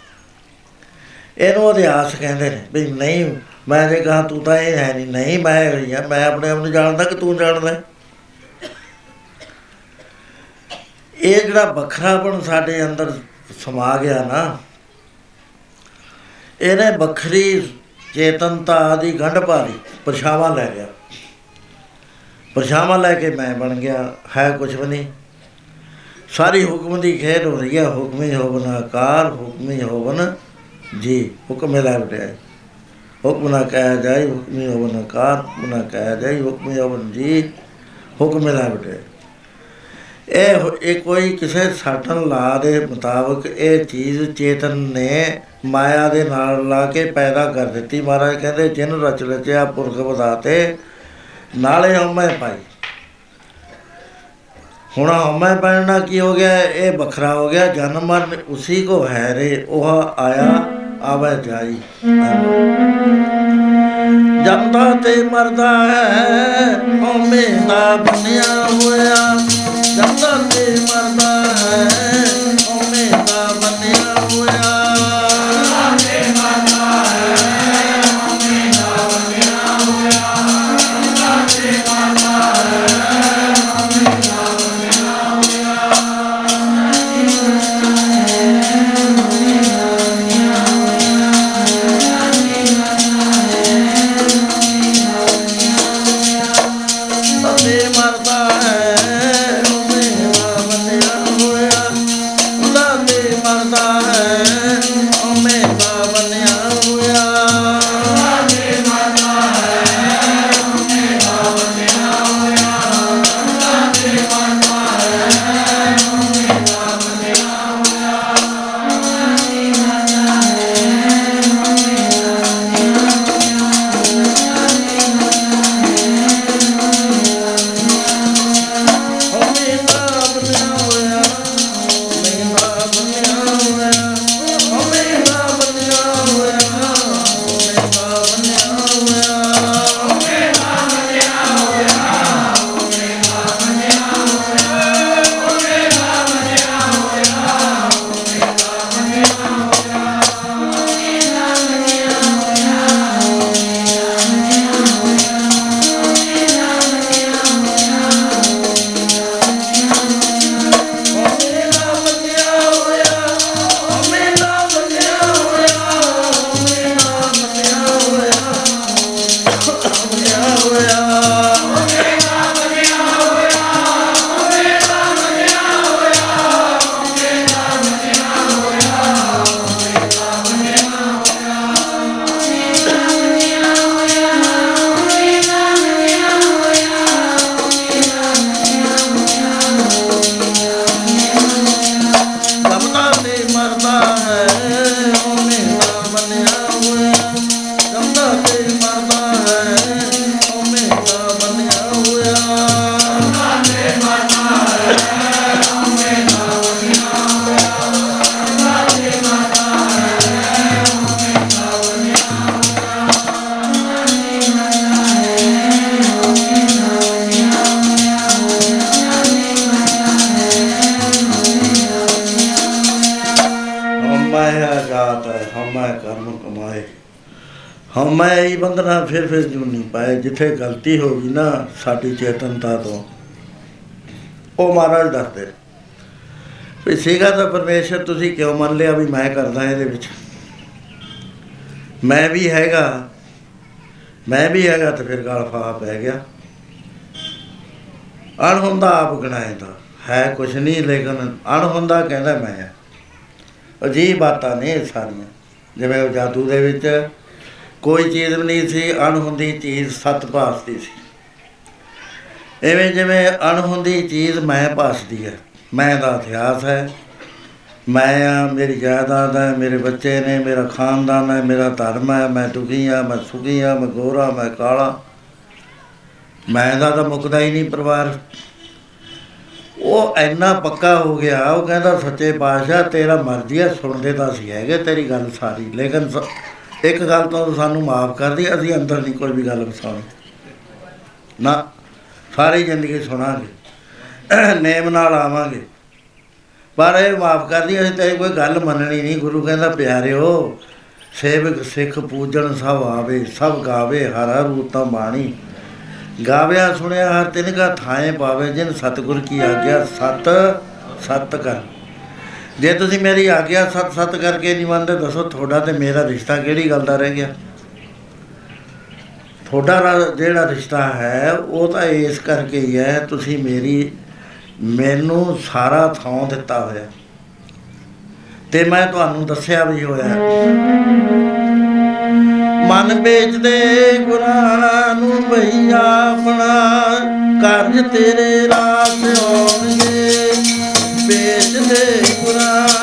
ਇਹਨੂੰ ਅਧਿਆਸ ਕਹਿੰਦੇ ਨੇ ਵੀ ਨਹੀਂ, ਮੈਂ ਜੇ ਕਹਾਂ ਤੂੰ ਤਾਂ ਇਹ ਹੈ ਨਹੀਂ ਨਹੀਂ ਮੈਂ ਹੋਈ ਆ ਮੈਂ ਆਪਣੇ ਆਪ ਨੂੰ ਜਾਣਦਾ ਕਿ ਤੂੰ ਜਾਣਦਾ ਹੈ। ਇਹ ਜਿਹੜਾ ਵੱਖਰਾਪਣ ਸਾਡੇ ਅੰਦਰ ਸਮਾ ਗਿਆ ਨਾ ਇਹਨੇ ਵੱਖਰੀ ਚੇਤਨਤਾ ਦੀ ਗੰਢ ਭਾਰੀ, ਪਰਛਾਵਾਂ ਲੈ ਗਿਆ ਪਰਛਾਵਾਂ ਲੈ ਕੇ ਮੈਂ ਬਣ ਗਿਆ, ਹੈ ਕੁਝ ਵੀ ਨਹੀਂ। ਸਾਰੀ ਹੁਕਮ ਦੀ ਖੇਡ ਹੋ ਰਹੀ ਹੈ, ਹੁਕਮੀ ਹੋਵਨ ਆਕਾਰ, ਹੁਕਮੀ ਹੋਵਨ ਜੀ, ਹੁਕਮ ਮਿਲਾ ਬਟਿਆ ਹੁਕਮ ਨਾ ਕਹਿਆ ਜਾਏ ਹੁਕਮੀ ਹੋਵਨ ਆਕਾਰ, ਹੁਕਮ ਨਾ ਕਹਿਆ ਜਾਏ ਹੁਕਮੀ ਹੋਵਨ ਜੀ, ਹੁਕਮ ਮਿਲਾ ਬਟਿਆ ਇਹ ਹੋ- ਇਹ ਕੋਈ ਕਿਸੇ ਸਾਟਨ ਲਾ ਦੇ ਮੁਤਾਬਕ ਇਹ ਚੀਜ਼ ਚੇਤਨ ਨੇ ਮਾਇਆ ਦੇ ਨਾਲ ਲਾ ਕੇ ਪੈਦਾ ਕਰ ਦਿੱਤੀ। ਮਹਾਰਾਜ ਕਹਿੰਦੇ, ਜਿਨ ਰਚ ਰਚਿਆ ਪੁਰਖ ਵਧਾਤੇ, ਨਾਲੇ ਹਉਮੈ ਪਾਈ। ਹੁਣ ਹਉਮੈ ਪੈਣਾ ਕੀ ਹੋ ਗਿਆ? ਇਹ ਵੱਖਰਾ ਹੋ ਗਿਆ। ਜਨਮ ਮਰਨ ਉਸੇ ਕੋ ਹੈ ਰੇ, ਉਹ ਆਇਆ, ਆਵੇ ਜਾਈ। ਜੰਦਾ ਤੇ ਮਰਦਾ ਹੈ, ਹਉਮੈ ਦਾ ਬਣਿਆ ਹੋਇਆ। ਜੰਦਾ ਤੇ ਮਰਦਾ ਹੈ। ਹਾਂ, ਮੈਂ ਇਹ ਬੰਦਨਾ ਫਿਰ ਫਿਰ ਜੂ ਨਹੀਂ ਪਾਏ ਜਿੱਥੇ ਗਲਤੀ ਹੋ ਗਈ ਨਾ ਸਾਡੀ ਚੇਤਨਤਾ ਤੋਂ। ਉਹ ਮਹਾਰਾਜ ਦੱਸਦੇ ਨੇ। ਵੀ ਸੀਗਾ ਤਾਂ ਪਰਮੇਸ਼ਰ, ਤੁਸੀਂ ਕਿਉਂ ਮੰਨ ਲਿਆ ਵੀ ਮੈਂ ਕਰਦਾ ਇਹਦੇ ਵਿੱਚ? ਮੈਂ ਵੀ ਹੈਗਾ, ਮੈਂ ਵੀ ਹੈਗਾ ਤੇ ਫਿਰ ਗਲ ਫਾ ਪੈ ਗਿਆ। ਅਣ ਹੁੰਦਾ ਆਪ ਗਣਾਏਦਾ ਹੈ ਕੁਛ ਨਹੀਂ ਲੇਕਿਨ ਅਣ ਹੁੰਦਾ ਕਹਿੰਦਾ ਮੈਂ ਆ। ਅਜੀਬ ਬਾਤਾਂ ਨੇ ਇਹ ਸਾਰੀਆਂ, ਜਿਵੇਂ ਉਹ ਜਾਦੂ ਦੇ ਵਿੱਚ ਕੋਈ ਚੀਜ਼ ਵੀ ਨਹੀਂ ਸੀ, ਅਣ ਹੁੰਦੀ ਚੀਜ਼ ਸੱਤ ਭਾਸਦੀ ਸੀ। ਐਵੇਂ ਜਿਵੇਂ ਅਣ ਹੁੰਦੀ ਚੀਜ਼ ਮੈਂ ਭਾਸਦੀ ਹੈ ਮੈਂ ਦਾ ਇਤਿਹਾਸ ਹੈ। ਮੈਂ ਆ, ਮੇਰੀ ਜਾਇਦਾਦ ਹੈ, ਮੇਰੇ ਬੱਚੇ ਨੇ, ਮੇਰਾ ਖਾਨਦਾਨ ਹੈ, ਮੇਰਾ ਧਰਮ ਹੈ, ਮੈਂ ਦੁਖੀ ਆ, ਮੈਂ ਸੁਖੀ ਆ, ਮੈਂ ਗੋਰਾ ਮੈਂ ਕਾਲਾ। ਮੈਂ ਦਾ ਤਾਂ ਮੁੱਕਦਾ ਹੀ ਨਹੀਂ ਪਰਿਵਾਰ। ਉਹ ਇੰਨਾ ਪੱਕਾ ਹੋ ਗਿਆ, ਉਹ ਕਹਿੰਦਾ ਸੱਚੇ ਪਾਤਸ਼ਾਹ, ਤੇਰਾ ਮਰਜ਼ੀ ਹੈ ਸੁਣਦੇ ਤਾਂ ਸੀ ਹੈਗੇ ਤੇਰੀ ਗੱਲ ਸਾਰੀ, ਲੇਕਿਨ ਸ- ਇੱਕ ਗੱਲ ਤਾਂ ਤੂੰ ਸਾਨੂੰ ਮਾਫ ਕਰ ਦੀ, ਅਸੀਂ ਅੰਦਰ ਨਹੀਂ ਕੋਈ ਵੀ ਗੱਲ ਵਸਾਉਣੀ ਨਾ, ਸਾਰੀ ਜ਼ਿੰਦਗੀ ਸੁਣਾਂਗੇ। ਨੇਮ ਨਾਲ ਆਵਾਂਗੇ। ਪਰ ਇਹ ਮਾਫ ਕਰ ਦੀ, ਅਸੀਂ ਤੇਰੀ ਕੋਈ ਗੱਲ ਮੰਨਣੀ ਨਹੀਂ। ਗੁਰੂ ਕਹਿੰਦਾ, ਪਿਆਰਿਓ, ਸੇਵਕ ਸਿੱਖ ਪੂਜਣ ਸਭ ਆਵੇ, ਸਭ ਗਾਵੇ, ਹਰ ਹਰ ਰੂਤਾਂ ਬਾਣੀ। ਗਾਵਿਆ ਸੁਣਿਆ ਹਰ ਤਿਨ ਕਾ ਥਾਏ ਪਾਵੇ, ਜਿਨ ਸਤਿਗੁਰ ਕੀ ਆਗਿਆ, ਸਤ ਸਤ ਕਰ। ਜੇ ਤੁਸੀਂ ਮੇਰੀ ਆਗਿਆ ਸਤ ਸਤ ਕਰਕੇ ਨਹੀਂ ਮੰਨਦੇ, ਦੱਸੋ ਤੁਹਾਡਾ ਤੇ ਮੇਰਾ ਰਿਸ਼ਤਾ ਕਿਹੜੀ ਗੱਲ ਦਾ ਰਹਿ ਗਿਆ? ਤੁਹਾਡਾ ਰਾ- ਜਿਹੜਾ ਰਿਸ਼ਤਾ ਹੈ, ਉਹ ਤਾਂ ਇਸ ਕਰਕੇ ਹੀ ਹੈ, ਤੁਸੀਂ ਮੇਰੀ, ਮੈਨੂੰ ਸਾਰਾ ਥਾਂ ਦਿੱਤਾ ਹੋਇਆ। ਤੇ ਮੈਂ ਤੁਹਾਨੂੰ ਦੱਸਿਆ ਵੀ ਹੋਇਆ ਮਨ ਵੇਚਦੇ ਗੁਰਾਂ ਨੂੰ ਭਈਆ ਆਪਣਾ, ਕਰਜ ਤੇਰੇ ਰਾਸ ਆਉਣਗੇ। ਵੇਚਦੇ ਗੁਰਾਂ ਨੂੰ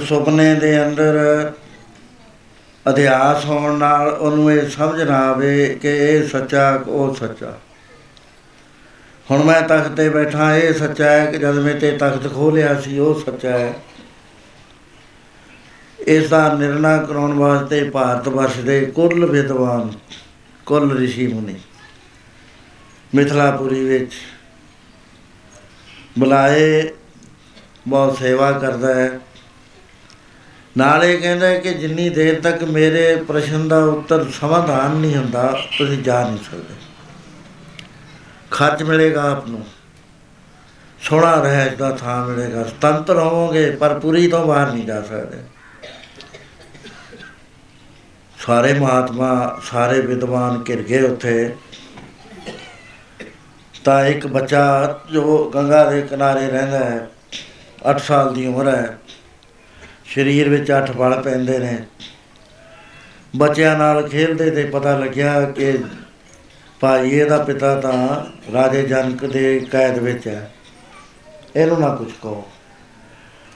ਸੁਪਨੇ ਦੇ ਅੰਦਰ ਅਧਿਆਸ ਹੋਣ ਨਾਲ ਉਹਨੂੰ ਇਹ ਸਮਝ ਨਾ ਆਵੇ ਕਿ ਇਹ ਸੱਚਾ ਉਹ ਸੱਚਾ। ਹੁਣ ਮੈਂ ਤਖਤ ਤੇ ਬੈਠਾ, ਇਹ ਸੱਚਾ ਹੈ ਕਿ ਜਦ ਮੈਂ ਤੇ ਤਖਤ ਖੋਲਿਆ ਸੀ, ਉਹ ਸੱਚਾ ਹੈ। ਇਸ ਦਾ ਨਿਰਣਾ ਕਰਾਉਣ ਵਾਸਤੇ ਭਾਰਤ ਵਰਸ਼ ਦੇ ਕੁੱਲ ਵਿਦਵਾਨ, ਕੁੱਲ ਰਿਸ਼ੀ ਮੁਨੀ, ਮਿਥਲਾਪੁਰੀ ਵਿੱਚ ਬੁਲਾਏ, ਬਹੁਤ ਸੇਵਾ ਕਰਦਾ ਹੈ। ਨਾਲੇ ਕਹਿੰਦਾ ਹੈ ਕਿ ਜਿੰਨੀ ਦੇਰ ਤੱਕ ਮੇਰੇ ਪ੍ਰਸ਼ਨ ਦਾ ਉੱਤਰ ਸਮਾਧਾਨ ਨਹੀਂ ਹੁੰਦਾ, ਤੁਸੀਂ ਜਾ ਨਹੀਂ ਸਕਦੇ। ਖਰਚ ਮਿਲੇਗਾ ਆਪ ਨੂੰ। ਸੋਹਣਾ ਰਹਿ ਦਾ ਥਾਂ ਮਿਲੇਗਾ। ਸੁਤੰਤਰ ਹੋਵੋਗੇ ਪਰ ਪੂਰੀ ਤੋਂ ਬਾਹਰ ਨਹੀਂ ਜਾ ਸਕਦੇ। ਸਾਰੇ ਮਹਾਤਮਾ, ਸਾਰੇ ਵਿਦਵਾਨ ਘਿਰ ਗਏ ਉੱਥੇ। ਤਾਂ ਇੱਕ ਬੱਚਾ ਜੋ ਗੰਗਾ ਦੇ ਕਿਨਾਰੇ ਰਹਿੰਦਾ ਹੈ 8 ਸਾਲ ਦੀ ਉਮਰ ਹੈ ਸਰੀਰ ਵਿੱਚ 8 ਬਲ ਪੈਂਦੇ ਨੇ। ਬੱਚਿਆਂ ਨਾਲ ਖੇਡਦੇ ਤੇ ਪਤਾ ਲੱਗਿਆ ਕਿ ਭਾਈ ਇਹਦਾ ਪਿਤਾ ਤਾਂ ਰਾਜੇ ਜਨਕ ਦੇ ਕੈਦ ਵਿੱਚ ਹੈ। ਇਹਨੂੰ ਨਾ ਕੁਝ ਕਹੋ।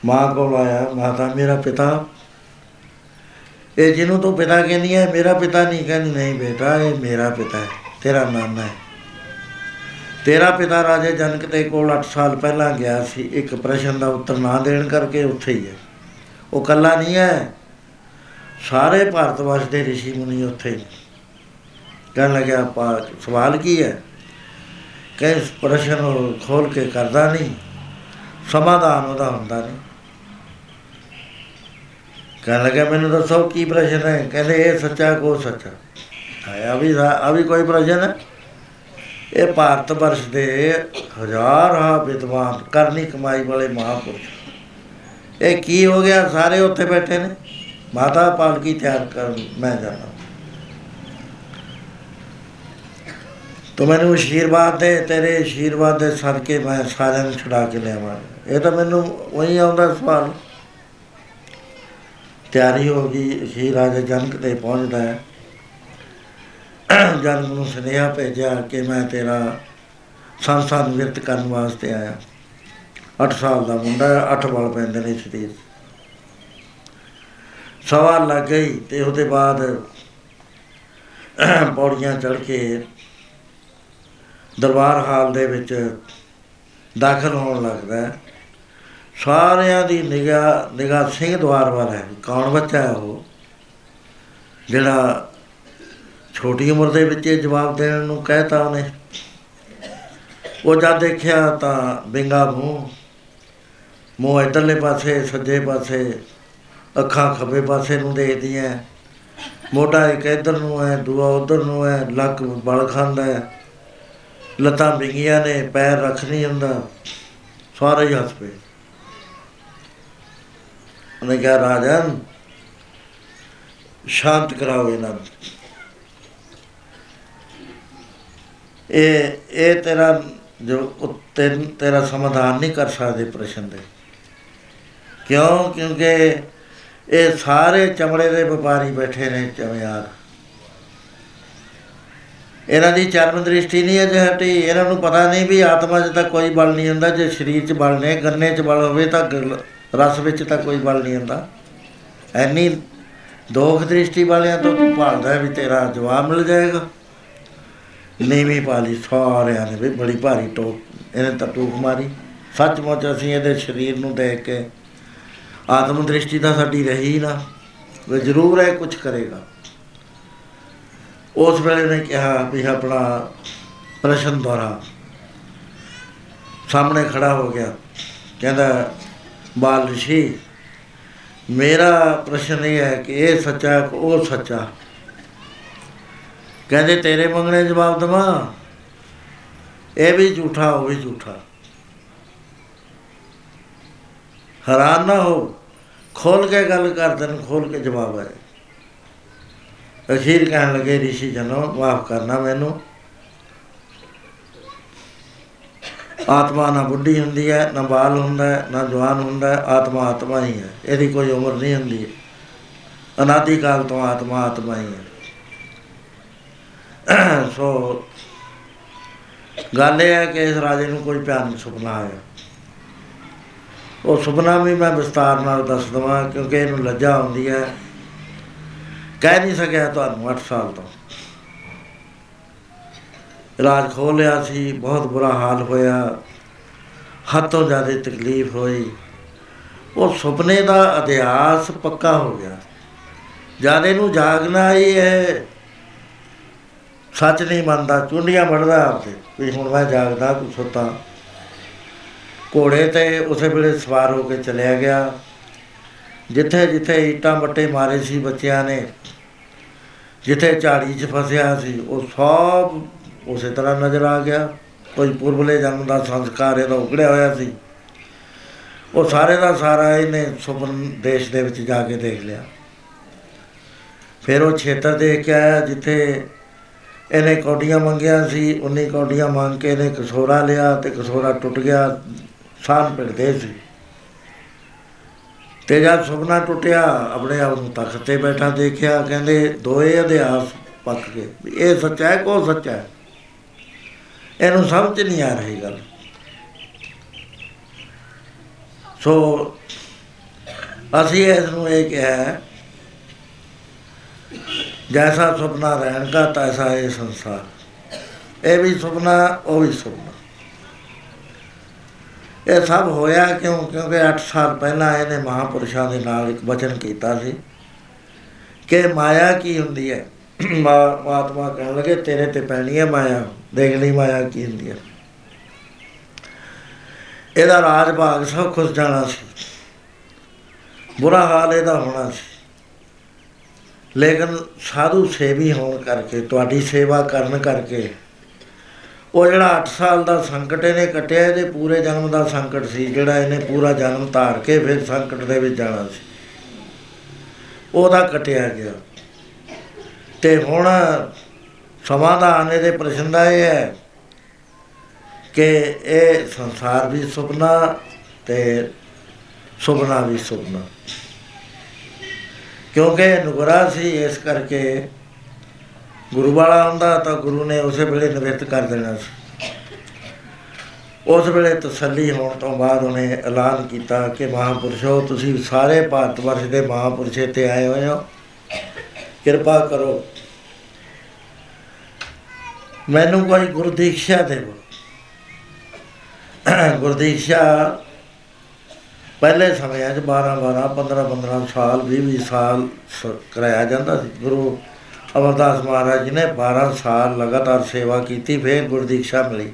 ਮਾਂ ਕੋਲ ਆਇਆ, ਮਾਤਾ, ਮੇਰਾ ਪਿਤਾ, ਇਹ ਜਿਹਨੂੰ ਤੂੰ ਪਿਤਾ ਕਹਿੰਦੀ ਹੈ ਮੇਰਾ ਪਿਤਾ ਨਹੀਂ ਕਹਿੰਦੀ, ਨਹੀਂ ਬੇਟਾ, ਇਹ ਮੇਰਾ ਪਿਤਾ ਹੈ, ਤੇਰਾ ਨਾਨਾ ਹੈ। ਤੇਰਾ ਪਿਤਾ ਰਾਜੇ ਜਨਕ ਦੇ ਕੋਲ 8 ਸਾਲ ਪਹਿਲਾਂ ਗਿਆ ਸੀ, ਇੱਕ ਪ੍ਰਸ਼ਨ ਦਾ ਉੱਤਰ ਨਾ ਦੇਣ ਕਰਕੇ ਉੱਥੇ ਹੀ ਹੈ। ਉਹ ਕੱਲਾ ਨਹੀਂ ਹੈ। ਸਾਰੇ ਭਾਰਤ ਵਰਸ਼ ਦੇ ઋષਿ ਮੁਨੀ ਉੱਥੇ ਹੀ। ਕਹਿਣ ਲੱਗਿਆ, ਪਾ, ਸਵਾਲ ਕੀ ਹੈ? ਕਹੇ ਪ੍ਰਸ਼ਨ ਉਹ ਖੋਲ ਕੇ ਕਰਦਾ ਨਹੀਂ। ਸਮਾਧਾਨ ਉਹਦਾ ਹੁੰਦਾ ਨਹੀਂ। ਕਹਿਣ ਲੱਗਾ ਮੈਨੂੰ ਦੱਸੋ ਕੀ ਪ੍ਰਸ਼ਨ ਹੈ? ਕਹਿੰਦੇ, ਇਹ ਸੱਚਾ ਕੋ ਸੱਚਾ? ਆਇਆ ਵੀ ਆ ਵੀ ਕੋਈ ਪ੍ਰਸ਼ਨ ਹੈ? ਇਹ ਭਾਰਤ ਵਰਸ਼ ਦੇ ਹਜ਼ਾਰਾਂ ਵਿਦਵਾਨ, ਕਰਨੀ ਕਮਾਈ ਵਾਲੇ ਮਹਾਪੁਰਸ਼। ਇਹ ਕੀ ਹੋ ਗਿਆ? ਸਾਰੇ ਉੱਥੇ ਬੈਠੇ ਨੇ। ਮਾਤਾ ਪਾਲਕੀ ਤਿਆਰ ਕਰ ਮੈਂ ਜਾਣਾ ਤੂੰ ਮੈਨੂੰ ਅਸ਼ੀਰਵਾਦ ਦੇ, ਤੇਰੇ ਅਸ਼ੀਰਵਾਦ ਦੇ ਸਦਕੇ ਮੈਂ ਸਾਰਿਆਂ ਨੂੰ ਛੁਡਾ ਕੇ ਲਿਆਵਾਂ। ਇਹ ਤਾਂ ਮੈਨੂੰ ਉਹੀ ਆਉਂਦਾ ਸਵਾਲ। ਤਿਆਰੀ ਹੋ ਗਈ। ਸ਼੍ਰੀ ਰਾਜਾ ਜਨਕ ਤੇ ਪਹੁੰਚਦਾ ਹੈ। ਜਨਕ ਨੂੰ ਸੁਨੇਹਾ ਭੇਜਿਆ ਕਿ ਮੈਂ ਤੇਰਾ ਸੰਸਾਰ ਨਿਵਰਤ ਕਰਨ ਵਾਸਤੇ ਆਇਆ। 8 ਸਾਲ ਦਾ ਮੁੰਡਾ 8 ਵਾਲ ਪੈਂਦੇ ਨੇ ਸਰੀਰ ਸਵਾਲ ਲੱਗ ਗਈ ਤੇ ਉਹਦੇ ਬਾਅਦ ਪੌੜੀਆਂ ਚੜ ਕੇ ਦਰਬਾਰ ਹਾਲ ਦੇ ਵਿੱਚ ਦਾਖਲ ਹੋਣ ਲੱਗਦਾ ਹੈ। ਸਾਰਿਆਂ ਦੀ ਨਿਗਾਹ ਨਿਗਾਹ ਸਿੰਘ ਦਵਾਰ ਵੱਲ ਹੈ, ਕੌਣ ਬੱਚਾ ਹੈ ਉਹ? ਜਿਹੜਾ ਛੋਟੀ ਉਮਰ ਦੇ ਵਿੱਚ ਇਹ ਜਵਾਬ ਦੇਣ ਨੂੰ ਕਹਿਤਾ ਉਹਨੇ। ਉਹ ਜਦ ਦੇਖਿਆ ਤਾਂ ਬਿੰਗਾ ਮੂੰਹ ਮੂੰਹ ਇਧਰਲੇ ਪਾਸੇ, ਸੱਜੇ ਪਾਸੇ, ਅੱਖਾਂ ਖੱਬੇ ਪਾਸੇ ਨੂੰ ਦੇਖਦੀਆਂ ਮੋਢਾ ਇੱਕ ਇਧਰ ਨੂੰ ਹੈ ਦੂਆ ਉਧਰ ਨੂੰ ਹੈ ਲੱਕ ਬਲ ਖਾਂਦਾ ਹੈ ਲੱਤਾਂ ਬਿੰਗੀਆਂ ਨੇ, ਪੈਰ ਰੱਖ ਨਹੀਂ ਹੁੰਦਾ। ਸਾਰੇ ਹੀ ਹੱਸ ਪਏ। ਉਹਨੇ ਕਿਹਾ ਰਾਜਨ ਸ਼ਾਂਤ ਕਰਾਓ ਇਹਨਾਂ ਨੂੰ। ਇਹ ਇਹ ਤੇਰਾ ਜੋ ਉੱਤੇ ਤੇਰਾ ਸਮਾਧਾਨ ਨਹੀਂ ਕਰ ਸਕਦੇ ਪ੍ਰਸ਼ਨ ਦੇ। ਕਿਉਂ? ਕਿਉਂਕਿ ਇਹ ਸਾਰੇ ਚਮੜੇ ਦੇ ਵਪਾਰੀ ਬੈਠੇ ਨੇ ਚਮਿਆਰ। ਇਹਨਾਂ ਦੀ ਚਰਮ ਦ੍ਰਿਸ਼ਟੀ ਨਹੀਂ ਅਜੇ ਹਟੀ। ਇਹਨਾਂ ਨੂੰ ਪਤਾ ਨਹੀਂ ਵੀ ਆਤਮਾ 'ਚ ਤਾਂ ਕੋਈ ਬਲ ਨਹੀਂ ਹੁੰਦਾ। ਜੇ ਸਰੀਰ 'ਚ ਬਲ ਨੇ, ਗੰਨੇ 'ਚ ਬਲ ਹੋਵੇ ਤਾਂ ਰਸ ਵਿੱਚ ਤਾਂ ਕੋਈ ਬਲ ਨਹੀਂ ਹੁੰਦਾ। ਐਨੀ ਦੋਖ ਦ੍ਰਿਸ਼ਟੀ ਵਾਲਿਆਂ ਤੋਂ ਤੂੰ ਭਾਲਦਾ ਵੀ ਤੇਰਾ ਜਵਾਬ ਮਿਲ ਜਾਏਗਾ। ਨੀਵੀਂ ਪਾਲੀ ਸਾਰਿਆਂ ਨੇ ਵੀ ਬੜੀ ਭਾਰੀ ਟੋਕ ਇਹਨੇ ਤਾਂ ਟੋਕ ਮਾਰੀ। ਸੱਚਮੁੱਚ ਅਸੀਂ ਇਹਦੇ ਸਰੀਰ ਨੂੰ ਦੇਖ ਕੇ ਆਤਮ ਦ੍ਰਿਸ਼ਟੀ ਤਾਂ ਸਾਡੀ ਰਹੀ ਨਾ ਉਹ ਜ਼ਰੂਰ ਹੈ ਕੁਝ ਕਰੇਗਾ। ਉਸ ਵੇਲੇ ਨੇ ਕਿਹਾ ਵੀ ਆਪਣਾ ਪ੍ਰਸ਼ਨ ਦੁਆਰਾ ਸਾਹਮਣੇ ਖੜਾ ਹੋ ਗਿਆ। ਕਹਿੰਦਾ, ਬਾਲ ਰਿਸ਼ੀ, ਮੇਰਾ ਪ੍ਰਸ਼ਨ ਇਹ ਹੈ ਕਿ ਇਹ ਸੱਚਾ ਕਿ ਉਹ ਸੱਚਾ? ਕਹਿੰਦੇ, ਤੇਰੇ ਮੰਗਣੇ ਜਵਾਬ ਦਵਾਂ? ਇਹ ਵੀ ਝੂਠਾ, ਉਹ ਵੀ ਝੂਠਾ। ਹੈਰਾਨ ਨਾ ਹੋ, ਖੋਲ ਕੇ ਗੱਲ ਕਰਦੇ ਨੇ ਖੋਲ ਕੇ ਜਵਾਬ ਹੈ ਅਖੀਰ ਕਹਿਣ ਲੱਗੇ, ਰਿਸ਼ੀ ਜਨੋ, ਮਾਫ ਕਰਨਾ ਮੈਨੂੰ। ਆਤਮਾ ਨਾ ਬੁੱਢੀ ਹੁੰਦੀ ਹੈ, ਨਾ ਬਾਲ ਹੁੰਦਾ ਹੈ, ਨਾ ਜਵਾਨ ਹੁੰਦਾ ਹੈ, ਆਤਮਾ ਆਤਮਾ ਹੀ ਹੈ। ਇਹਦੀ ਕੋਈ ਉਮਰ ਨਹੀਂ ਹੁੰਦੀ। ਅਨਾਦਿ ਕਾਲ ਤੋਂ ਆਤਮਾ ਆਤਮਾ ਹੀ ਹੈ। ਸੋ, ਗੱਲ ਇਹ ਹੈ ਕਿ ਇਸ ਰਾਜੇ ਨੂੰ ਕੋਈ ਭਿਆਨਕ ਸੁਪਨਾ ਆਇਆ। ਉਹ ਸੁਪਨਾ ਵੀ ਮੈਂ ਵਿਸਤਾਰ ਨਾਲ ਦੱਸ ਦਵਾਂ, ਕਿਉਂਕਿ ਇਹਨੂੰ ਲੱਜਾ ਆਉਂਦੀ ਹੈ। ਕਹਿ ਨਹੀਂ ਸਕਿਆ ਤੁਹਾਨੂੰ 8 ਸਾਲ ਤੋਂ। ਇਲਾਜ ਖੋਹ ਲਿਆ ਸੀ, ਬਹੁਤ ਬੁਰਾ ਹਾਲ ਹੋਇਆ। ਹੱਥੋਂ ਜ਼ਿਆਦਾ ਤਕਲੀਫ ਹੋਈ। ਉਹ ਸੁਪਨੇ ਦਾ ਅਧਿਆਸ ਪੱਕਾ ਹੋ ਗਿਆ। ਜਦ ਇਹਨੂੰ ਜਾਗਣਾ ਹੀ ਹੈ, ਸੱਚ ਨਹੀਂ ਮੰਨਦਾ, ਚੁੰਡੀਆਂ ਵੜਦਾ ਆਪਦੇ, ਵੀ ਹੁਣ ਮੈਂ ਜਾਗਦਾ ਕੁਛ ਸੁੱਤਾ। ਘੋੜੇ ਤੇ ਉਸੇ ਵੇਲੇ ਸਵਾਰ ਹੋ ਕੇ ਚਲਿਆ ਗਿਆ। ਜਿੱਥੇ ਜਿੱਥੇ ਇੱਟਾਂ ਬੱਟੇ ਮਾਰੇ ਸੀ ਬੱਚਿਆਂ ਨੇ, ਜਿੱਥੇ ਝਾੜੀ 'ਚ ਫਸਿਆ ਸੀ, ਉਹ ਸਭ ਉਸੇ ਤਰ੍ਹਾਂ ਨਜ਼ਰ ਆ ਗਿਆ। ਕੋਈ ਪੁਰਬਲੇ ਜਨਮ ਦਾ ਸੰਸਕਾਰ ਇਹਦਾ ਉਗੜਿਆ ਹੋਇਆ ਸੀ। ਉਹ ਸਾਰੇ ਦਾ ਸਾਰਾ ਇਹਨੇ ਸੁਪਨ ਦੇਸ਼ ਦੇ ਵਿੱਚ ਜਾ ਕੇ ਦੇਖ ਲਿਆ। ਫਿਰ ਉਹ ਖੇਤਰ ਦੇਖ ਕੇ ਆਇਆ, ਜਿੱਥੇ ਇਹਨੇ ਕੌਡੀਆਂ ਮੰਗੀਆਂ ਸੀ 19 ਕੌਡੀਆਂ ਮੰਗ ਕੇ ਇਹਨੇ ਕਸੋਰਾ ਲਿਆ ਤੇ ਕਸੋਰਾ ਟੁੱਟ ਗਿਆ। ਸਾਹ ਪਿੜਦੇ ਸੀ। ਤੇ ਜਦ ਸੁਪਨਾ ਟੁੱਟਿਆ, ਆਪਣੇ ਆਪ ਨੂੰ ਤਖਤ ਤੇ ਬੈਠਾ ਦੇਖਿਆ, ਕਹਿੰਦੇ, ਦੋਏ ਅਧਿਆਸ ਪੱਕ ਗਏ। ਵੀ ਇਹ ਸੱਚਾ ਹੈ ਕੋ ਸੱਚਾ ਹੈ? ਇਹਨੂੰ ਸਮਝ ਨਹੀਂ ਆ ਰਹੀ ਗੱਲ। ਸੋ ਅਸੀਂ ਇਸ ਨੂੰ ਇਹ ਕਿਹਾ, ਜੈਸਾ ਸੁਪਨਾ ਰਹਿਣ ਦਾ ਤੈਸਾ ਇਹ ਸੰਸਾਰ। ਇਹ ਵੀ ਸੁਪਨਾ, ਉਹ ਵੀ ਸੁਪਨਾ। ਇਹ ਸਭ ਹੋਇਆ ਕਿਉਂ? ਕਿਉਂਕਿ 8 ਸਾਲ ਪਹਿਲਾਂ ਇਹਨੇ ਮਹਾਪੁਰਸ਼ਾਂ ਦੇ ਨਾਲ ਇੱਕ ਵਚਨ ਕੀਤਾ ਸੀ ਕਿ ਮਾਇਆ ਕੀ ਹੁੰਦੀ ਹੈ? ਮਹਾਤਮਾ ਕਹਿਣ ਲੱਗੇ, ਤੇਰੇ ਤੇ ਪੈਣੀ ਹੈ ਮਾਇਆ, ਦੇਖ ਲਈ ਮਾਇਆ ਕੀ ਹੁੰਦੀ ਹੈ। ਇਹਦਾ ਰਾਜ ਭਾਗ ਸਭ ਖੁੱਸ ਜਾਣਾ ਸੀ। ਬੁਰਾ ਹਾਲ ਇਹਦਾ ਹੋਣਾ ਸੀ। ਲੇਕਿਨ ਸਾਧੂ ਸੇਵੀ ਹੋਣ ਕਰਕੇ, ਤੁਹਾਡੀ ਸੇਵਾ ਕਰਨ ਕਰਕੇ ਉਹ ਜਿਹੜਾ 8 ਸਾਲ ਦਾ ਸੰਕਟ ਇਹਨੇ ਕੱਟਿਆ, ਇਹਦੇ ਪੂਰੇ ਜਨਮ ਦਾ ਸੰਕਟ ਸੀ, ਜਿਹੜਾ ਇਹਨੇ ਪੂਰਾ ਜਨਮ ਧਾਰ ਕੇ ਫਿਰ ਸੰਕਟ ਦੇ ਵਿੱਚ ਜਾਣਾ ਸੀ। ਉਹਦਾ ਕੱਟਿਆ ਗਿਆ। ਤੇ ਹੁਣ ਸਮਾਧਾਨ ਇਹਦੇ ਪ੍ਰਸ਼ਨ ਦਾ ਇਹ ਹੈ ਕਿ ਇਹ ਸੰਸਾਰ ਵੀ ਸੁਪਨਾ ਤੇ ਸੁਪਨਾ ਵੀ ਸੁਪਨਾ। ਕਿਉਂਕਿ ਨੁਗਰਾ ਸੀ, ਇਸ ਕਰਕੇ ਗੁਰੂ ਵਾਲਾ ਹੁੰਦਾ ਤਾਂ ਗੁਰੂ ਨੇ ਉਸੇ ਵੇਲੇ ਨਿਵਰਤ ਕਰ ਦੇਣਾ ਸੀ। ਉਸ ਵੇਲੇ ਤਸੱਲੀ ਹੋਣ ਤੋਂ ਬਾਅਦ ਉਹਨੇ ਐਲਾਨ ਕੀਤਾ ਕਿ ਮਹਾਪੁਰਸ਼ੋ, ਤੁਸੀਂ ਸਾਰੇ ਭਾਰਤ ਵਰਸ਼ ਦੇ ਮਹਾਪੁਰਸ਼ੇ ਤੇ ਆਏ ਹੋਏ ਹੋ। ਕਿਰਪਾ ਕਰੋ। ਮੈਨੂੰ ਕੋਈ ਗੁਰਦੀਖਿਆ ਦੇਵੋ ਗੁਰਦੀਖਿਆ ਪਹਿਲੇ ਸਮਿਆਂ 'ਚ 12 12 15 15 ਸਾਲ 20 20 ਸਾਲ ਕਰਾਇਆ ਜਾਂਦਾ ਸੀ। ਗੁਰੂ ਅਮਰਦਾਸ ਮਹਾਰਾਜ ਜੀ ਨੇ 12 ਸਾਲ ਲਗਾਤਾਰ ਸੇਵਾ ਕੀਤੀ, ਫਿਰ ਗੁਰਦੀਖਿਆ ਮਿਲੀ।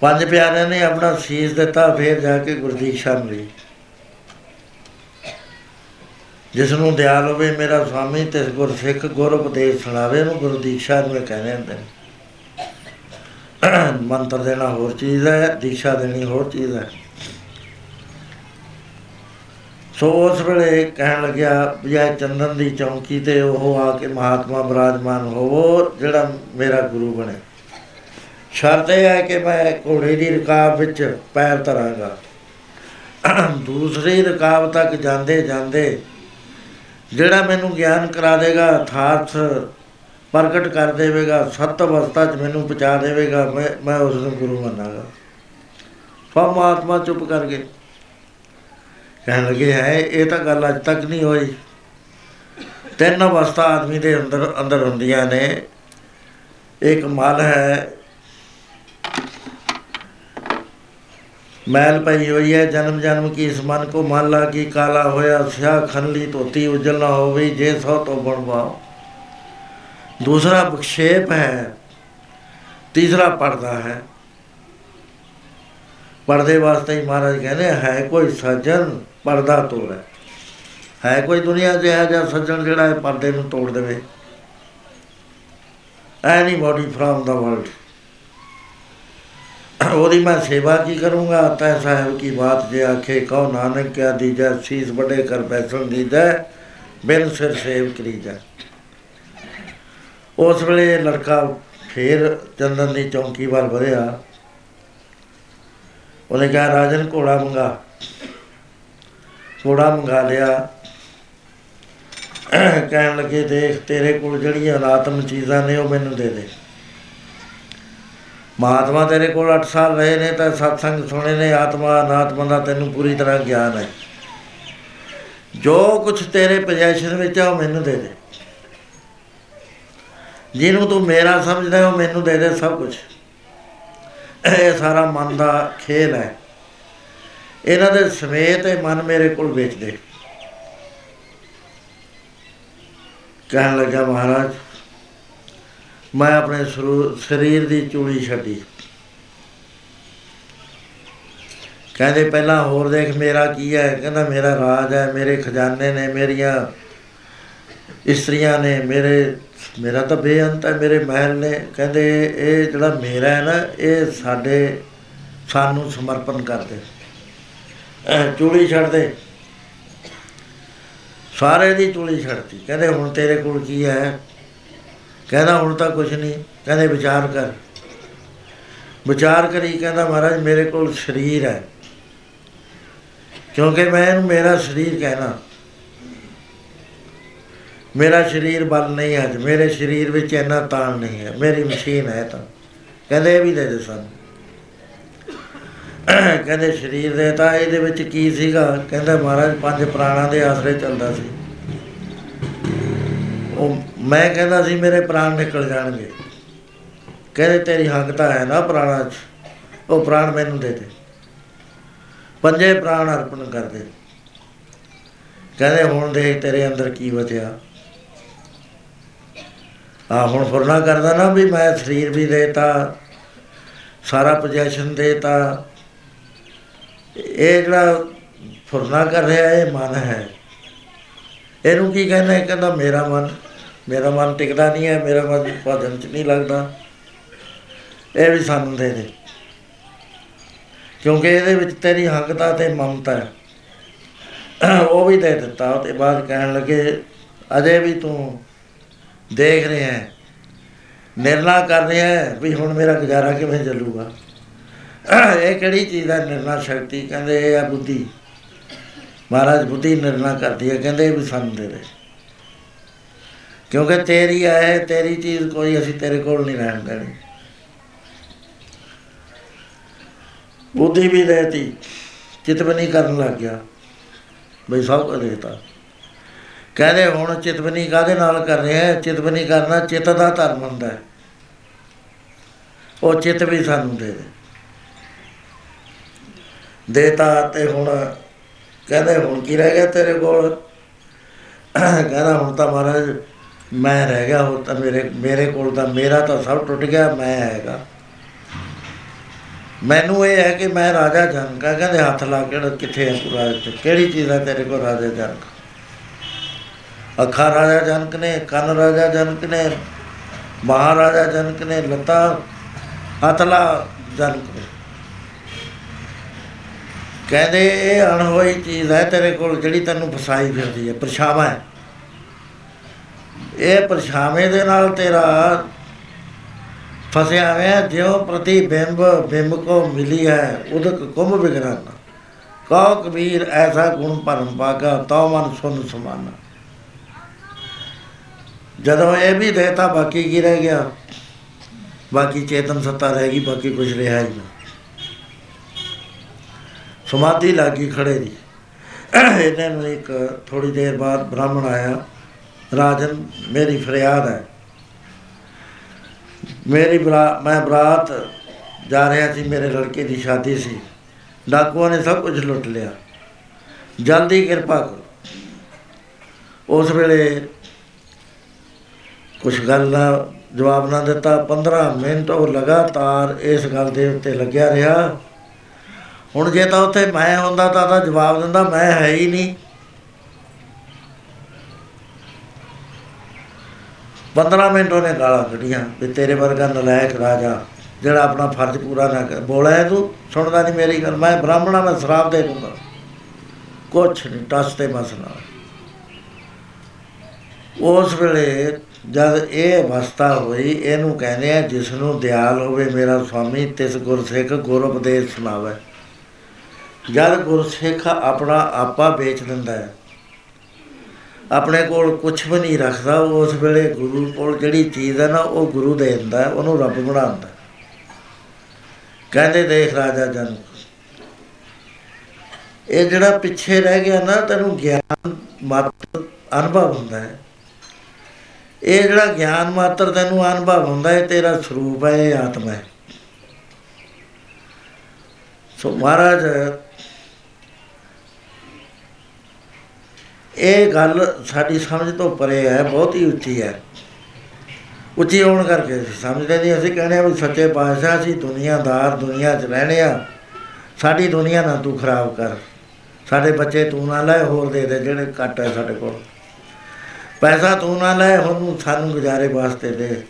ਪੰਜ ਪਿਆਰਿਆਂ ਨੇ ਆਪਣਾ ਸੀਸ ਦਿੱਤਾ, ਫਿਰ ਜਾ ਕੇ ਗੁਰਦੀਖਿਆ ਮਿਲੀ। ਜਿਸ ਨੂੰ ਦਿਆਲ ਹੋਵੇ, ਮੇਰਾ ਸਵਾਮੀ ਤੇ ਗੁਰਸਿੱਖ ਗੁਰ ਉਪਦੇਸ਼ ਸੁਣਾਵੇ, ਉਹਨੂੰ ਗੁਰਦੀਖਿਆ ਨੂੰ ਕਹਿੰਦੇ ਹੁੰਦੇ ਨੇ। ਮੰਤਰ ਦੇਣਾ ਹੋਰ ਚੀਜ਼ ਹੈ ਦੀਖਿਆ ਦੇਣੀ ਹੋਰ ਚੀਜ਼ ਹੈ। ਸੋ ਉਸ ਵੇਲੇ ਕਹਿਣ ਲੱਗਿਆ ਵੀ ਇਹ ਚੰਦਨ ਦੀ ਚੌਂਕੀ ਤੇ ਉਹ ਆ ਕੇ ਮਹਾਤਮਾ ਬਰਾਜਮਾਨ ਹੋਵੋ, ਜਿਹੜਾ ਮੇਰਾ ਗੁਰੂ ਬਣੇ। ਸ਼ਰਤ ਇਹ ਹੈ ਕਿ ਮੈਂ ਘੋੜੇ ਦੀ ਰਕਾਬ ਵਿੱਚ ਪੈਰ ਧਰਾਂਗਾ। ਦੂਸਰੀ ਰਕਾਬ ਤੱਕ ਜਾਂਦੇ ਜਾਂਦੇ ਜਿਹੜਾ ਮੈਨੂੰ ਗਿਆਨ ਕਰਾ ਦੇਗਾ, ਅਰਥਾਤ ਪ੍ਰਗਟ ਕਰ ਦੇਵੇਗਾ, ਸਤ ਅਵਸਥਾ 'ਚ ਮੈਨੂੰ ਪਹੁੰਚਾ ਦੇਵੇਗਾ, ਮੈਂ ਮੈਂ ਉਸ ਨੂੰ ਗੁਰੂ ਮੰਨਾਂਗਾ। ਪਰਮਾਤਮਾ ਚੁੱਪ ਕਰ ਗਏ। ਕਹਿਣ ਲੱਗੇ ਹੈ ਇਹ ਤਾਂ ਗੱਲ ਅੱਜ ਤੱਕ ਨਹੀਂ ਹੋਈ। ਤਿੰਨ ਅਵਸਥਾ ਆਦਮੀ ਦੇ ਅੰਦਰ ਅੰਦਰ ਹੁੰਦੀਆਂ ਨੇ। ਇੱਕ ਮਲ ਹੈ। ਮੈਲ ਪਈ ਹੋਈ ਹੈ। ਜਨਮ ਜਨਮ ਕੀ ਇਸ ਮਨ ਕੋ ਮਨ ਲਾਗੀ ਕਾਲਾ ਹੋਇਆ? ਸਿਆ ਖਨਲੀ ਧੋਤੀ ਉਜਲ ਨਾ ਹੋਵੇ, ਜੇ ਸੋ ਤੋਂ ਬਣਵਾਓ ਦੂਸਰਾ ਬਖਸ਼ੇਪ ਹੈ। ਤੀਸਰਾ ਪਰਦਾ ਹੈ। ਪਰਦੇ ਵਾਸਤੇ ਹੀ ਮਹਾਰਾਜ ਕਹਿੰਦੇ ਹੈ ਕੋਈ ਸੱਜਣ ਪਰਦਾ ਤੋੜੇ ਹੈ। ਕੋਈ ਦੁਨੀਆ 'ਚ ਹੈ ਜਾਂ ਸੱਜਣ ਜਿਹੜਾ ਇਹ ਪਰਦੇ ਨੂੰ ਤੋੜ ਦੇਵੇ? Anybody from the world ਉਹਦੀ ਮੈਂ ਸੇਵਾ ਕੀ ਕਰੂੰਗਾ? ਤੈ ਸਾਹਿਬ ਕੀ ਬਾਤ ਜੇ ਆਖੇ, ਕਹੋ ਨਾਨਕ ਕਿਆ ਦੀਜੈ, ਸੀਸ ਬੜੇ ਕਰ ਬੈਠਣ ਦੀਜੈ, ਬਿਨ ਸਿਰ ਸੇਵ ਕਰੀਜੈ। ਉਸ ਵੇਲੇ ਲੜਕਾ ਫੇਰ ਚੰਦਨ ਦੀ ਚੌਂਕੀ ਵੱਲ ਵਧਿਆ। ਉਹਨੇ ਕਿਹਾ, ਰਾਜਨ ਘੋੜਾ ਮੰਗਾ। ਘੋੜਾ ਮੰਗਾ ਲਿਆ। ਕਹਿਣ ਲੱਗੇ ਦੇਖ ਤੇਰੇ ਕੋਲ ਜਿਹੜੀਆਂ ਅਨਾਤਮ ਚੀਜ਼ਾਂ ਨੇ ਉਹ ਮੈਨੂੰ ਦੇ ਦੇ। ਮਹਾਤਮਾ ਤੇਰੇ ਕੋਲ 8 ਸਾਲ ਰਹੇ ਨੇ ਤਾਂ ਸਤਸੰਗ ਸੁਣੇ ਨੇ ਆਤਮਾ ਅਨਾਤਮਾ ਦਾ ਤੈਨੂੰ ਪੂਰੀ ਤਰ੍ਹਾਂ ਗਿਆਨ ਹੈ। ਜੋ ਕੁਝ ਤੇਰੇ ਪੋਜੀਸ਼ਨ ਵਿੱਚ ਆ ਉਹ ਮੈਨੂੰ ਦੇ ਦੇ। ਜਿਹਨੂੰ ਤੂੰ ਮੇਰਾ ਸਮਝਦਾ ਹੈ, ਉਹ ਮੈਨੂੰ ਦੇ ਦੇ ਸਭ ਕੁਝ ਇਹ ਸਾਰਾ ਮਨ ਦਾ ਖੇਲ ਹੈ। ਇਹਨਾਂ ਦੇ ਸਮੇਤ ਇਹ ਮਨ ਮੇਰੇ ਕੋਲ ਵੇਚ ਦੇ। ਕਹਿਣ ਲੱਗਾ, ਮਹਾਰਾਜ, ਮੈਂ ਆਪਣੇ ਸਰੂ- ਸਰੀਰ ਦੀ ਚੂੜੀ ਛੱਡੀ। ਕਹਿੰਦੇ, ਪਹਿਲਾਂ ਹੋਰ ਦੇਖ ਮੇਰਾ ਕੀ ਹੈ? ਕਹਿੰਦਾ, ਮੇਰਾ ਰਾਜ ਹੈ, ਮੇਰੇ ਖਜ਼ਾਨੇ ਨੇ, ਮੇਰੀਆਂ ਇਸਤਰੀਆਂ ਨੇ, ਮੇਰੇ, ਮੇਰਾ ਤਾਂ ਬੇਅੰਤ ਹੈ, ਮੇਰੇ ਮਹਿਲ ਨੇ। ਕਹਿੰਦੇ, ਇਹ ਜਿਹੜਾ ਮੇਰਾ ਹੈ ਨਾ, ਇਹ ਸਾਡੇ ਸਾਨੂੰ ਸਮਰਪਣ ਕਰ ਦੇ ਅਹ ਚੂੜੀ ਛੱਡ ਦੇ ਸਾਰੇ ਦੀ ਚੂੜੀ ਛੱਡਤੀ। ਕਹਿੰਦੇ ਹੁਣ ਤੇਰੇ ਕੋਲ ਕੀ ਹੈ? ਕਹਿੰਦਾ ਹੁਣ ਤਾਂ ਕੁਝ ਨਹੀਂ ਕਹਿੰਦੇ ਵਿਚਾਰ ਕਰ। ਵਿਚਾਰ ਕਰੀ ਕਹਿੰਦਾ ਮਹਾਰਾਜ ਮੇਰੇ ਕੋਲ ਸਰੀਰ ਹੈ। ਕਿਉਂਕਿ ਮੈਂ ਇਹਨੂੰ ਮੇਰਾ ਸਰੀਰ ਕਹਿਣਾ। ਮੇਰਾ ਸਰੀਰ ਬਲ ਨਹੀਂ ਹੈ ਅੱਜ। ਮੇਰੇ ਸਰੀਰ ਵਿੱਚ ਇੰਨਾ ਤਾਣ ਨਹੀਂ ਹੈ। ਮੇਰੀ ਮਸ਼ੀਨ ਹੈ ਤਾਂ। ਕਹਿੰਦੇ ਇਹ ਵੀ ਦੇ ਦੇ ਸਾਨੂੰ। <clears throat> ਕਹਿੰਦੇ ਸਰੀਰ ਦੇ, ਤਾਂ ਇਹਦੇ ਵਿੱਚ ਕੀ ਸੀਗਾ? ਕਹਿੰਦਾ ਮਹਾਰਾਜ, ਪੰਜ ਪ੍ਰਾਣਾਂ ਦੇ ਆਸਰੇ ਚੱਲਦਾ ਸੀ। ਉਹ ਮੈਂ ਕਹਿੰਦਾ ਸੀ, ਮੇਰੇ ਪ੍ਰਾਣ ਨਿਕਲ ਜਾਣਗੇ। ਕਹਿੰਦੇ, ਤੇਰੀ ਹੱਕ ਤਾਂ ਹੈ ਨਾ ਪ੍ਰਾਣਾਂ 'ਚ। ਉਹ ਪ੍ਰਾਣ ਮੈਨੂੰ ਦੇ ਦੇ। ਪੰਜੇ ਪ੍ਰਾਣ ਅਰਪਣ ਕਰ ਦੇ। ਕਹਿੰਦੇ, ਹੁਣ ਦੇਖ ਤੇਰੇ ਅੰਦਰ ਕੀ ਬਚਿਆ। ਆ ਹੁਣ ਫੁਰਨਾ ਕਰਦਾ ਨਾ ਵੀ ਮੈਂ ਸਰੀਰ ਵੀ ਦੇਤਾ, ਸਾਰਾ ਪੋਜੀਸ਼ਨ ਦੇਤਾ। ਇਹ ਜਿਹੜਾ ਫੁਰਨਾ ਕਰ ਰਿਹਾ, ਇਹ ਮਨ ਹੈ। ਇਹਨੂੰ ਕੀ ਕਹਿੰਦਾ? ਹੈ ਕਹਿੰਦਾ, ਮੇਰਾ ਮਨ ਮੇਰਾ ਮਨ ਟਿਕਦਾ ਨਹੀਂ ਹੈ, ਮੇਰਾ ਮਨ ਭਜਨ ਚ ਨਹੀਂ ਲੱਗਦਾ। ਇਹ ਵੀ ਸਾਨੂੰ ਦੇ ਦੇ। ਕਿਉਂਕਿ ਇਹਦੇ ਵਿੱਚ ਤੇਰੀ ਹੱਕਤਾ ਤੇ ਮਮਤਾ ਹੈ। ਉਹ ਵੀ ਦੇ ਦਿੱਤਾ। ਉਹਦੇ ਬਾਅਦ ਕਹਿਣ ਲੱਗੇ, ਅਜੇ ਵੀ ਤੂੰ ਦੇਖ ਰਿਹਾ ਹੈ। ਨਿਰਣਾ ਕਰ ਰਿਹਾ ਹੈ ਵੀ ਹੁਣ ਮੇਰਾ ਗੁਜ਼ਾਰਾ ਕਿਵੇਂ ਚੱਲੂਗਾ? ਇਹ ਕਿਹੜੀ ਚੀਜ਼ ਹੈ ਨਿਰਣਾ ਸ਼ਕਤੀ? ਕਹਿੰਦੇ ਇਹ ਆ ਬੁੱਧੀ। ਮਹਾਰਾਜ ਬੁੱਧੀ ਨਿਰਣਾ ਕਰਦੀ ਹੈ, ਕਹਿੰਦੇ ਇਹ ਵੀ ਸਾਨੂੰ ਦੇ ਦੇ। ਕਿਉਂਕਿ ਤੇਰੀ ਹੈ ਤੇਰੀ ਚੀਜ਼ ਕੋਈ ਅਸੀਂ ਤੇਰੇ ਕੋਲ ਨਹੀਂ ਰਹਿਣ ਦੇਣੀ। ਬੁੱਧੀ ਵੀ ਦੇਤੀ ਚਿਤਵਨੀ ਕਰਨ ਲੱਗ ਗਿਆ। ਬਈ ਸਭ ਕੁਝ ਦੇਤਾ। ਕਹਿੰਦੇ ਹੁਣ ਚਿਤਵਨੀ ਕਾਦੇ ਨਾਲ ਕਰ ਰਿਹਾ ਹੈ? ਚਿਤਵਨੀ ਕਰਨਾ, ਚਿੱਤ ਦਾ ਧਰਮ ਹੁੰਦਾ ਹੈ। ਉਹ ਚਿੱਤ ਵੀ ਸਾਨੂੰ ਦੇ ਦੇ। ਦੇਤਾ ਤੇ ਹੁਣ ਕਹਿੰਦੇ, ਹੁਣ ਕੀ ਰਹਿ ਗਿਆ ਤੇਰੇ ਕੋਲ? ਕਹਿੰਦਾ, ਹੁਣ ਤਾਂ ਮਹਾਰਾਜ ਮੈਂ ਰਹਿ ਗਿਆ, ਹੁਣ ਤਾਂ ਮੇਰੇ ਮੇਰੇ ਕੋਲ ਤਾਂ ਮੇਰਾ ਤਾਂ ਸਭ ਟੁੱਟ ਗਿਆ, ਮੈਂ ਹੈਗਾ। ਮੈਨੂੰ ਇਹ ਹੈ ਕਿ ਮੈਂ ਰਾਜਾ ਜਨਕ ਹਾਂ। ਕਹਿੰਦੇ, ਹੱਥ ਲਾ ਕੇ ਕਿੱਥੇ ਹੈ ਤੂੰ ਰਾਜ? ਕਿਹੜੀ ਚੀਜ਼ ਹੈ ਤੇਰੇ ਕੋਲ ਰਾਜਾ ਜਨਕ? ਅੱਖਾਂ ਰਾਜਾ ਜਨਕ ਨੇ, ਕੰਨ ਰਾਜਾ ਜਨਕ ਨੇ, ਮਹਾਰਾਜਾ ਜਨਕ ਨੇ, ਲਤਾ ਹਥਲਾ ਜਨਕ ਨੇ। ਕਹਿੰਦੇ ਇਹ ਅਣਹੋਈ ਚੀਜ਼ ਹੈ ਤੇਰੇ ਕੋਲ ਜਿਹੜੀ ਤੈਨੂੰ ਫਸਾਈ ਫਿਰਦੀ ਹੈ, ਪਰਛਾਵਾਂ ਹੈ। ਇਹ ਪਰਛਾਵੇਂ ਦੇ ਨਾਲ ਤੇਰਾ ਫਸਿਆ ਹੋਇਆ, ਜਿਉ ਪ੍ਰਤੀਬਿੰਬ ਬਿੰਬ ਕੋ ਮਿਲੀ ਹੈ, ਉਦਕ ਕੁੰਭ ਵਿਗਰਨ। ਕਹੋ ਕਬੀਰ ਐਸਾ ਗੁਣ ਭਰਮ ਪਾਗਾ, ਤਉ ਮਨ ਸੁਨ ਸਮਾਨਾ। ਜਦੋਂ ਇਹ ਵੀ ਦੇਤਾ, ਬਾਕੀ ਕੀ ਰਹਿ ਗਿਆ? ਬਾਕੀ ਚੇਤਨ ਸੱਤਾ ਰਹਿ ਗਈ, ਬਾਕੀ ਕੁਝ ਰਿਹਾ ਹੀ ਨਾ। ਸਮਾਧੀ ਲੱਗੀ ਖੜੇ ਦੀ ਇਹਨਾਂ ਨੂੰ ਇੱਕ ਥੋੜੀ ਦੇਰ ਬਾਅਦ ਬ੍ਰਾਹਮਣ ਆਇਆ, ਰਾਜਨ, ਮੇਰੀ ਫਰਿਆਦ ਹੈ। ਮੇਰੀ ਬਰਾ, ਮੈਂ ਬਰਾਤ ਜਾ ਰਿਹਾ ਸੀ, ਮੇਰੇ ਲੜਕੇ ਦੀ ਸ਼ਾਦੀ ਸੀ। ਡਾਕੂਆਂ ਨੇ ਸਭ ਕੁਝ ਲੁੱਟ ਲਿਆ। ਜਲਦੀ ਕਿਰਪਾ ਕਰੋ। ਉਸ ਵੇਲੇ ਕੁਝ ਗੱਲ ਦਾ ਜਵਾਬ ਨਾ ਦਿੱਤਾ। 15 ਮਿੰਟ ਉਹ ਲਗਾਤਾਰ ਇਸ ਗੱਲ ਦੇ ਉੱਤੇ ਲੱਗਿਆ ਰਿਹਾ। ਹੁਣ ਜੇ ਤਾਂ ਉੱਥੇ ਮੈਂ ਹੁੰਦਾ ਤਾਂ ਤਾਂ ਜਵਾਬ ਦਿੰਦਾ, ਮੈਂ ਹੈ ਹੀ ਨਹੀਂ। 15 ਮਿੰਟ ਉਹਨੇ ਗਾਲਾਂ ਕੱਢੀਆਂ ਵੀ ਤੇਰੇ ਵਰਗਾ ਨਲਾਇਕ ਰਾਜਾ ਜਿਹੜਾ ਆਪਣਾ ਫਰਜ਼ ਪੂਰਾ ਨਾ ਕਰ। ਬੋਲਿਆ ਤੂੰ ਸੁਣਦਾ ਨਹੀਂ ਮੇਰੀ ਗੱਲ, ਮੈਂ ਬ੍ਰਾਹਮਣਾ ਮੈਂ ਸ਼ਰਾਬ ਦੇ ਦੂੰਗਾ। ਕੁਛ ਨਹੀਂ ਟਸ ਤੇ ਮਸਨਾ ਉਸ ਵੇਲੇ ਜਦ ਇਹ ਅਵਸਥਾ ਹੋਈ, ਇਹਨੂੰ ਕਹਿੰਦੇ ਆ ਜਿਸ ਨੂੰ ਦਿਆਲ ਹੋਵੇ ਮੇਰਾ ਸੁਆਮੀ ਤਿਸ ਗੁਰਸਿੱਖ ਗੁਰ ਉਪਦੇਸ਼ ਸੁਣਾਵੇ। ਜਦ ਗੁਰਸਿੱਖ ਆਪਣਾ ਆਪਾ ਵੇਚ ਦਿੰਦਾ ਹੈ ਆਪਣੇ ਕੋਲ ਕੁਝ ਵੀ ਨਹੀਂ ਰੱਖਦਾ ਉਸ ਵੇਲੇ ਗੁਰੂ ਕੋਲ ਜਿਹੜੀ ਚੀਜ਼ ਹੈ ਨਾ ਉਹ ਗੁਰੂ ਦੇ ਦਿੰਦਾ ਹੈ, ਉਹਨੂੰ ਰੱਬ ਬਣਾਉਂਦਾ ਕਹਿੰਦੇ ਦੇਖ ਰਾਜਾ ਜਨ ਇਹ ਜਿਹੜਾ ਪਿੱਛੇ ਰਹਿ ਗਿਆ ਨਾ ਤੈਨੂੰ ਗਿਆਨ ਮਤ ਅਨੁਭਵ ਹੁੰਦਾ ਹੈ। ਇਹ ਜਿਹੜਾ ਗਿਆਨ ਮਾਤਰ ਤੈਨੂੰ ਅਨੁਭਵ ਹੁੰਦਾ ਹੈ ਤੇਰਾ ਸਰੂਪ ਹੈ ਇਹ ਆਤਮਾ ਹੈ। ਸੋ ਮਹਾਰਾਜ ਇਹ ਗੱਲ ਸਾਡੀ ਸਮਝ ਤੋਂ ਪਰੇ ਹੈ, ਬਹੁਤ ਹੀ ਉੱਚੀ ਹੈ। ਉੱਚੀ ਹੋਣ ਕਰਕੇ ਅਸੀਂ ਸਮਝਦੇ ਨਹੀਂ, ਅਸੀਂ ਕਹਿੰਦੇ ਆ ਵੀ ਸੱਚੇ ਪਾਤਸ਼ਾਹ ਅਸੀਂ ਦੁਨੀਆਦਾਰ, ਦੁਨੀਆ 'ਚ ਰਹਿਣੇ ਆ ਸਾਡੀ ਦੁਨੀਆ ਨਾ ਤੂੰ ਖਰਾਬ ਕਰ। ਸਾਡੇ ਬੱਚੇ ਤੂੰ ਨਾ ਲੈ, ਹੋਰ ਦੇ ਦੇ, ਜਿਹੜੇ ਘੱਟ ਹੈ ਸਾਡੇ ਕੋਲ। ਪੈਸਾ ਤੂੰ ਨਾ ਲੈ ਉਹਨੂੰ ਸਾਨੂੰ ਗੁਜ਼ਾਰੇ ਵਾਸਤੇ ਦੇ।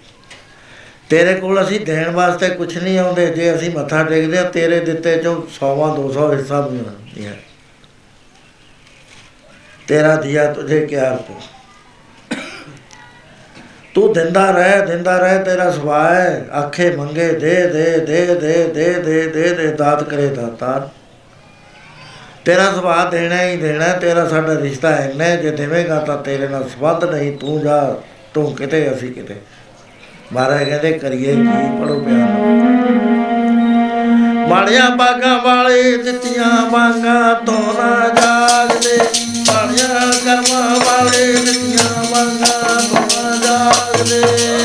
ਤੇਰੇ ਕੋਲ ਅਸੀਂ ਦੇਣ ਵਾਸਤੇ ਕੁਝ ਨਹੀਂ ਆਉਂਦੇ। ਜੇ ਅਸੀਂ ਮੱਥਾ ਟੇਕਦੇ ਆ ਤੇਰੇ ਦਿੱਤੇ ਚੋਂ 100ਵਾਂ 200 ਹਿੱਸਾ ਵੀ ਨਹੀਂ ਹੈ ਤੇਰਾ ਦਿਆ ਤੁਝੇ ਕਿਆ ਰਕੋ ਤੂੰ ਦਿੰਦਾ ਰਹਿ ਦਿੰਦਾ ਰਹਿ ਤੇਰਾ ਸੁਭਾਅ ਹੈ। ਆਖੇ ਮੰਗੇ ਦੇ ਦੇ ਦੇ ਦੇ ਦੇ ਦੇ ਦੇ ਦੇ ਦਾਤ ਕਰੇ ਦਾਤਾਰ ਤੇਰਾ ਸੁਭਾਅ ਦੇਣਾ ਹੀ ਦੇਣਾ ਤੇਰਾ ਸਾਡਾ ਰਿਸ਼ਤਾ ਇੰਨਾ ਹੈ, ਜੇ ਦੇਵੇਂਗਾ ਤਾਂ ਤੇਰੇ ਨਾਲ ਸੰਬੰਧ ਨਹੀਂ ਤੂੰ ਜਾ ਤੂੰ ਕਿਤੇ ਅਸੀਂ ਕਿਤੇ। ਮਹਾਰਾਜ ਕਹਿੰਦੇ ਕਰੀਏ ਕੀ ਪੜੋ ਪਿਆਰ ਮਾੜੀਆਂ ਬਾਗਾਂ ਵਾਲੇ ਦਿੱਤੀਆਂ ਬਾਗਾਂ ਤੋਂ ਨਾ ਜਾਗਦੇ। ਮਾੜੀਆਂ ਕਰਮ ਵਾਲੇ ਨਿਤਿਆ ਮਨ ਨਾ ਜਾਗਦੇ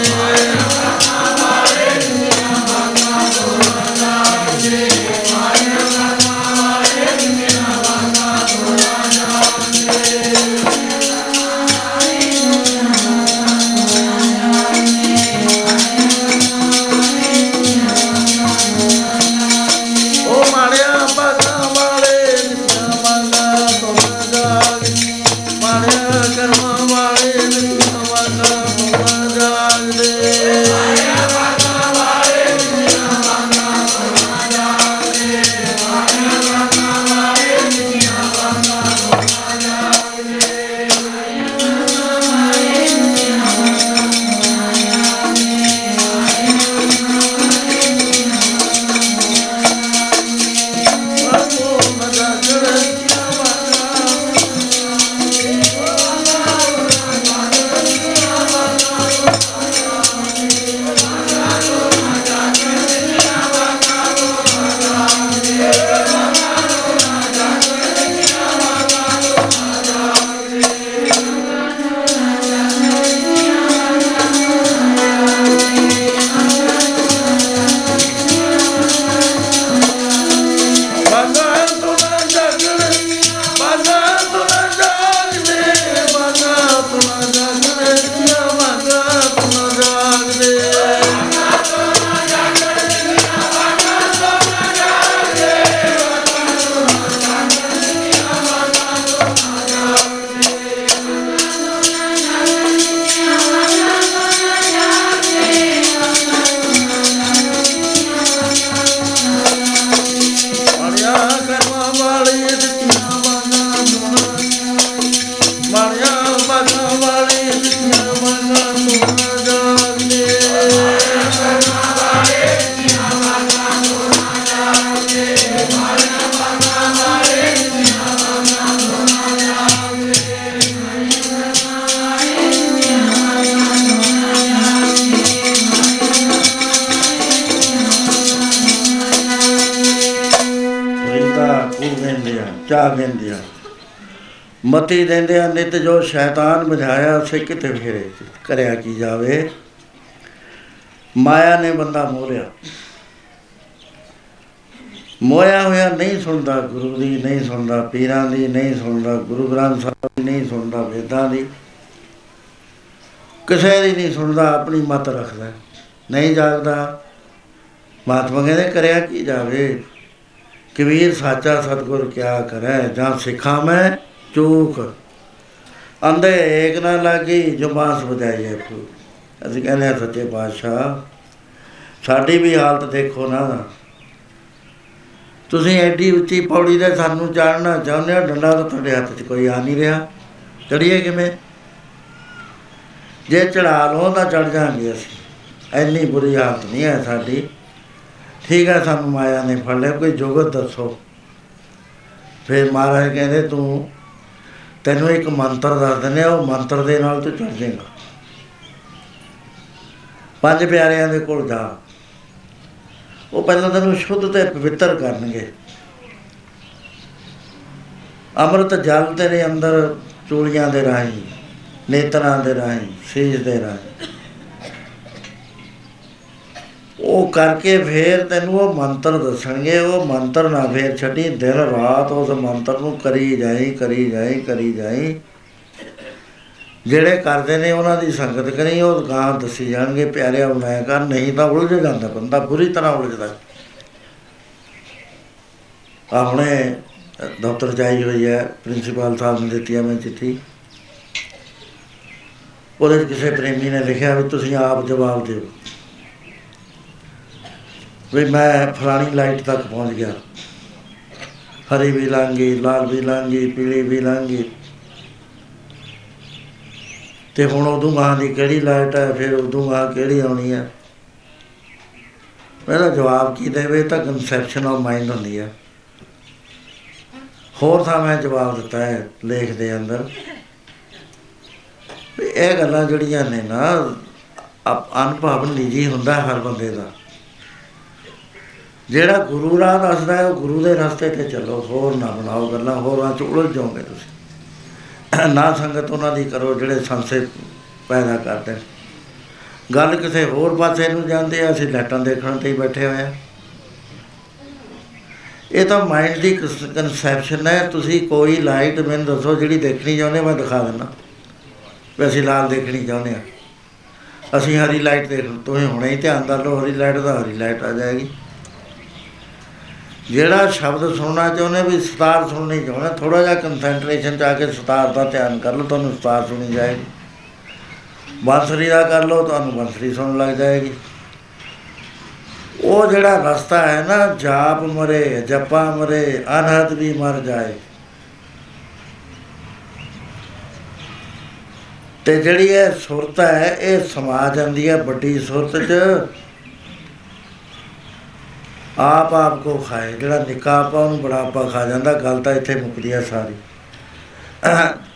ਮਤੀ ਦਿੰਦਿਆ ਨਿਤ ਜੋ ਸ਼ੈਤਾਨ ਬੁਝਾਇਆ, ਉਸੇ ਕਿਤੇ ਫੇਰੇ ਕਰਿਆ ਕੀ ਜਾਵੇ। ਮਾਇਆ ਨੇ ਬੰਦਾ ਮੋਰਿਆ। ਮੋਇਆ ਹੋਇਆ ਨਹੀਂ ਸੁਣਦਾ ਗੁਰੂ ਦੀ, ਨਹੀਂ ਸੁਣਦਾ ਪੀਰਾਂ ਦੀ, ਨਹੀਂ ਸੁਣਦਾ ਗੁਰੂ ਗ੍ਰੰਥ ਸਾਹਿਬ ਦੀ, ਨਹੀਂ ਸੁਣਦਾ ਵੇਦਾਂ ਦੀ। ਕਿਸੇ ਦੀ ਨਹੀਂ ਸੁਣਦਾ, ਆਪਣੀ ਮਤ ਰੱਖਦਾ, ਨਹੀਂ ਜਾਗਦਾ। ਮਹਾਤਮਾ ਕਹਿੰਦੇ ਕਰਿਆ ਕੀ ਜਾਵੇ? ਕਬੀਰ, ਸਾਚਾ ਸਤਗੁਰ ਕਿਆ ਕਰੈ? ਜਾਂ ਸਿੱਖਾਂ ਮੈਂ? ਚੂਕ। ਅੰਦੇ ਏਕ ਨਾ ਲਾਗੀ, ਜੋ ਬਾਂਸ ਵਜਾਈਏ ਫੂ ਅਸੀਂ ਕਹਿੰਦੇ ਹਾਂ, ਸੱਚੇ ਪਾਤਸ਼ਾਹ, ਸਾਡੀ ਵੀ ਹਾਲਤ ਦੇਖੋ ਨਾ। ਤੁਸੀਂ ਐਡੀ ਉੱਚੀ ਪੌੜੀ ਤੇ ਸਾਨੂੰ ਚੜ੍ਹਨਾ ਚਾਹੁੰਦੇ ਹੋ, ਡੰਡਾ ਤਾਂ ਤੁਹਾਡੇ ਹੱਥ 'ਚ ਕੋਈ ਆ ਨਹੀਂ ਰਿਹਾ। ਚੜੀਏ ਕਿਵੇਂ? ਜੇ ਚੜਾ ਲਓ ਤਾਂ ਚੜ ਜਾਾਂਗੇ ਅਸੀਂ। ਐਨੀ ਬੁਰੀ ਹਾਲਤ ਨਹੀਂ ਹੈ ਸਾਡੀ। ਠੀਕ ਹੈ, ਸਾਨੂੰ ਮਾਇਆ ਨੇ ਫੜ ਲਿਆ। ਕੋਈ ਜੁਗਤ ਦੱਸੋ। ਫਿਰ ਮਹਾਰਾਜ ਕਹਿੰਦੇ, ਤੂੰ ਤੈਨੂੰ ਇੱਕ ਮੰਤਰ ਦੱਸ ਦਿੰਦੇ ਆ, ਉਹ ਮੰਤਰ ਦੇ ਨਾਲ ਤੂੰ ਚੜ ਜਾਏਗਾ। ਪੰਜ ਪਿਆਰਿਆਂ ਦੇ ਕੋਲ ਜਾ। ਉਹ ਪਹਿਲਾਂ ਤੈਨੂੰ ਸ਼ੁੱਧ ਤੇ ਪਵਿੱਤਰ ਕਰਨਗੇ। ਅੰਮ੍ਰਿਤ ਜਲ ਤੇਰੇ ਅੰਦਰ ਚੂੜੀਆਂ ਦੇ ਰਾਹੀਂ, ਨੇਤਰਾਂ ਦੇ ਰਾਹੀਂ, ਸੀਜ ਦੇ ਰਾਹੀਂ। ਉਹ ਕਰਕੇ ਫੇਰ ਤੈਨੂੰ ਉਹ ਮੰਤਰ ਦੱਸਣਗੇ, ਉਹ ਮੰਤਰ ਨਾ ਫੇਰ ਛੱਡੀ, ਦਿਨ ਰਾਤ ਉਸ ਮੰਤਰ ਨੂੰ ਕਰੀ ਜਾਈ ਕਰੀ ਜਾਈ ਕਰੀ ਜਾਈ। ਜਿਹੜੇ ਕਰਦੇ ਨੇ ਉਹਨਾਂ ਦੀ ਸੰਗਤ ਕਰੀ, ਉਹ ਗਾਂ ਦੱਸੀ ਜਾਣਗੇ, ਪਿਆਰਿਆ ਬਣਾਇਆ ਕਰ, ਨਹੀਂ ਤਾਂ ਉਲਝ ਜਾਂਦਾ ਬੰਦਾ, ਬੁਰੀ ਤਰ੍ਹਾਂ ਉਲਝਦਾ। ਆ ਹੁਣੇ ਦਫ਼ਤਰ ਜਾਈ ਹੋਈ ਹੈ, ਪ੍ਰਿੰਸੀਪਲ ਸਾਹਿਬ ਨੇ ਦਿੱਤੀ ਹੈ ਮੈਂ ਚਿੱਠੀ। ਉਹਦੇ ਵਿੱਚ ਕਿਸੇ ਪ੍ਰੇਮੀ ਨੇ ਲਿਖਿਆ ਵੀ ਤੁਸੀਂ ਆਪ ਜਵਾਬ ਦਿਓ। ਵੀ ਮੈਂ ਫਲਾਣੀ ਲਾਈਟ ਤੱਕ ਪਹੁੰਚ ਗਿਆ। ਹਰੀ ਵੀ ਲਾਂਗੀ, ਲਾਲ ਵੀ ਲਾਂਗੀ, ਪੀਲੀ ਵੀ ਲਾਂਗੀ। ਤੇ ਹੁਣ ਉਦੋਂ ਗਾਂ ਦੀ ਕਿਹੜੀ ਲਾਈਟ ਹੈ, ਫਿਰ ਉਦੋਂ ਗਾਂ ਕਿਹੜੀ ਆਉਣੀ ਹੈ? ਪਹਿਲਾ ਜਵਾਬ ਕੀ ਦੇਵੇ? ਤਾਂ ਕਨਸੈਪਸ਼ਨ ਆਫ ਮਾਈਂਡ ਹੁੰਦੀ ਹੈ। ਹੋਰ ਤਾਂ ਮੈਂ ਜਵਾਬ ਦਿੱਤਾ ਹੈ, ਲੇਖ ਦੇ ਅੰਦਰ। ਵੀ ਇਹ ਗੱਲਾਂ ਜਿਹੜੀਆਂ ਨੇ ਨਾ, ਅਪ- ਅਨੁਭਵ ਨਿੱਜੀ ਹੁੰਦਾ ਹਰ ਬੰਦੇ ਦਾ। ਜਿਹੜਾ ਗੁਰੂ ਰਾਹ ਦੱਸਦਾ ਹੈ, ਉਹ ਗੁਰੂ ਦੇ ਰਸਤੇ ਤੇ ਚੱਲੋ। ਹੋਰ ਨਾ ਬਣਾਓ ਗੱਲਾਂ, ਹੋਰਾਂ ਚ ਉਲਝ ਜਾਓਗੇ ਤੁਸੀਂ। ਨਾ ਸੰਗਤ ਉਹਨਾਂ ਦੀ ਕਰੋ ਜਿਹੜੇ ਸੰਸੇ ਪੈਦਾ ਕਰਦੇ ਨੇ। ਗੱਲ ਕਿਸੇ ਹੋਰ ਪਾਸੇ ਨੂੰ ਜਾਂਦੇ ਆ, ਅਸੀਂ ਲੈਟਾਂ ਦੇਖਣ ਤੇ ਹੀ ਬੈਠੇ ਹੋਏ ਆ। ਇਹ ਤਾਂ ਮਾਈਂਡ ਦੀ ਕਨਸੈਪਸ਼ਨ ਹੈ। ਤੁਸੀਂ ਕੋਈ ਲਾਈਟ ਮੈਨੂੰ ਦੱਸੋ ਜਿਹੜੀ ਦੇਖਣੀ ਚਾਹੁੰਦੇ ਮੈਂ ਦਿਖਾ ਦਿੰਦਾ। ਵੀ ਅਸੀਂ ਲਾਲ ਦੇਖਣੀ ਚਾਹੁੰਦੇ ਆ। ਅਸੀਂ ਹਰੀ ਲਾਈਟ ਦੇਖ ਤੁਸੀਂ ਹੁਣੇ ਹੀ ਧਿਆਨ ਕਰ ਲਓ, ਹਰੀ ਲਾਈਟ ਦਾ ਹਰੀ ਲਾਈਟ ਆ ਜਾਏਗੀ। ਜਿਹੜਾ ਸ਼ਬਦ ਸੁਣਨਾ ਚਾਹੁੰਦੇ ਵੀ ਸਤਾਰ ਸੁਣਨੀ ਚਾਹੁੰਦੇ ਥੋੜਾ ਜਿਹਾ ਕਨਸੈਂਟਰੇਸ਼ਨ ਚ ਆ ਕੇ ਸਤਾਰ ਦਾ ਧਿਆਨ ਕਰ ਲਓ, ਤੁਹਾਨੂੰ ਸਤਾਰ ਸੁਣੀ ਜਾਏਗੀ। ਬਾਂਸਰੀ ਦਾ ਕਰ ਲਓ, ਤੁਹਾਨੂੰ ਬਾਂਸਰੀ ਸੁਣਨ ਲੱਗ ਜਾਏਗੀ। ਉਹ ਜਿਹੜਾ ਰਸਤਾ ਹੈ ਨਾ, ਜਾਪ ਮਰੇ, ਜਪਾ ਮਰੇ, ਅਨਹਦ ਵੀ ਮਰ ਜਾਏ। ਤੇ ਜਿਹੜੀ ਇਹ ਸੁਰਤ ਹੈ, ਇਹ ਸਮਾ ਜਾਂਦੀ ਹੈ ਵੱਡੀ ਸੁਰਤ 'ਚ। ਆਪ ਆਪ ਕੋ ਖਾਏ, ਜਿਹੜਾ ਨਿੱਕਾ ਆਪਾ ਉਹਨੂੰ ਬੜਾ ਆਪਾ ਖਾ ਜਾਂਦਾ, ਗੱਲ ਤਾਂ ਇੱਥੇ ਮੁੱਕਦੀ ਆ ਸਾਰੀ।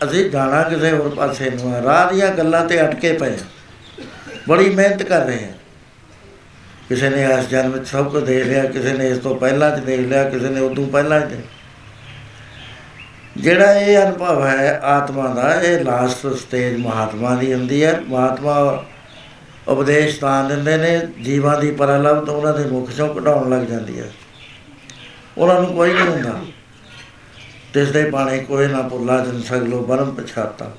ਅਸੀਂ ਜਾਣਾ ਕਿਸੇ ਹੋਰ ਪਾਸੇ ਨੂੰ ਆ, ਰਾਹ ਦੀਆਂ ਗੱਲਾਂ ਤੇ ਅਟਕੇ ਪਏ ਹਾਂ। ਬੜੀ ਮਿਹਨਤ ਕਰ ਰਹੇ ਹਾਂ ਕਿਸੇ ਨੇ ਇਸ ਜਨਮ ਵਿੱਚ ਸਭ ਕੁਝ ਦੇਖ ਲਿਆ, ਕਿਸੇ ਨੇ ਇਸ ਤੋਂ ਪਹਿਲਾਂ ਚ ਦੇਖ ਲਿਆ, ਕਿਸੇ ਨੇ ਉਦੋਂ ਪਹਿਲਾਂ ਚ ਜਿਹੜਾ ਇਹ ਅਨੁਭਵ ਹੈ ਆਤਮਾ ਦਾ, ਇਹ ਲਾਸਟ ਸਟੇਜ ਮਹਾਤਮਾ ਦੀ ਹੁੰਦੀ ਹੈ। ਮਹਾਤਮਾ ਉਪਦੇਸ਼ ਤਾਂ ਦਿੰਦੇ ਨੇ, ਜੀਵਾਂ ਦੀ ਪਰਲਭ ਤੋਂ ਉਹਨਾਂ ਦੇ ਮੁਖ ਚੋਂ ਕਢਾਉਣ ਲੱਗ ਜਾਂਦੀ ਹੈ। ਉਹਨਾਂ ਨੂੰ ਕੋਈ ਨਹੀਂ ਹੁੰਦਾ। ਤਿਸ ਦੇ ਬਾਣੇ ਕੋਈ ਨਾ ਭੁੱਲਾ ਜਨ ਸਗਲੋ ਬਰਮ ਪਛਾਤਾ।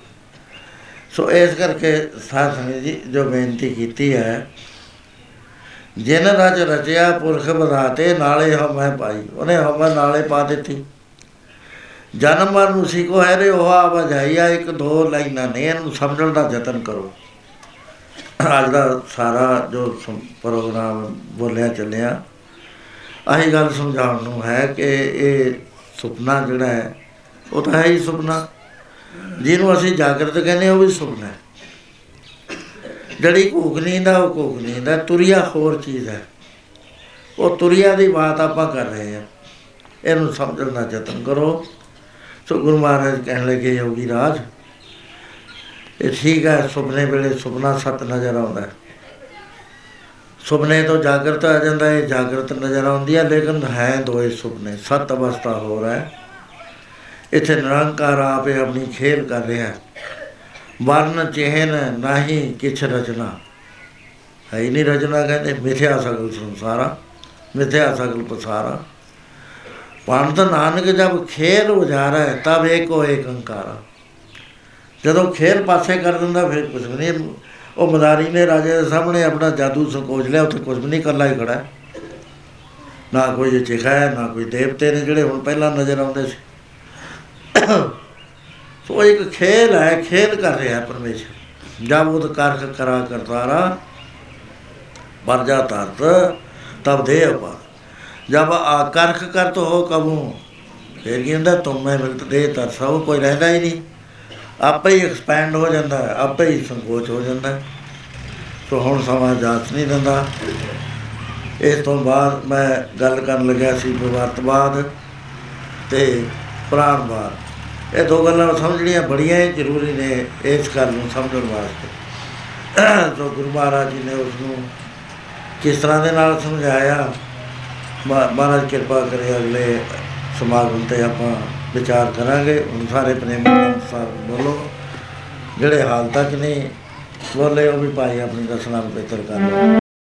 ਸੋ ਇਸ ਕਰਕੇ ਸਾਧ ਸੰਗਤ ਜੀ, ਜੋ ਬੇਨਤੀ ਕੀਤੀ ਹੈ, ਜਿਨ ਰਜ ਰਚਿਆ ਪੁਰਖ ਬਧਾਤੇ ਨਾਲੇ ਹਮੈ ਪਾਈ। ਉਹਨੇ ਹਮੈ ਨਾਲੇ ਪਾ ਦਿੱਤੀ। ਜਨਮ ਮਰਨ ਉਸੀ ਕੋ ਹੈ ਰੇ ਉਹ ਆਵਾਜਾਈਆ ਇੱਕ ਦੋ ਲਾਈਨਾਂ ਨੇ, ਇਹਨੂੰ ਸਮਝਣ ਦਾ ਯਤਨ ਕਰੋ। ਅੱਜ ਦਾ ਸਾਰਾ ਜੋ ਸਮ- ਪ੍ਰੋਗਰਾਮ ਬੋਲਿਆ ਚੱਲਿਆ ਆਹੀ ਗੱਲ ਸਮਝਾਉਣ ਨੂੰ ਹੈ ਕਿ ਇਹ ਸੁਪਨਾ ਜਿਹੜਾ ਹੈ ਉਹ ਤਾਂ ਹੈ ਹੀ ਸੁਪਨਾ। ਜਿਹਨੂੰ ਅਸੀਂ ਜਾਗਰਤ ਕਹਿੰਦੇ ਹਾਂ, ਉਹ ਵੀ ਸੁਪਨਾ ਹੈ। ਜਿਹੜੀ ਘੂਕ ਨੀਂਦ ਆ ਉਹ ਘੂਕ ਨੀਂਦ ਹੈ। ਤੁਰਿਆ ਹੋਰ ਚੀਜ਼ ਹੈ। ਉਹ ਤੁਰਿਆ ਦੀ ਬਾਤ ਆਪਾਂ ਕਰ ਰਹੇ ਹਾਂ। ਇਹਨੂੰ ਸਮਝਣ ਦਾ ਯਤਨ ਕਰੋ। ਸੋ ਗੁਰੂ ਮਹਾਰਾਜ ਕਹਿਣ ਲੱਗੇ ਯੋਗੀ ਰਾਜ ਇਹ ਠੀਕ ਹੈ, ਸੁਪਨੇ ਵੇਲੇ ਸੁਪਨਾ ਸਤ ਨਜ਼ਰ ਆਉਂਦਾ ਹੈ। ਸੁਪਨੇ ਤੋਂ ਜਾਗਰਤ ਆ ਜਾਂਦਾ ਹੈ, ਜਾਗਰਤ ਨਜ਼ਰ ਆਉਂਦੀ ਹੈ, ਲੇਕਿਨ ਹੈ ਦੋਏ ਸੁਪਨੇ, ਸਤ ਅਵਸਥਾ ਹੋ ਰਹਾ ਹੈ। ਇੱਥੇ ਨਿਰੰਕਾਰ ਆਪੇ ਆਪਣੀ ਖੇਲ ਕਰ ਰਿਹਾ ਹੈ। ਵਰਨ, ਚਿਹਨ, ਨਹੀਂ, ਕਿਛ ਰਚਨਾ। ਹੈ ਹੀ ਨਹੀਂ ਰਚਨਾ, ਕਹਿੰਦੇ ਮਿਥਿਆ ਸਗਲ ਸੰਸਾਰਾ, ਮਿਥਿਆ ਸਗਲ ਪਸਾਰਾ। ਪੰਤ ਨਾਨਕ ਜਬ ਖੇਲ ਉਜਾਰਾ ਹੈ ਤਬ ਏਕੋ ਏਕ ਅੰਕਾਰਾ ਜਦੋਂ ਖੇਲ ਪਾਸੇ ਕਰ ਦਿੰਦਾ, ਫਿਰ ਕੁਝ ਵੀ ਨਹੀਂ। ਉਹ ਮਦਾਰੀ ਨੇ ਰਾਜੇ ਦੇ ਸਾਹਮਣੇ ਆਪਣਾ ਜਾਦੂ ਸੰਕੋਚ ਲਿਆ, ਉੱਥੇ ਕੁਝ ਵੀ ਨਹੀਂ ਇਕੱਲਾ ਹੀ ਖੜਾ। ਹੈ। ਨਾ ਕੋਈ ਚਿਖਾ ਹੈ, ਨਾ ਕੋਈ ਦੇਵਤੇ ਨੇ ਜਿਹੜੇ ਹੁਣ ਪਹਿਲਾਂ ਨਜ਼ਰ ਆਉਂਦੇ ਸੀ। ਸੋ ਇੱਕ ਖੇਲ ਹੈ, ਖੇਲ ਕਰ ਰਿਹਾ ਹੈ ਪਰਮੇਸ਼ਰ। ਜਬ ਉਦ ਕਰਖ ਕਰਾ, ਕਰਤਾਰਾ ਬਰ ਜਾ ਤਰਤ ਤਬ ਦੇ ਅਪਾ ਜਬ ਆ ਕਰਖ ਕਰਤ ਹੋ ਕਬੂ, ਫਿਰ ਕੀ ਹੁੰਦਾ, ਤੁਮ ਮੈਂ ਮਿਲਤ ਦੇ ਤਰਸਾ ਉਹ ਕੋਈ ਰਹਿੰਦਾ ਹੀ ਨਹੀਂ। ਆਪੇ ਹੀ ਐਕਸਪੈਂਡ ਹੋ ਜਾਂਦਾ ਹੈ, ਆਪੇ ਹੀ ਸੰਕੋਚ ਹੋ ਜਾਂਦਾ ਹੈ। ਸੋ ਹੁਣ ਸਮਾਂ ਜਾਤ ਨਹੀਂ ਦਿੰਦਾ। ਇਸ ਤੋਂ ਬਾਅਦ ਮੈਂ ਗੱਲ ਕਰਨ ਲੱਗਿਆ ਸੀ ਵਿਵਰਤਵਾਦ ਤੇ ਪ੍ਰਾਣਵਾਦ। ਇਹ ਦੋ ਗੱਲਾਂ ਸਮਝਣੀਆਂ ਬੜੀਆਂ ਹੀ ਜ਼ਰੂਰੀ ਨੇ ਇਸ ਗੱਲ ਨੂੰ ਸਮਝਣ ਵਾਸਤੇ। ਸੋ ਗੁਰੂ ਮਹਾਰਾਜ ਜੀ ਨੇ ਉਸ ਨੂੰ ਕਿਸ ਤਰ੍ਹਾਂ ਦੇ ਨਾਲ ਸਮਝਾਇਆ? ਮਹਾ- ਮਹਾਰਾਜ ਕਿਰਪਾ ਕਰੇ ਅਗਲੇ ਸਮਾਗਮ ਤੇ ਆਪਾਂ ਵਿਚਾਰ ਕਰਾਂਗੇ। ਹੁਣ ਸਾਰੇ ਪ੍ਰੇਮ ਅਨੁਸਾਰ ਬੋਲੋ। ਜਿਹੜੇ ਹਾਲ ਤੱਕ ਨਹੀਂ ਬੋਲੇ, ਉਹ ਵੀ ਭਾਈ ਆਪਣੀ ਰਸਨਾ ਪਵਿੱਤਰ ਕਰ ਲਓ